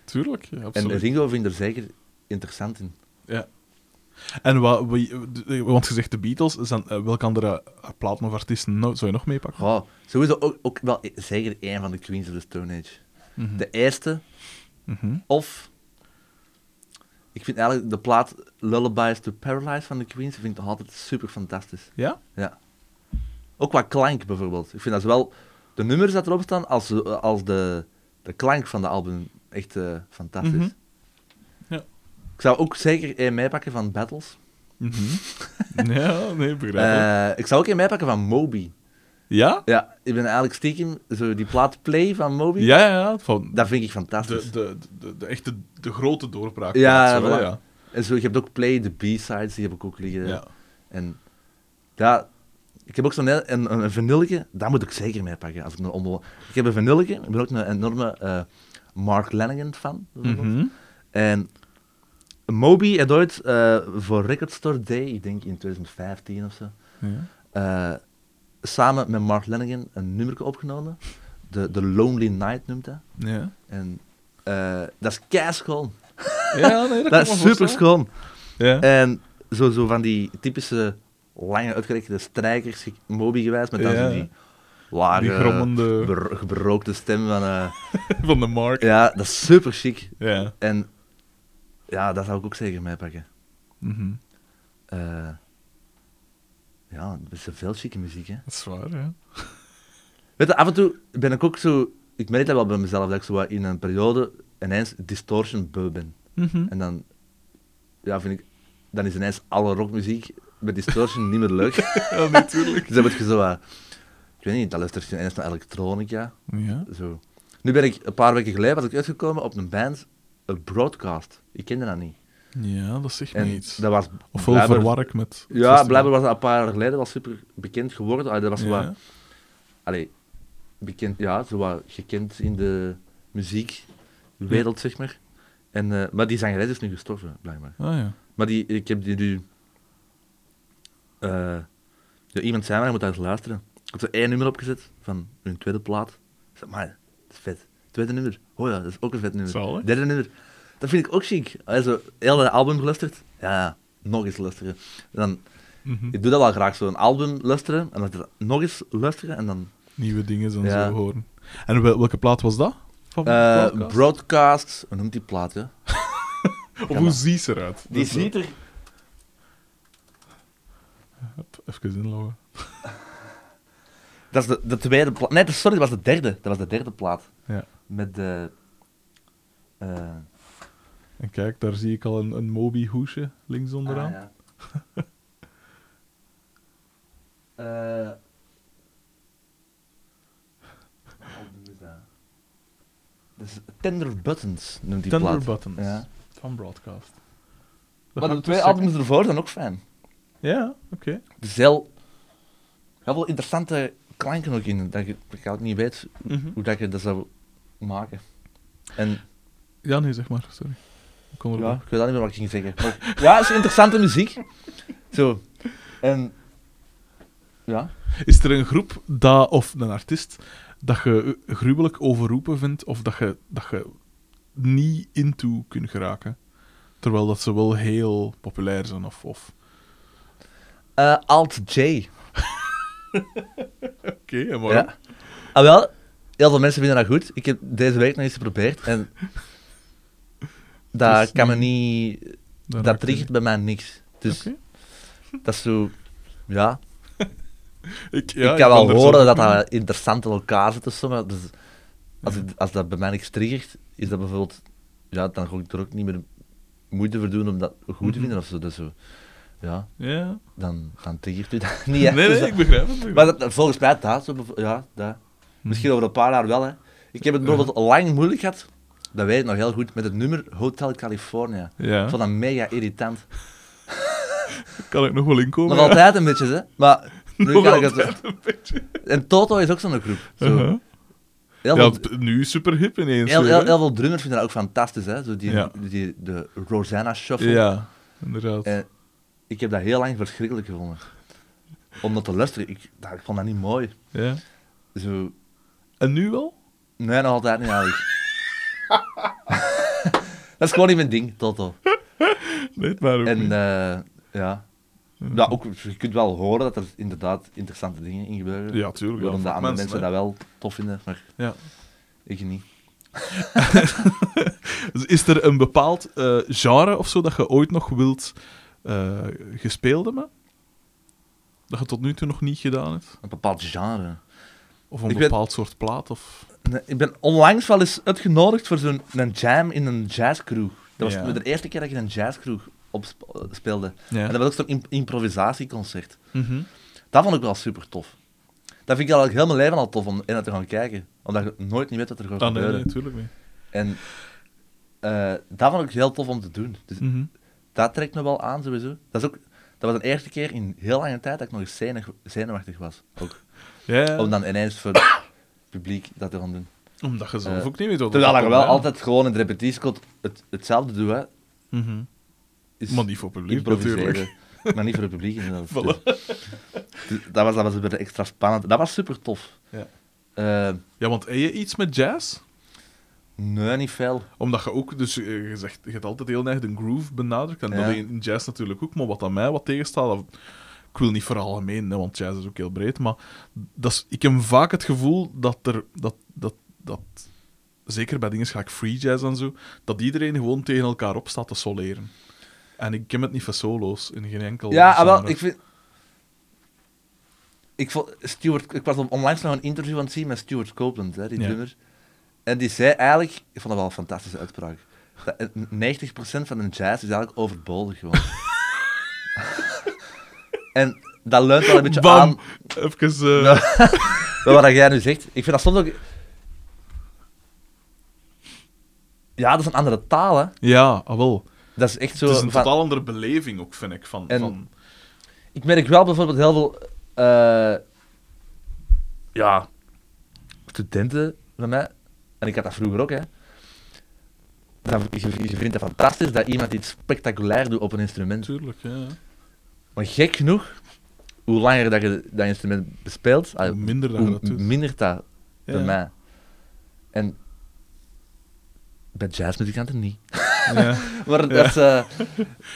Tuurlijk, ja, En absoluut. Ringo vindt er zeker interessant in. Ja. En wat, de- want je zegt de Beatles, zijn, eh, welke andere eh, platen of artiesten nou, zou je nog meepakken? Oh, sowieso ook, ook wel e- zeker één van de Queens of the Stone Age. Mhm. De eerste, Mhm. of... Ik vind eigenlijk de plaat Lullabies to Paralyze van de Queens, vind ik altijd super fantastisch. Ja? Ja. Ook qua klank bijvoorbeeld. Ik vind dat zowel de nummers dat erop staan, als, als de, de klank van de album echt eh, fantastisch. Mhm. Ja. Ik zou ook zeker één meepakken van Battles. Mhm. ja, nee, begrijp ik. Eh, ik zou ook één meepakken van Moby. ja? Ja, ik ben eigenlijk stiekem zo die plaat Play van Moby. Ja, ja, ja. Van Dat vind ik de, fantastisch. de, de, de, echte, de grote doorbraak. Ja, voilà. ja. En zo, je hebt ook Play, de B-sides, die heb ik ook liggen. ja. En ja, ik heb ook zo'n een, een, vanilletje, dat moet ik zeker meepakken. Als ik, een omlo- ik heb een vanilletje, ik ben ook een enorme eh, Mark Lanigan fan. Mhm. En Moby had ooit eh, voor Record Store Day, ik denk in 2015 of zo, ja. eh, samen met Mark Lanigan een nummer opgenomen. De, de Lonely Night noemt dat. Ja. En dat is keischoon. Ja, nee, dat, Dat is super schoon. Ja. En zo, zo van die typische lange uitgerekende strijkers, ge- Moby gewijs, met dan Ja. zo die lage, Die grommende ber- gebrookte stem van... eh, van de Mark. ja, dat is super chic. Ja. En ja, dat zou ik ook zeker meepakken. Eh ja, dat is veel chique muziek, hè. Dat is waar, ja. Weet je, af en toe ben ik ook zo... Ik merk dat wel bij mezelf, dat ik zo in een periode ineens distortion beu ben. Mhm. En dan... Ja, vind ik... Dan is ineens alle rockmuziek met distortion niet meer leuk. Ja, natuurlijk. Dus dan moet je zo wat... Ik weet niet, dan luister je ineens naar elektronica. Ja. Zo. Nu ben ik, een paar weken geleden, was ik uitgekomen op een band, een broadcast. Ik kende dat niet. ja, dat zegt En me iets. dat was Ofwel blijkbaar- verwar ik met... Ja, blijkbaar was dat een paar jaar geleden wel super bekend geworden. Allee, dat was Ja. wat, allee, bekend, ja, zo wat gekend in de muziekwereld, zeg maar. En, eh, maar die zangeres is nu gestorven, blijkbaar. Ah ja. Maar die, ik heb die nu... eh, ja, iemand zei maar, je moet daar eens luisteren. Ik had zo één nummer opgezet van hun tweede plaat. Ik zei, maar, dat is vet. Tweede nummer. Oh ja, dat is ook een vet nummer. Zalig. Derde nummer. Dat vind ik ook chic. Zo, heel het album geluisterd. Ja, ja, nog eens luisteren. Dan, Mhm. ik doe dat wel graag, zo een album luisteren en dan nog eens luisteren en dan... Nieuwe dingen en Ja. zo horen. En wel- welke plaat was dat? Van eh Broadcast? hoe noemt die plaat, hè? Of hoe ziet ze eruit? Die Dat ziet er Even inloggen. Dat is de, de tweede plaat. Nee, sorry, dat was de derde. Dat was de derde plaat. Ja. Met de... eh, En kijk, daar zie ik al een, een Moby-hoesje links onderaan. Ah, ja. Eh, is Tender Buttons, noemt die Tender plaat. Buttons. Ja. Van Broadcast. Dat Maar de twee albums ervoor zijn ook fijn. Ja, oké. Dus heel, heel veel interessante klanken ook in, dat je, dat ook niet weet Mhm. hoe dat je dat zou maken. En Ja, nee, zeg maar. Sorry. Er ja, ik weet al niet meer wat ik ging zeggen. Maar, ja, het is interessante muziek. Zo. En ja. Is er een groep dat, of een artiest dat je gruwelijk overroepen vindt of dat je, dat je niet into kunt geraken? Terwijl dat ze wel heel populair zijn. Of, of... Eh, Alt J. Oké, en waarom? Ja. Ah, wel, heel veel mensen vinden dat goed. Ik heb deze week nog eens geprobeerd en dat Dus kan me niet- Dat je triggert bij mij niks. Dus dat is zo. Ja, Ik, ja, ik kan wel horen dat dat interessant in elkaar zit of zo, maar dus als, ik, als dat bij mij niks triggert, is dat bijvoorbeeld. Ja, dan ga ik er ook niet meer moeite voor doen om dat goed te Mhm. vinden of zo. Dus zo. Ja. Ja. dan, dan triggert u dat niet. hè. Nee, Dus nee, dat- ik begrijp het. begrijp Maar dat, volgens mij dat, zo, ja, dat. Hm. Misschien over een paar jaar wel, hè. Ik heb het bijvoorbeeld lang moeilijk gehad, dat weet ik nog heel goed, met het nummer Hotel California. Ja, Ik vond dat mega irritant. kan ik nog wel inkomen. Nog ja. altijd een beetje, hè. Maar nu Nog kan ik het... altijd een beetje. En Toto is ook zo'n groep. Zo. Uh-huh. Heel, Ja, veel, nu super hip ineens. heel, heel, veel drummers vinden dat ook fantastisch, hè. Zo die, Ja. die, de Rosanna Shuffle. Ja, inderdaad. En ik heb dat heel lang verschrikkelijk gevonden. Om dat te luisteren, ik, dat, ik vond dat niet mooi. Ja. Zo... En nu wel? Nee, nog altijd niet eigenlijk. dat is gewoon niet mijn ding, Toto. Nee, maar ook En niet. eh, ja. ja, ook, je kunt wel horen dat er inderdaad interessante dingen in gebeuren. Ja, tuurlijk. Waarom ja, voor andere mensen hè. dat wel tof vinden, maar Ja. ik niet. Dus Is er een bepaald eh, genre of zo dat je ooit nog wilt eh gespeeld hebben? Dat je tot nu toe nog niet gedaan hebt? Een bepaald genre. Of een Ik bepaald soort plaat? Of... Nee, ik ben onlangs wel eens uitgenodigd voor zo'n een jam in een jazzcroeg. Dat was Ja. de eerste keer dat ik in een jazzcroeg op speelde. Ja. En dat was ook zo'n im- improvisatieconcert. Mhm. Dat vond ik wel super tof. Dat vind ik eigenlijk heel mijn leven al tof om in te gaan kijken. Omdat je nooit niet weet wat er gaat Ah, nee, gebeuren. nee, natuurlijk niet. En eh, dat vond ik heel tof om te doen. Dus Mhm. Dat trekt me wel aan, sowieso. Dat, is ook, dat was de eerste keer in heel lange tijd dat ik nog eens zenuw- zenuwachtig was. Ook. Ja. Om dan ineens voor het publiek dat te gaan doen. Omdat je zelf Eh, ook niet weet wat Terwijl er je wel altijd gewoon in de het, hetzelfde doet, hè. Mhm. Is Maar niet voor publiek, improviseren. natuurlijk. Maar niet voor het publiek, inderdaad. Voilà. Dus- dus dat, was, dat was extra spannend. Dat was super tof. Ja. Eh, Ja, want heb je iets met jazz? Nee, niet veel. Omdat je ook, dus eh, je, zegt, je hebt altijd heel erg de groove benadrukt. En Ja. dat in jazz natuurlijk ook. Maar wat aan mij wat tegenstaat, ik wil niet voor algemeen, hè, want jazz is ook heel breed. Maar dat is, ik heb vaak het gevoel dat er, dat, dat, dat, zeker bij dingen gelijk free jazz en zo, dat iedereen gewoon tegen elkaar op staat te soleren. En ik ken het niet van solo's in geen enkel. Ja, ah, wel, ik vind... Ik, vond Stuart, ik was onlangs nog een interview aan het zien met Stuart Copeland, hè, die Ja. En die zei eigenlijk... Ik vond dat wel een fantastische uitspraak. Dat eh, 90% van een jazz is eigenlijk overbodig gewoon. en dat leunt wel een beetje Bam! aan Even, bij wat jij nu zegt. Ik vind dat soms ook... Ja, dat is een andere taal, hè. ja, ah, wel. Dat is echt zo... Het is een van- totaal andere beleving ook, vind ik. Van, En- van, Ik merk wel bijvoorbeeld heel veel eh, ja, studenten van mij, en ik had dat vroeger ook, hè. Dan, je, je vindt het fantastisch dat iemand iets spectaculair doet op een instrument. natuurlijk, ja. Maar gek genoeg, hoe langer dat je dat instrument bespeelt, Hoe minder dat hoe dat doet. minder dat Ja. bij mij. En bij jazzmuzikanten niet. Ja. Maar dat is... eh,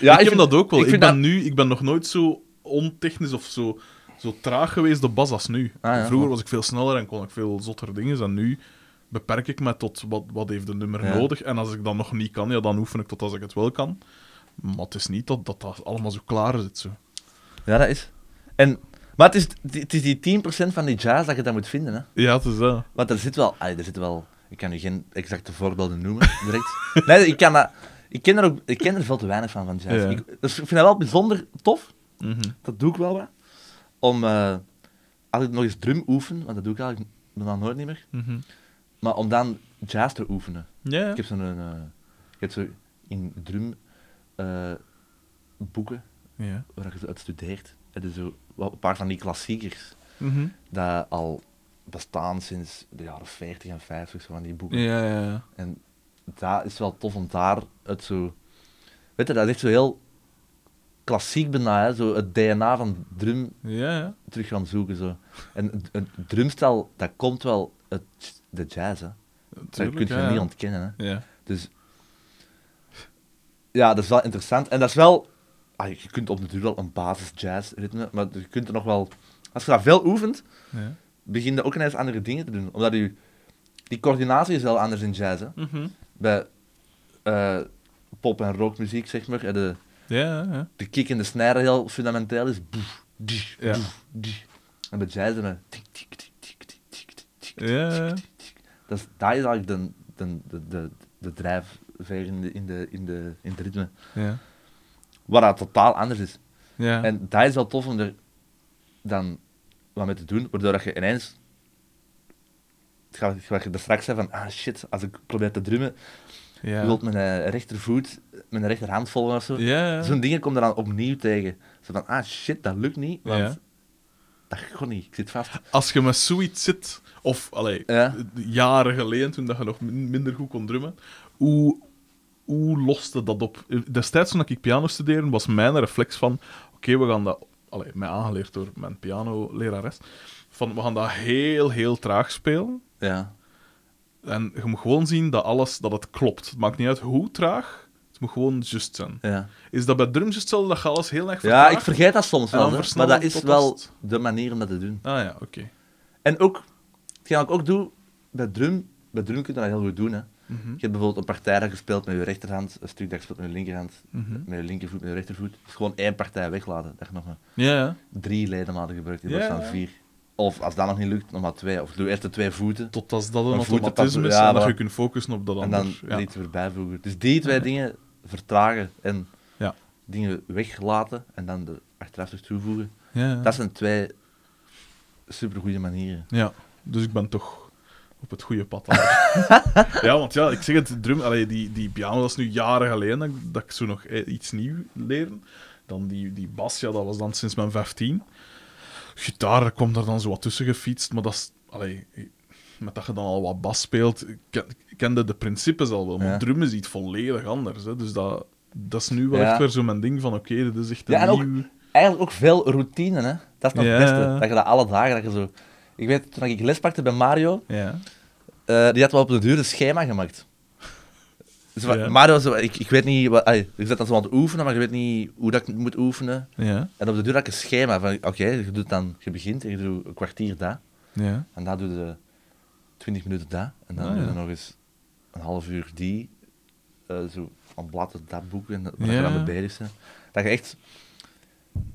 ja, ik heb vind- dat ook wel. ik ben dat- nu, ik ben nog nooit zo ontechnisch of zo, zo traag geweest op bas als nu. Ah, ja. Vroeger was ik veel sneller en kon ik veel zotter dingen. En nu beperk ik me tot wat, wat heeft de nummer Ja. nodig. En als ik dat nog niet kan, ja, dan oefen ik tot als ik het wel kan. Maar het is niet dat dat, dat allemaal zo klaar zit. Zo. Ja, dat is. En, maar het is, het is die 10% van die jazz dat je dat moet vinden. Hè. Ja, het is dat. Want er zit wel... er zit wel ik kan nu geen exacte voorbeelden noemen, direct. nee, ik, kan dat, ik, ken er ook, ik ken er veel te weinig van, van jazz. Ja. Ik, dus ik vind dat wel bijzonder tof. Mhm. Dat doe ik wel wat. Om, eh, als ik nog eens drum oefen, want dat doe ik eigenlijk nog nooit niet meer, Mhm. Maar om dan jazz te oefenen. Ja, Ik heb zo'n... eh, je hebt zo in drum eh, boeken ja. waar je zo uit studeert. Het is zo een paar van die klassiekers Mhm. dat al bestaan sinds de jaren 40 en 50, zo van die boeken. Ja, ja, ja. En dat is wel tof om daar het zo... Weet je, dat is echt zo heel klassiek bijna, hè? Zo het DNA van drum Ja, ja. terug gaan zoeken. Zo. En een- een drumstel, dat komt wel uit de jazz, hè. Dat kun je ja, niet ontkennen, hè. Ja. Dus ja, dat is wel interessant. En dat is wel, ah, je kunt op natuurlijk wel een basis jazz ritme, maar je kunt er nog wel, als je dat veel oefent, Ja. begin je ook ineens andere dingen te doen. Omdat je, die coördinatie is wel anders in jazz. Hè. Mhm. Bij eh, pop- en rockmuziek, zeg maar, de, Ja, ja, de kick en de snare heel fundamenteel is. Boef, die, Ja. boef, die. En bij jazz dan tik, tik, tik, tik, tik, tik, tik, tik, Dat is, dat is eigenlijk de, de, de, de, de drijfveer in de, in, de, in, de, in het ritme. Ja. Waar dat totaal anders is. Ja. En dat is wel tof om er dan wat mee te doen, waardoor dat je ineens. Wat je er straks zei van, ah shit, als ik probeer te drummen, ja. wilt mijn eh, rechtervoet, mijn rechterhand volgen of zo. Ja, ja. Zo'n dingen komen er dan opnieuw tegen. Zo van, ah shit, dat lukt niet, want dat gaat niet, ik zit vast. Als je met zoiets zit, of allee, Ja. jaren geleden, toen dat je nog min- minder goed kon drummen, hoe, hoe loste dat op? Destijds toen ik piano studeerde, was mijn reflex van, oké, we gaan dat, allee, mij aangeleerd door mijn pianolerares, van we gaan dat heel, heel traag spelen. Ja, En je moet gewoon zien dat alles, dat het klopt. Het maakt niet uit hoe traag, het moet gewoon just zijn. ja. Is dat bij drums hetzelfde, dat je alles heel erg ja vertraagt? ik vergeet dat soms wel, maar dat is wel het- de manier om dat te doen. Ah ja, oké. En ook, hetgeen wat ik ook doe, bij drum, bij drum kun je dat heel goed doen. Hè. Mhm. Je hebt bijvoorbeeld een partij dat je speelt met je rechterhand, een stuk dat je speelt met je linkerhand, Mhm. met je linkervoet, met je rechtervoet. Het is gewoon één partij weglaten. Dat je nog maar Ja, ja. drie ledematen gebruikt in plaats van vier. Of als dat nog niet lukt, nog maar twee. Of doe eerst de twee voeten Tot als dat een automatisme is ja, en dat je kunt focussen op dat en ander. dan ja. iets weer bijvoegen. Dus die twee dingen vertragen en Ja. dingen weglaten en dan de achteraf toevoegen. Ja, ja. Dat zijn twee supergoeie manieren. ja, dus ik ben toch op het goede pad. ja, want ja, ik zeg het, drum, allee, die, die piano, dat is nu jaren geleden dat, ik- dat ik zo nog eh, iets nieuw leerde. Dan die, die bas, ja, dat was dan sinds mijn 15. Gitaar kwam daar dan zo wat tussen gefietst, maar dat is, allee, met dat je dan al wat bas speelt, ken, kende de principes al wel. Maar Ja. drum is iets volledig anders. Hè, dus dat, dat is nu wel Ja. echt weer zo mijn ding van, oké, dit is echt een Ja, en ook- nieuw... Eigenlijk ook veel routine, hè. Dat is nog Ja. het beste. Dat je dat alle dagen, dat je zo... Ik weet, toen ik les pakte bij Mario, Ja. eh, die had wel op de duur een schema gemaakt. Dus wat- Ja. Mario, zo, ik, ik weet niet... Wat, je zit dan zo aan het oefenen, maar je weet niet hoe dat ik moet oefenen. Ja. En op de duur had ik een schema van, oké, je doet dan, je begint en je doet een kwartier dat. Ja. En dan doe je 20 minuten dat. En dan Ah, doe je nog eens een half uur die. eh, zo aan bladen dat boek en dat je dan mee bezig bent. Dat je echt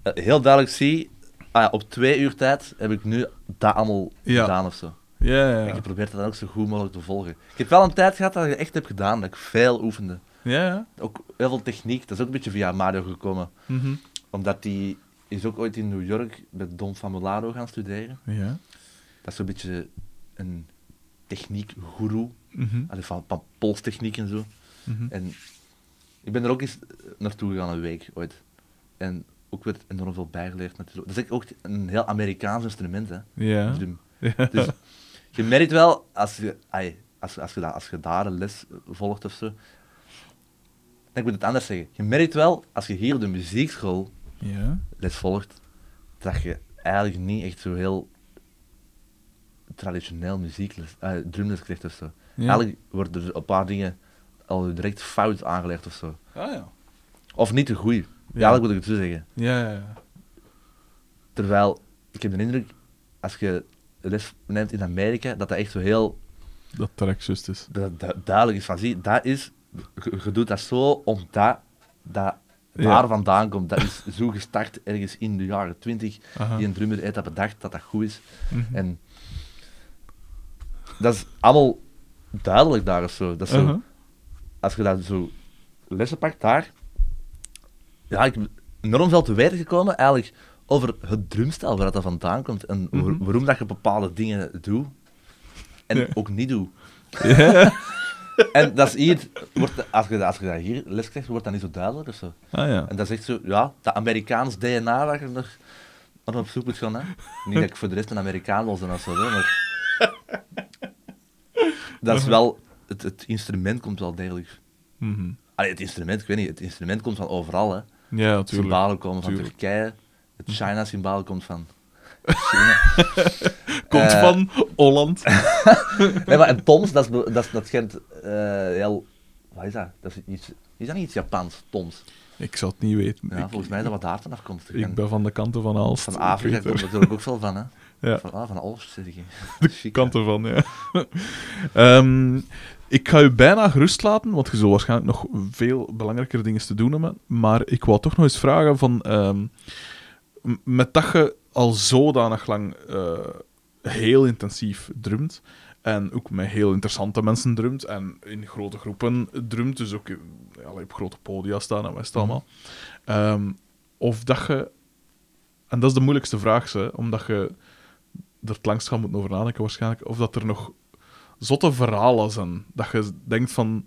eh, heel duidelijk ziet, ah, ja, op twee uur tijd heb ik nu dat allemaal Ja. gedaan of zo. Ja, En ja. je probeert dat dan ook zo goed mogelijk te volgen. Ik heb wel een tijd gehad dat ik echt heb gedaan, dat ik veel oefende. Ja, ja. Ook heel veel techniek, dat is ook een beetje via Mario gekomen. Mhm. Omdat die is ook ooit in New York bij Don Famularo gaan studeren. Ja. Dat is zo'n beetje een techniekgoeroe, Mhm. allee, van, van polstechniek en zo. Mhm. En ik ben er ook eens naartoe gegaan een week ooit. En ook weer enorm veel bijgeleerd natuurlijk. Dat is ook een heel Amerikaans instrument, hè. Ja. drum. Ja. Dus je merkt wel, als je, ai, als, als, je, als je daar een les volgt of zo... Ik moet het anders zeggen. Je merkt wel, als je hier de muziekschool Ja. les volgt, dat je eigenlijk niet echt zo heel traditioneel muziekles, eh, drumles krijgt of zo. Ja. Eigenlijk worden er een paar dingen al direct fout aangeleerd of zo. Ah, ja. Of niet te goed. Ja. eigenlijk moet ik het zo zeggen. Ja, ja, ja. Terwijl, ik heb de indruk, als je les neemt in Amerika, dat dat echt zo heel Dat trek juist is. dat, dat duidelijk is van, zie, dat is, je, je doet dat zo omdat dat Ja. daar vandaan komt. Dat is zo gestart ergens in de jaren 20. Aha. Die een drummer heeft dat bedacht dat dat goed is. Mhm. En dat is allemaal duidelijk daar of zo. Dat is zo. Als je dat zo lessen pakt daar. Ja, ik ben enorm veel te weten gekomen eigenlijk over het drumstel, waar dat vandaan komt. En Mhm. waarom dat je bepaalde dingen doet. En Ja. ook niet doet. Ja. En dat is hier, wordt, als, je, als je dat hier les krijgt, wordt dat niet zo duidelijk of zo. Ah ja. En dat is echt zo, ja, dat Amerikaans DNA waar je nog nog op zoek moet gaan. Hè. Niet dat ik voor de rest een Amerikaan wil zijn of zo, hè, maar... Dat is wel... Het, het instrument komt wel degelijk... Mhm. Allee, het instrument, ik weet niet, het instrument komt van overal, hè. Ja, natuurlijk. Symbolen komen van Tuurlijk. Turkije, het China-symbool komt van China. Komt Eh, van Holland. Nee, maar en Toms, dat, is, dat, dat schijnt eh, heel... Wat is dat? dat is, iets, is dat niet iets Japans, Toms? Ik zou het niet weten. Ja, ik, volgens mij is dat wat daar vanaf komt. ik ben van de kanten van Aalst. Van Ik Afrika er- komt natuurlijk ook veel van, hè. Ja. Van, ah, van zeg ik. de kanten van, ja. Ehm, ik ga u bijna gerust laten, want je zult waarschijnlijk nog veel belangrijkere dingen te doen hebben. Maar ik wou toch nog eens vragen van... ehm, met dat je al zodanig lang eh, heel intensief drumt, en ook met heel interessante mensen drumt, en in grote groepen drumt, dus ook ja, op grote podia staan en wat is het allemaal. Ehm, of dat je... En dat is de moeilijkste vraag, hè, omdat je er het langst gaan moeten over nadenken waarschijnlijk, of dat er nog zotte verhalen zijn, dat je denkt van,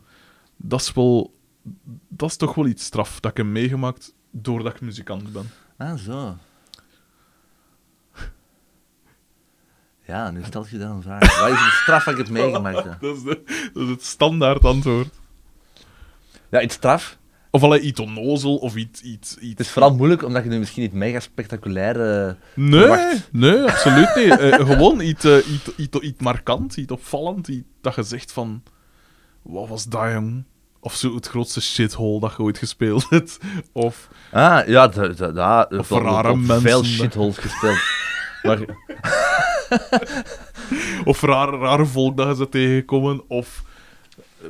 dat is wel, dat is toch wel iets straf, dat ik heb meegemaakt doordat ik muzikant ben. Ah, zo. Ja, nu stel je dan een vraag. Wat is het straf dat ik heb meegemaakt? Dat is, de, dat is het standaard antwoord. Ja, iets straf. Of alleen iets onnozel, of iets... iets, iets... Het is vooral moeilijk, omdat je nu misschien niet mega spectaculair... eh, Nee, verwacht. nee, absoluut niet. Eh, gewoon iets, eh, iets, iets, iets markant, iets opvallend, iets dat je zegt van... Wat was dat, jong? Of zo het grootste shithole dat je ooit gespeeld hebt. Of... Ah, ja, da, da, da, Of rare mensen. veel shitholes gespeeld. maar Of rare, rare volk dat je ze tegenkomen. Of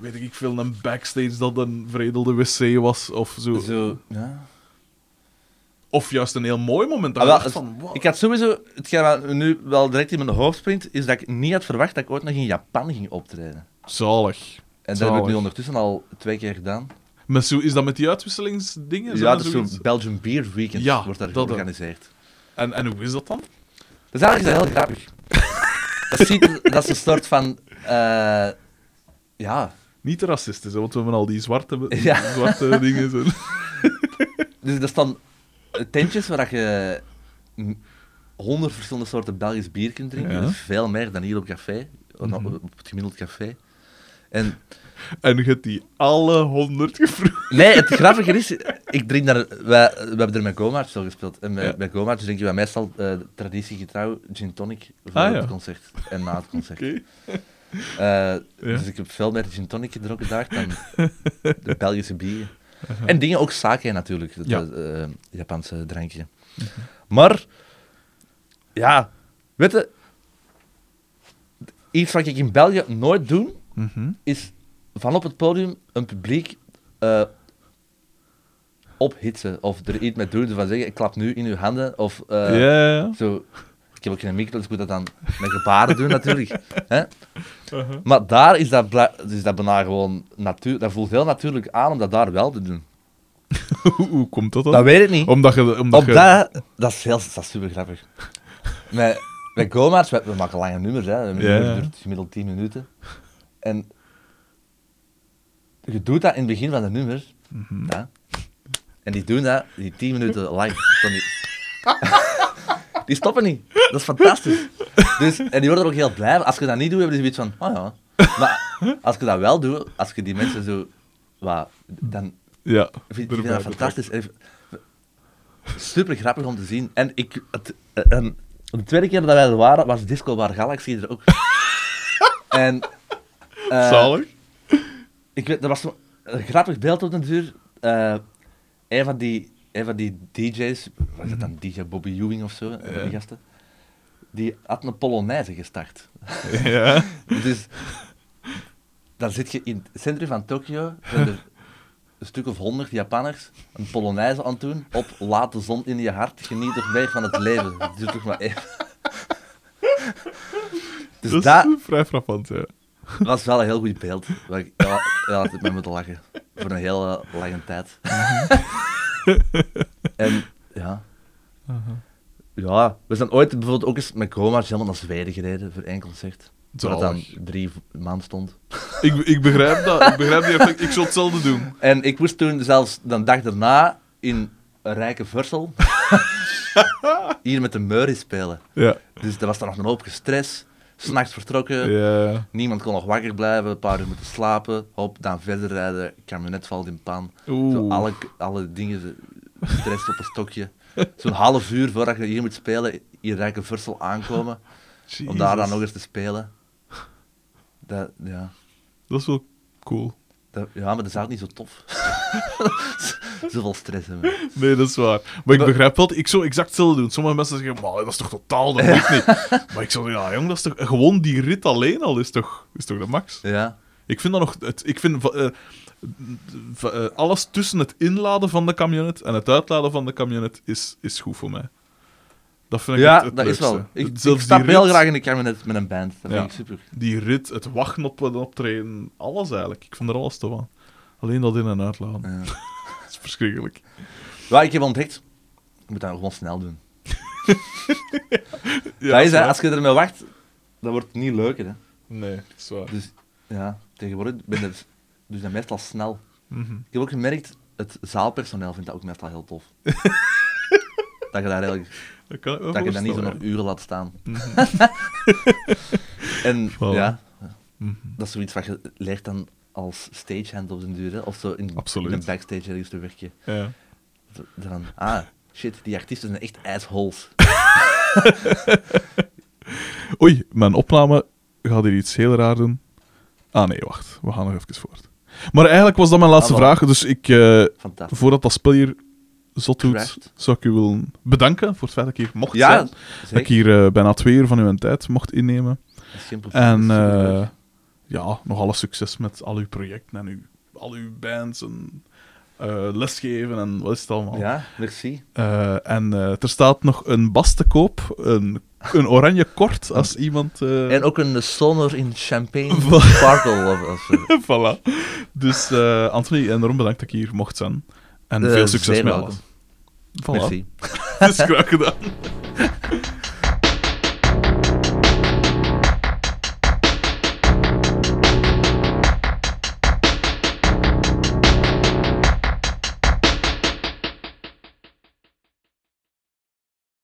weet ik veel, een backstage dat een veredelde wc was. Of zo. zo... Ja. Of juist een heel mooi moment. Dat Ah, wel, het- van, wow. Ik had sowieso... Hetgeen wat nu wel direct in mijn hoofd springt, is dat ik niet had verwacht dat ik ooit nog in Japan ging optreden. Zalig. En dat heb ik nu ondertussen al twee keer gedaan. Maar zo, is dat met die uitwisselingsdingen? Zo Ja, dat is zo'n Belgian Beer Weekend Ja, wordt daar dat, georganiseerd. en, en hoe is dat dan? Dat is eigenlijk heel grappig. dat, ziet, dat is een soort van... eh, ja, Niet racistisch, hè, want we hebben al die zwarte, Ja. zwarte dingen. Zo. dus er staan tentjes waar je honderd verschillende soorten Belgisch bier kunt drinken. Ja. Dat is veel meer dan hier op café, op- Mhm. op het gemiddeld café. En En je hebt die alle honderd gevroegd. Nee, het grappige is, ik drink daar, wij, we hebben er met Gomaarts zo gespeeld. En met, Ja. met Gomaarts drinken wij meestal eh traditiegetrouw gin tonic voor Ah, ja. het concert en na het concert. Eh, Dus ik heb veel meer gin tonic gedronken daar dan de Belgische bieren. En dingen, ook sake natuurlijk, Ja. Mhm. eh, Japanse drankje. Maar, ja, weet je, iets wat ik in België nooit doe, Mhm. is van op het podium een publiek eh ophitsen. Of er iets mee doen, van zeggen, ik klap nu in uw handen. Of eh, zo. Ik heb ook geen micro, dus ik moet dat dan met gebaren doen natuurlijk. Hè? Uh-huh. Maar daar is dat, is dat bijna gewoon natuur. Dat voelt heel natuurlijk aan om dat daar wel te doen. hoe, komt dat dan? Dat weet ik niet. Omdat je... Omdat Op je... dat, dat is heel dat is super grappig. Met, met we, we maken lange nummers, hè. Een nummer duurt gemiddeld 10 minuten. En je doet dat in het begin van het nummer. Mhm. Ja. En die doen dat, die 10 minuten lang. Die... stoppen niet. Dat is fantastisch. Dus, en die worden er ook heel blij. van. Als je dat niet doet, hebben die zoiets van, oh ja. Maar als je dat wel doet, als je die mensen zo... Wat, dan Ja, vind ik erbij dat fantastisch. Super grappig om te zien. En ik, het, eh, en de tweede keer dat wij er waren, was Disco Bar Galaxy er ook. en eh, Zalig. ik weet, er was een grappig beeld op de duur. Eh, een, van die, een van die DJ's, was het dan DJ Bobby Ewing of zo. Ja. die gasten, die had een Polonaise gestart. Ja. Dus dan zit je in het centrum van Tokio, er een stuk of honderd Japanners een polonaise aan het doen op Laat de zon in je hart, geniet toch weer van het leven. Doe toch maar even. Dus dat dat is vrij frappant, ja. was wel een heel goed beeld. Ja, ja, altijd mee moeten lachen. Voor een hele lange tijd. en ja. Ja, we zijn ooit bijvoorbeeld ook eens met Chroma helemaal naar Zweden gereden voor één concert. Het dan drie maanden stond. Ik, ik begrijp dat. Ik begrijp die effect. Ik zou hetzelfde doen. En ik moest toen zelfs de dag daarna in een rijke Vursel hier met de Murray spelen. Ja. Dus er was dan nog een hoop stress. S'nachts vertrokken, Ja. niemand kon nog wakker blijven, een paar uur moeten slapen. Hop, dan verder rijden, kabinet valt in pan. Zo alle, alle dingen, stress op een stokje. Zo'n half uur voordat je hier moet spelen, hier rijke Vursel aankomen. Om daar dan nog eens te spelen. Dat, ja. Dat is wel cool. Dat, ja, maar dat is ook niet zo tof. Zoveel stress hebben. Nee, dat is waar. Maar ik Maar- begrijp wel, ik zou exact hetzelfde doen. Sommige mensen zeggen, maar dat is toch totaal, dat moet niet. Maar ik zou zeggen, ja jong, dat is toch... Gewoon die rit alleen al is toch, is toch de max? Ja. Ik vind dat nog... Het, ik vind eh, v- eh, alles tussen het inladen van de camionet en het uitladen van de camionet is, is goed voor mij. Dat vind ik Ja, het, het dat is wel. Ik, ik stap heel graag in de kabinet met een band. Dat Ja. vind ik super. Die rit, het wachten op een optreden, alles eigenlijk. Ik vind er alles toe aan. Alleen dat in- en uitladen. Ja. Dat is verschrikkelijk. Ja, ik heb ontdekt, je moet dat gewoon snel doen. Ja, dat is, hè, waar. als je ermee wacht, dat wordt het niet leuker. Hè. Nee, dat is waar. Dus ja, tegenwoordig ben je dus, dus dat meestal snel. Mhm. Ik heb ook gemerkt, het zaalpersoneel vindt dat ook meestal heel tof. dat je daar eigenlijk, Dat kan ik dat je dat niet zo nog uren laat staan. Mhm. En Voilà. ja, Mhm. dat is zoiets wat je leert dan als stagehand op den duur, hè. of zo in, in een backstage ergens te werken. Ja. Dan, ah, shit, die artiesten zijn echt assholes. Oei, mijn opname gaat hier iets heel raar doen. Ah nee, wacht. We gaan nog even voort. Maar eigenlijk was dat mijn laatste Ah, vraag. Dus ik, eh, voordat dat spel hier zot doet, zou ik u willen bedanken voor het feit dat ik hier mocht Ja, zijn. Dat ik hier eh, bijna twee uur van uw tijd mocht innemen. En eh, ja, nog alle succes met al uw projecten en uw, al uw bands en eh, lesgeven en wat is het allemaal. Ja, merci. En er staat nog een bas te koop, een, een oranje kort, als iemand... En ook een sonor in champagne sparkle. Of, of voilà. Dus Anthony, enorm bedankt dat ik hier mocht zijn. En eh, veel succes met alles. Voilà. Merci. Dat is graag gedaan.